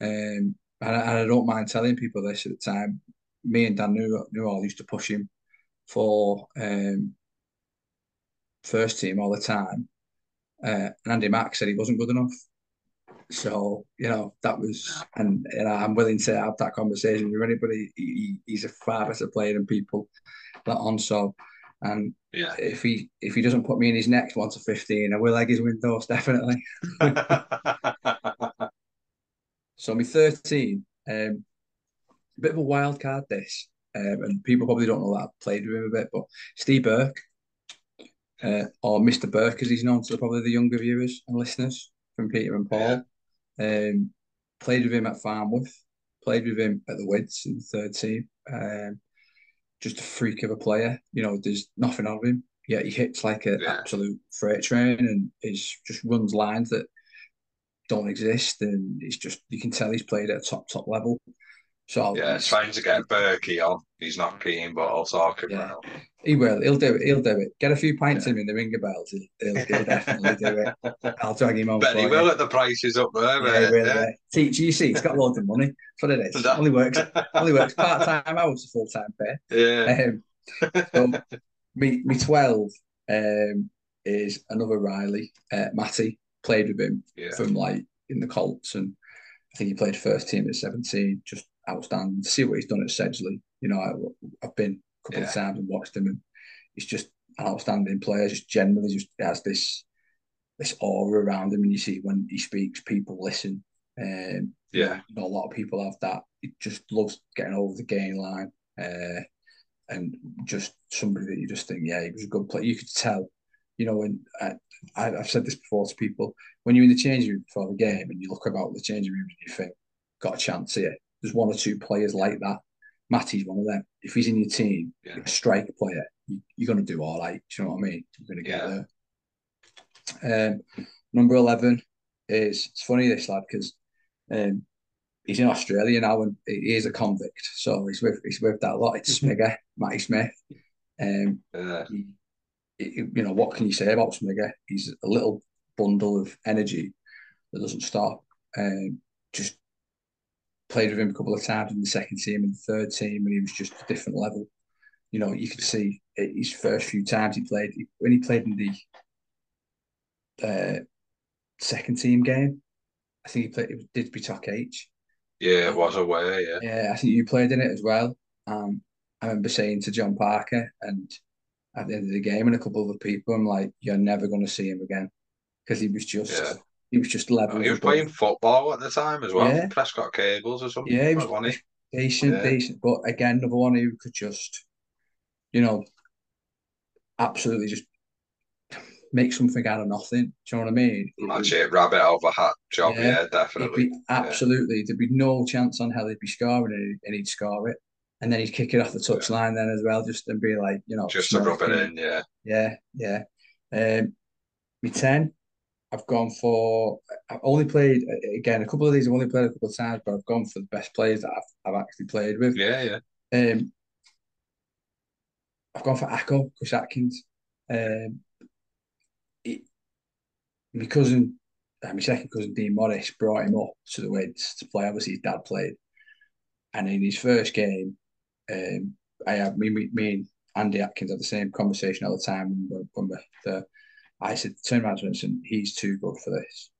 Um, and, I, and I don't mind telling people this at the time. Me and Dan knew knew all used to push him for um, first team all the time. Uh, and Andy Mack said he wasn't good enough. So you know that was, and know, I'm willing to have that conversation with anybody. He, he's a far better player than people let on. So, and Yeah. if he if he doesn't put me in his next one to fifteen, I will egg his windows *laughs* definitely. *laughs* So my 13, um, a bit of a wild card this, um, and people probably don't know that I've played with him a bit, but Steve Burke, uh, or Mr. Burke as he's known to probably the younger viewers and listeners from Peter and Paul, um, played with him at Farnworth, played with him at the Wids in the third team. Um, just a freak of a player. You know, there's nothing of him. Yeah, he hits like an Yeah. absolute freight train and is just runs lines that don't exist, and it's just you can tell he's played at a top top level. So yeah, trying to get Berkey on. He's not keen, but I'll talk him Yeah. he will. He'll do it. He'll do it. Get a few pints in him in the ringer bells. He'll, he'll, he'll *laughs* definitely do it. I'll drag him on. Bet he will you. at the prices up there. Yeah, will, yeah. yeah. Teacher, you see, he's got loads of money. That's what it is. That- Only works. *laughs* Only works part time hours, full time pay. yeah. Um, so *laughs* me, me twelve um, is another Riley, uh, Matty. Played with him Yeah. from like in the Colts, and I think he played first team at seventeen. Just outstanding. To see what he's done at Sedgley, you know, I, I've been a couple Yeah. of times and watched him, and he's just an outstanding player. Just generally, just has this this aura around him, and you see when he speaks, people listen. Um, you Yeah. know, a lot of people have that. He just loves getting over the gain line. Uh, and just somebody that you just think, yeah, he was a good player. You could tell, you know, when I, I, I've said this before to people, when you're in the changing room before the game and you look about the changing room and you think, got a chance here. There's one or two players like that. Matty's one of them. If he's in your team, Yeah. a strike player, you, you're going to do all right. Do you know what I mean? You're going to get Yeah. there. Um, number 11 is, it's funny this lad, because um, he's in Australia now and he is a convict. So he's with he's with that lot. It's Smigger, Matty Smith. Um, Yeah. he, he- you know, what can you say about Smigger? He's a little bundle of energy that doesn't stop. Um, just played with him a couple of times in the second team and the third team, and he was just a different level. You know, you could see it- his first few times he played when he played in the uh, second team game. I think he played. It did be Talk H. Yeah, it was away, yeah. Yeah, I think you played in it as well. Um, I remember saying to John Parker and at the end of the game and a couple of other people, I'm like, you're never going to see him again because he was just Yeah. He was just level. He was playing football at the time as well. Yeah. Prescot Cables or something. Yeah, he was he? decent, Yeah. decent. But again, another one who could just, you know, absolutely just make something out of nothing. Do you know what I mean? That's it, rabbit over hat job, Yeah. yeah, definitely. absolutely, there'd be no chance on hell he'd be scoring it, and he'd score it. And then he'd kick it off the touchline then as well, just and be like, you know, Just to rub it in, yeah. Yeah, yeah. Um, me ten, I've gone for. I've only played again a couple of these. I've only played a couple of times, but I've gone for the best players that I've, I've actually played with. Yeah, yeah. Um, I've gone for Acco, Chris Atkins. Um, he, my cousin, uh, my second cousin Dean Morris, brought him up to the Wids to play. Obviously, his dad played, and in his first game, um, I have me, me, me and Andy Atkins had the same conversation all the time when we when we the, I said, turn around to he's too good for this.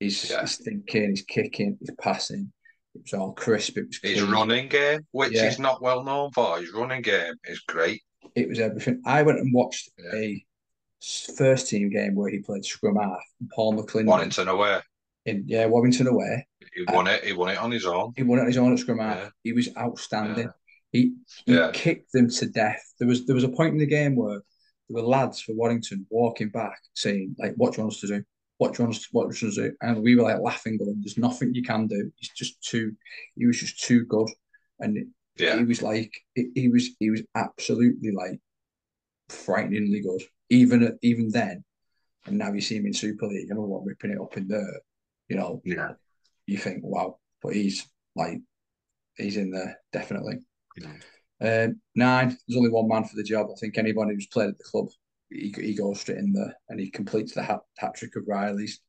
He's, Yeah. he's thinking, he's kicking, he's passing. It was all crisp. It was His running game, which Yeah. he's not well known for, his running game is great. it was everything. I went and watched Yeah. a first team game where he played scrum half and Paul McClendon Warrington away. in yeah Warrington away. He won it, he won it on his own. He won it on his own at scrum half. Yeah. He was outstanding. He he kicked them to death. There was there was a point in the game where there were lads for Warrington walking back saying like, "What do you want us to do? What do you want us to, what do you want us to do?" And we were like laughing, going, "There's nothing you can do. He's just too. He was just too good." And Yeah. he was like he, was he was absolutely like frighteningly good even even then and now you see him in super league and all ripping it up in there you know Yeah. you think wow but he's like he's in there definitely Yeah. Um, nine there's only one man for the job I think anybody who's played at the club he, he goes straight in there and he completes the hat, hat trick of Riley's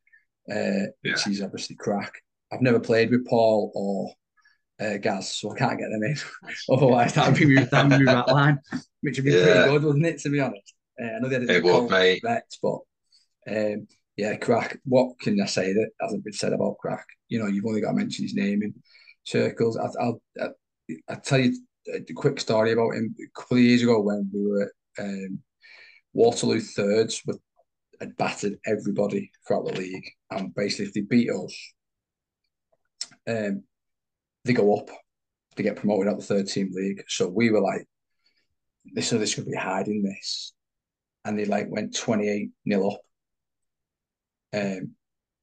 uh, which Yeah. he's obviously crack I've never played with Paul or uh, Gaz, so I can't get them in. *laughs* Otherwise, that would be my, that would be my line, which would be yeah. pretty good, wouldn't it? To be honest, uh, I know they had it would, mate. Vets, but um, yeah, crack. What can I say that hasn't been said about crack? You know, you've only got to mention his name in circles. I, I'll, I'll, I'll tell you a quick story about him. A couple of years ago, when we were um, Waterloo thirds, with had battered everybody throughout the league, and basically, if they beat us, um, they go up, they get promoted out the third team league. So we were like, this so this could be hiding this, and they like went twenty eight nil up. Um,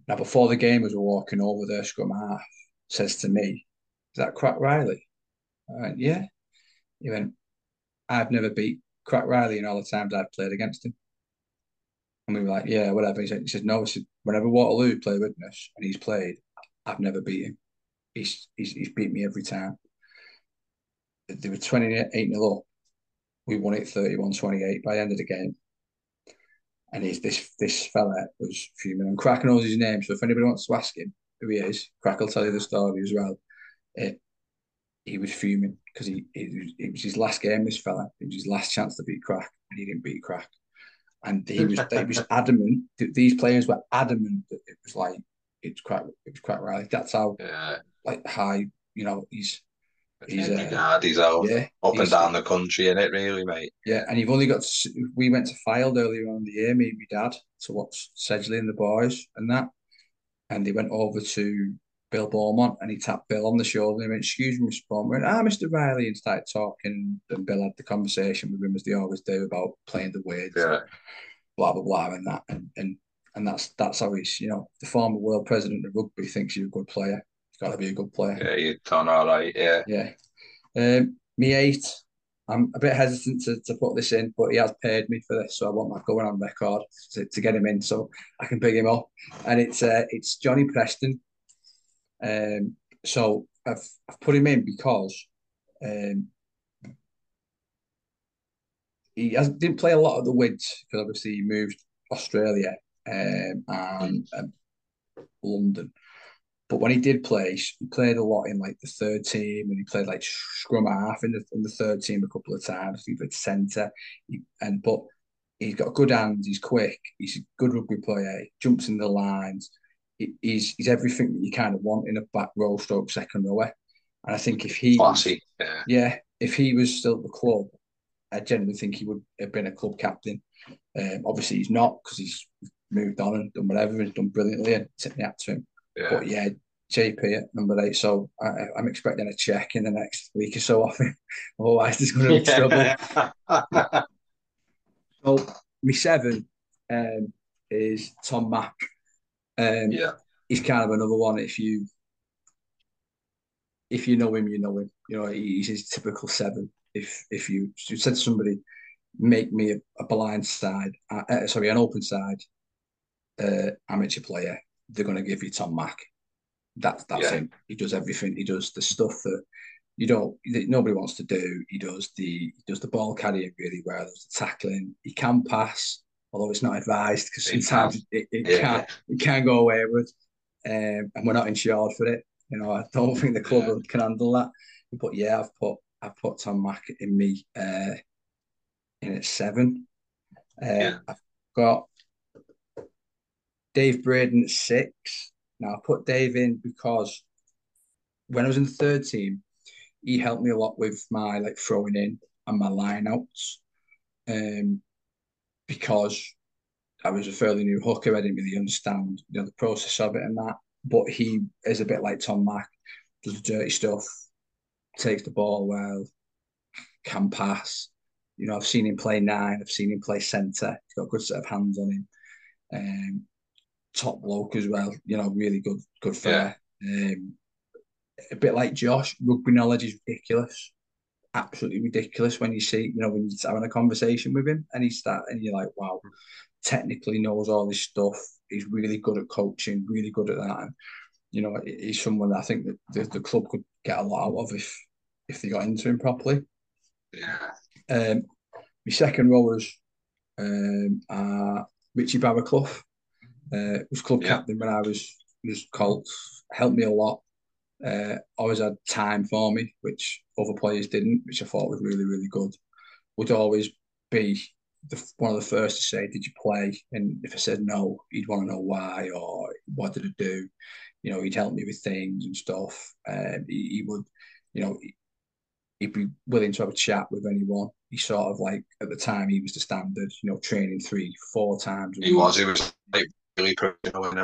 now before the game, as we're walking over there, scrum half says to me, "Is that Crack Riley?" Went, "Yeah." He went, "I've never beat Crack Riley in all the times I've played against him." And we were like, "Yeah, whatever." He said, "He said no." He said, "Whenever Waterloo play with us and he's played, I've never beat him." he's, he's, he's beat me every time. They were 28 0 up. We won it 31 28 by the end of the game. And he's this this fella was fuming. And Crack knows his name. So if anybody wants to ask him who he is, Crack will tell you the story as well. It, he was fuming because he, it, it was his last game, this fella. It was his last chance to beat Crack, and he didn't beat Crack. And he was he was *laughs* adamant. These players were adamant that it was like it's quite it was quite right. That's how yeah like high. You know, he's he's uh, he's out yeah, up and down the country in it, really, mate. Yeah, and you've only got. To, we went to Fylde earlier on in the year, me and my dad, to watch Sedgley and the boys and that, and they went over to Bill Beaumont and he tapped Bill on the shoulder and he went, "Excuse me, Mr. Beaumont." ah, Mr. Riley, and started talking. And Bill had the conversation with him as they always do about playing the words, yeah. blah blah blah, and that, and and and that's that's how he's you know the former world president of rugby thinks you're a good player You've got to be a good player. Yeah, you've done all right. Yeah. Yeah. Um, me eight. I'm a bit hesitant to, to put this in, but he has paid me for this, so I want that going on record to, to get him in, so I can pick him up. And it's uh, it's Johnny Preston. Um, so I've I've put him in because um, he has, didn't play a lot of the Wids because obviously he moved Australia um, and um, London. But when he did play, he played a lot in like the third team, and he played like scrum half in the in the third team a couple of times. He played centre, he, and but he's got good hands. He's quick. He's a good rugby player. He jumps in the lines. He, he's he's everything that you kind of want in a back row stroke second rower. And I think if he classy, yeah. yeah, if he was still at the club, I generally think he would have been a club captain. Um, obviously, he's not because he's moved on and done whatever. He's done brilliantly and tip me out to him. Yeah. But yeah, JP at number eight. So I, am expecting a check in the next week or so off *laughs* him. Otherwise, there's going to be trouble. *laughs* so my seven um, is Tom Mack. Um, yeah, he's kind of another one. If you if you know him, you know him. You know he's his typical seven. If if you, you said to somebody, make me a, a blind side, uh, uh, sorry, an open side uh, amateur player, they're going to give you Tom Mack. That's that's yeah. him. He does everything. He does the stuff that you don't that nobody wants to do. He does the he does the ball carrying really well. Does the tackling. He can pass, although it's not advised because sometimes it, it yeah. can it can go away with, um, and we're not insured for it. You know, I don't *laughs* think the club yeah. can handle that. But yeah, I've put I've put Tom Mack in me uh, in at seven. Uh, yeah. I've got Dave Braden at six. Now I put Dave in because when I was in the third team, he helped me a lot with my like throwing in and my lineouts. Um, because I was a fairly new hooker, I didn't really understand you know the process of it and that. But he is a bit like Tom Mack, does the dirty stuff, takes the ball well, can pass. You know, I've seen him play nine, I've seen him play centre. He's got a good set of hands on him. Um, top bloke as well. You know, really good, good fella. Yeah. Um, a bit like Josh, rugby knowledge is ridiculous, absolutely ridiculous. When you see, you know, when you're having a conversation with him and he's that, and you're like, wow, technically knows all this stuff. He's really good at coaching, really good at that. And, you know, he's someone I think that the, the club could get a lot out of if if they got into him properly. Yeah. Um, my second rowers um, are Richie Baraclough. Uh, was club yeah. captain when I was was Colts. Helped me a lot. Uh, always had time for me, which other players didn't, which I thought was really, really good. Would always be the, one of the first to say, "Did you play?" And if I said no, he'd want to know why or what did I do. You know, he'd help me with things and stuff. Um, he, he would, you know, he'd be willing to have a chat with anyone. He sort of like at the time he was the standard, you know, training three, four times. He was. He was like really professional an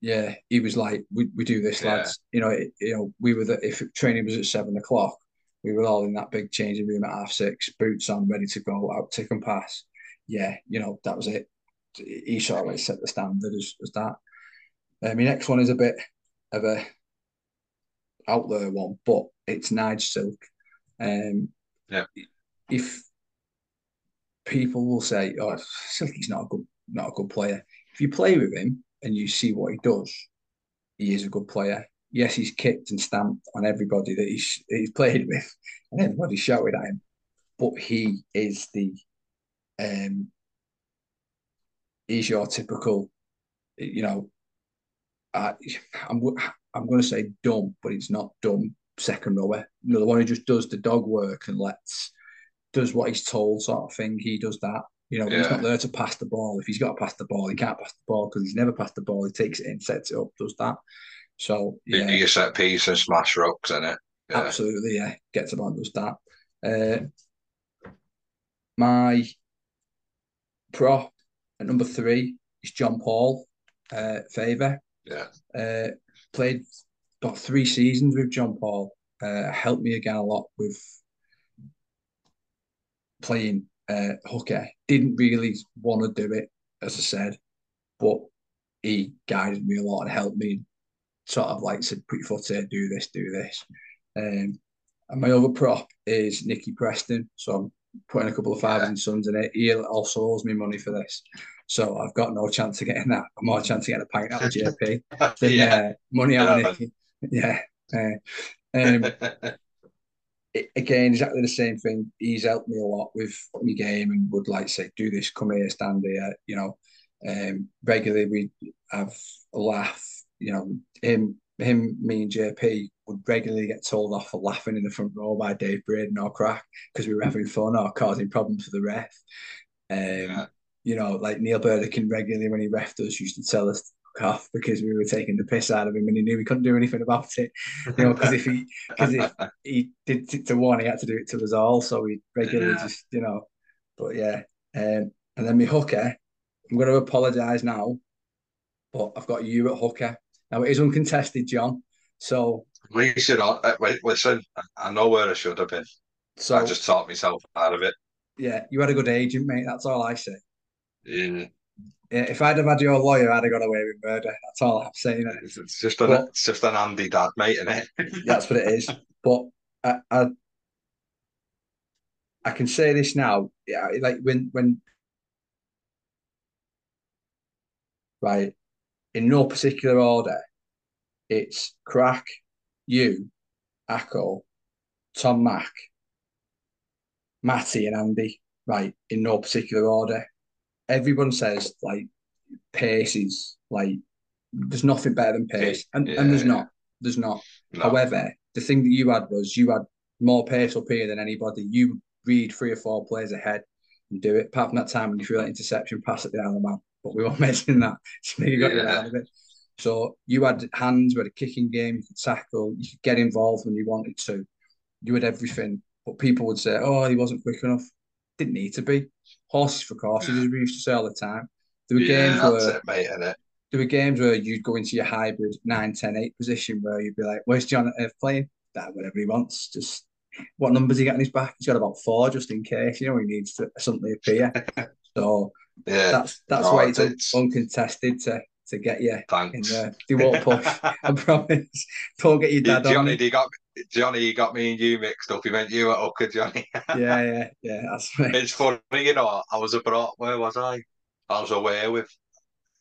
Yeah, he was like, we, we do this, yeah. lads. You know, it, you know, we were the, if training was at seven o'clock, we were all in that big changing room at half six, boots on, ready to go out, tick and pass. Yeah, you know, that was it. He sort of like set the standard as, as that. Um, my next one is a bit of a out there one, but it's Nige Silk. Um, yeah. If people will say, "Oh, Silky's not a good, not a good player," if you play with him and you see what he does, he is a good player. Yes, he's kicked and stamped on everybody that he's he's played with, and everybody shouted at him. But he is the, um, he's your typical, you know. I, I'm I'm going to say dumb, but it's not dumb second rower. You know, the one who just does the dog work and lets does what he's told, sort of thing. He does that. You know, yeah. he's not there to pass the ball. If he's got to pass the ball, he can't pass the ball because he's never passed the ball. He takes it in, sets it up, does that. So yeah, you set piece and smash rocks in it. Yeah. Absolutely, yeah. Gets about does that. Uh, my prop at number three is John Paul uh, Favour. Yeah. Uh, played about three seasons with John Paul. Uh, helped me again a lot with playing uh, hooker. Didn't really want to do it, as I said, but he guided me a lot and helped me. Sort of like said, put your foot here, do this, do this. Um, and my other prop is Nicky Preston. So I'm putting a couple of thousand yeah. sons in it. He also owes me money for this. So I've got no chance of getting that. I'm more chance of getting a pint out of JP *laughs* than yeah. uh, money out of Nicky. Yeah. Uh, um, *laughs* it, again, exactly the same thing. He's helped me a lot with my game and would like say, do this, come here, stand here. You know, um, regularly we have a laugh. You know, him, him, me, and JP would regularly get told off for laughing in the front row by Dave Braden or Crack because we were having fun or causing problems for the ref. Um, yeah. You know, like Neil Burdekin regularly when he refed us used to tell us off because we were taking the piss out of him and he knew we couldn't do anything about it. You know, because if he because if *laughs* he did it to one, he had to do it to us all. So we regularly yeah. just, you know, but yeah. Um, and then my hooker, I'm going to apologise now, but I've got you at hooker. Now it is uncontested, John. So we should uh, wait, listen. I know where I should have been. So I just talked myself out of it. Yeah, you had a good agent, mate. That's all I say. Yeah. Yeah, if I'd have had your lawyer, I'd have got away with murder. That's all I'm saying. It's, it's just an but, it's just an Andy dad, mate, isn't it? *laughs* that's what it is. But I, I, I can say this now. Yeah, like when when right in no particular order, it's crack, you, Akko, Tom Mack, Matty, and Andy. Right in no particular order everyone says like pace is like there's nothing better than pace, and, yeah, and there's not. There's not. No. However, the thing that you had was you had more pace up here than anybody. You read three or four players ahead and do it. Apart from that time when you threw that interception, pass down the man. But we won't *laughs* mention that. So you got yeah. out of it. So you had hands, you had a kicking game, you could tackle, you could get involved when you wanted to. You had everything. But people would say, oh, he wasn't quick enough. Didn't need to be horses for courses, as we used to say all the time. There were yeah, games where it, mate, there were games where you'd go into your hybrid 9, 10, 8 position where you'd be like, Where's John F playing? That whatever he wants. Just what numbers he got in his back? He's got about four just in case, you know, he needs to suddenly appear. *laughs* so yeah, that's that's no, why it's, it's uncontested to to get you Thanks. in there. They won't push. *laughs* I promise. Don't get your dad Johnny, on. He got Johnny, you got me and you mixed up. He meant you at Hooker, Johnny. *laughs* yeah, yeah, yeah. That's right. It's funny, you know. I was abroad. Where was I? I was away with.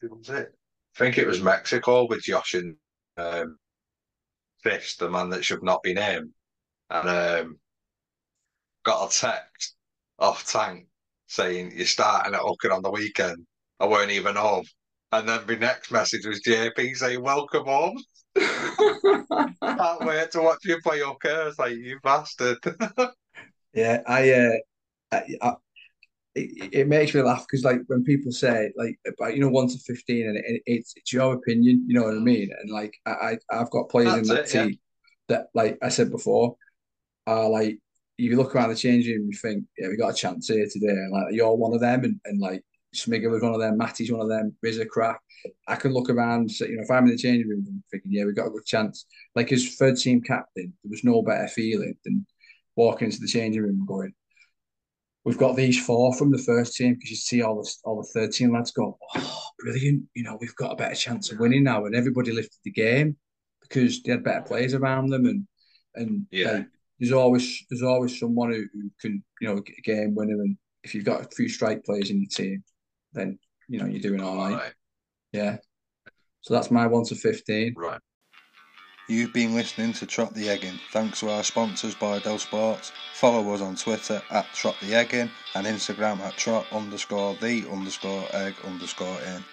Who was it? I think it was Mexico with Josh and um, Fish, the man that should not be named, and um, got a text off Tank saying you're starting at Hooker on the weekend. I weren't even home. And then the next message was JP saying, Welcome home. Can't wait to watch you play your curse, like you bastard. *laughs* yeah, I, uh, I, I it, it, makes me laugh because like when people say like about you know one to fifteen and it, it's it's your opinion, you know what I mean? And like I I've got players That's in that it, team yeah. that like I said before are like if you look around the changing room, you think, yeah, we got a chance here today, and like you're one of them, and, and like Smigger was one of them, Matty's one of them, Rizza crap. I can look around, say, you know, if I'm in the changing room, I'm thinking, yeah, we've got a good chance. Like as third team captain, there was no better feeling than walking into the changing room and going, we've got these four from the first team because you see all the all the third team lads go, oh, brilliant, you know, we've got a better chance of winning now, and everybody lifted the game because they had better players around them, and and yeah. Like, there's always there's always someone who, who can you know get a game winner, and if you've got a few strike players in your team, then you know you're doing all right. right. Yeah. So that's my one to fifteen. Right. You've been listening to Trot the Egging. Thanks to our sponsors Bydel Sports. Follow us on Twitter at Trot the Egging and Instagram at Trot underscore the underscore egg underscore in.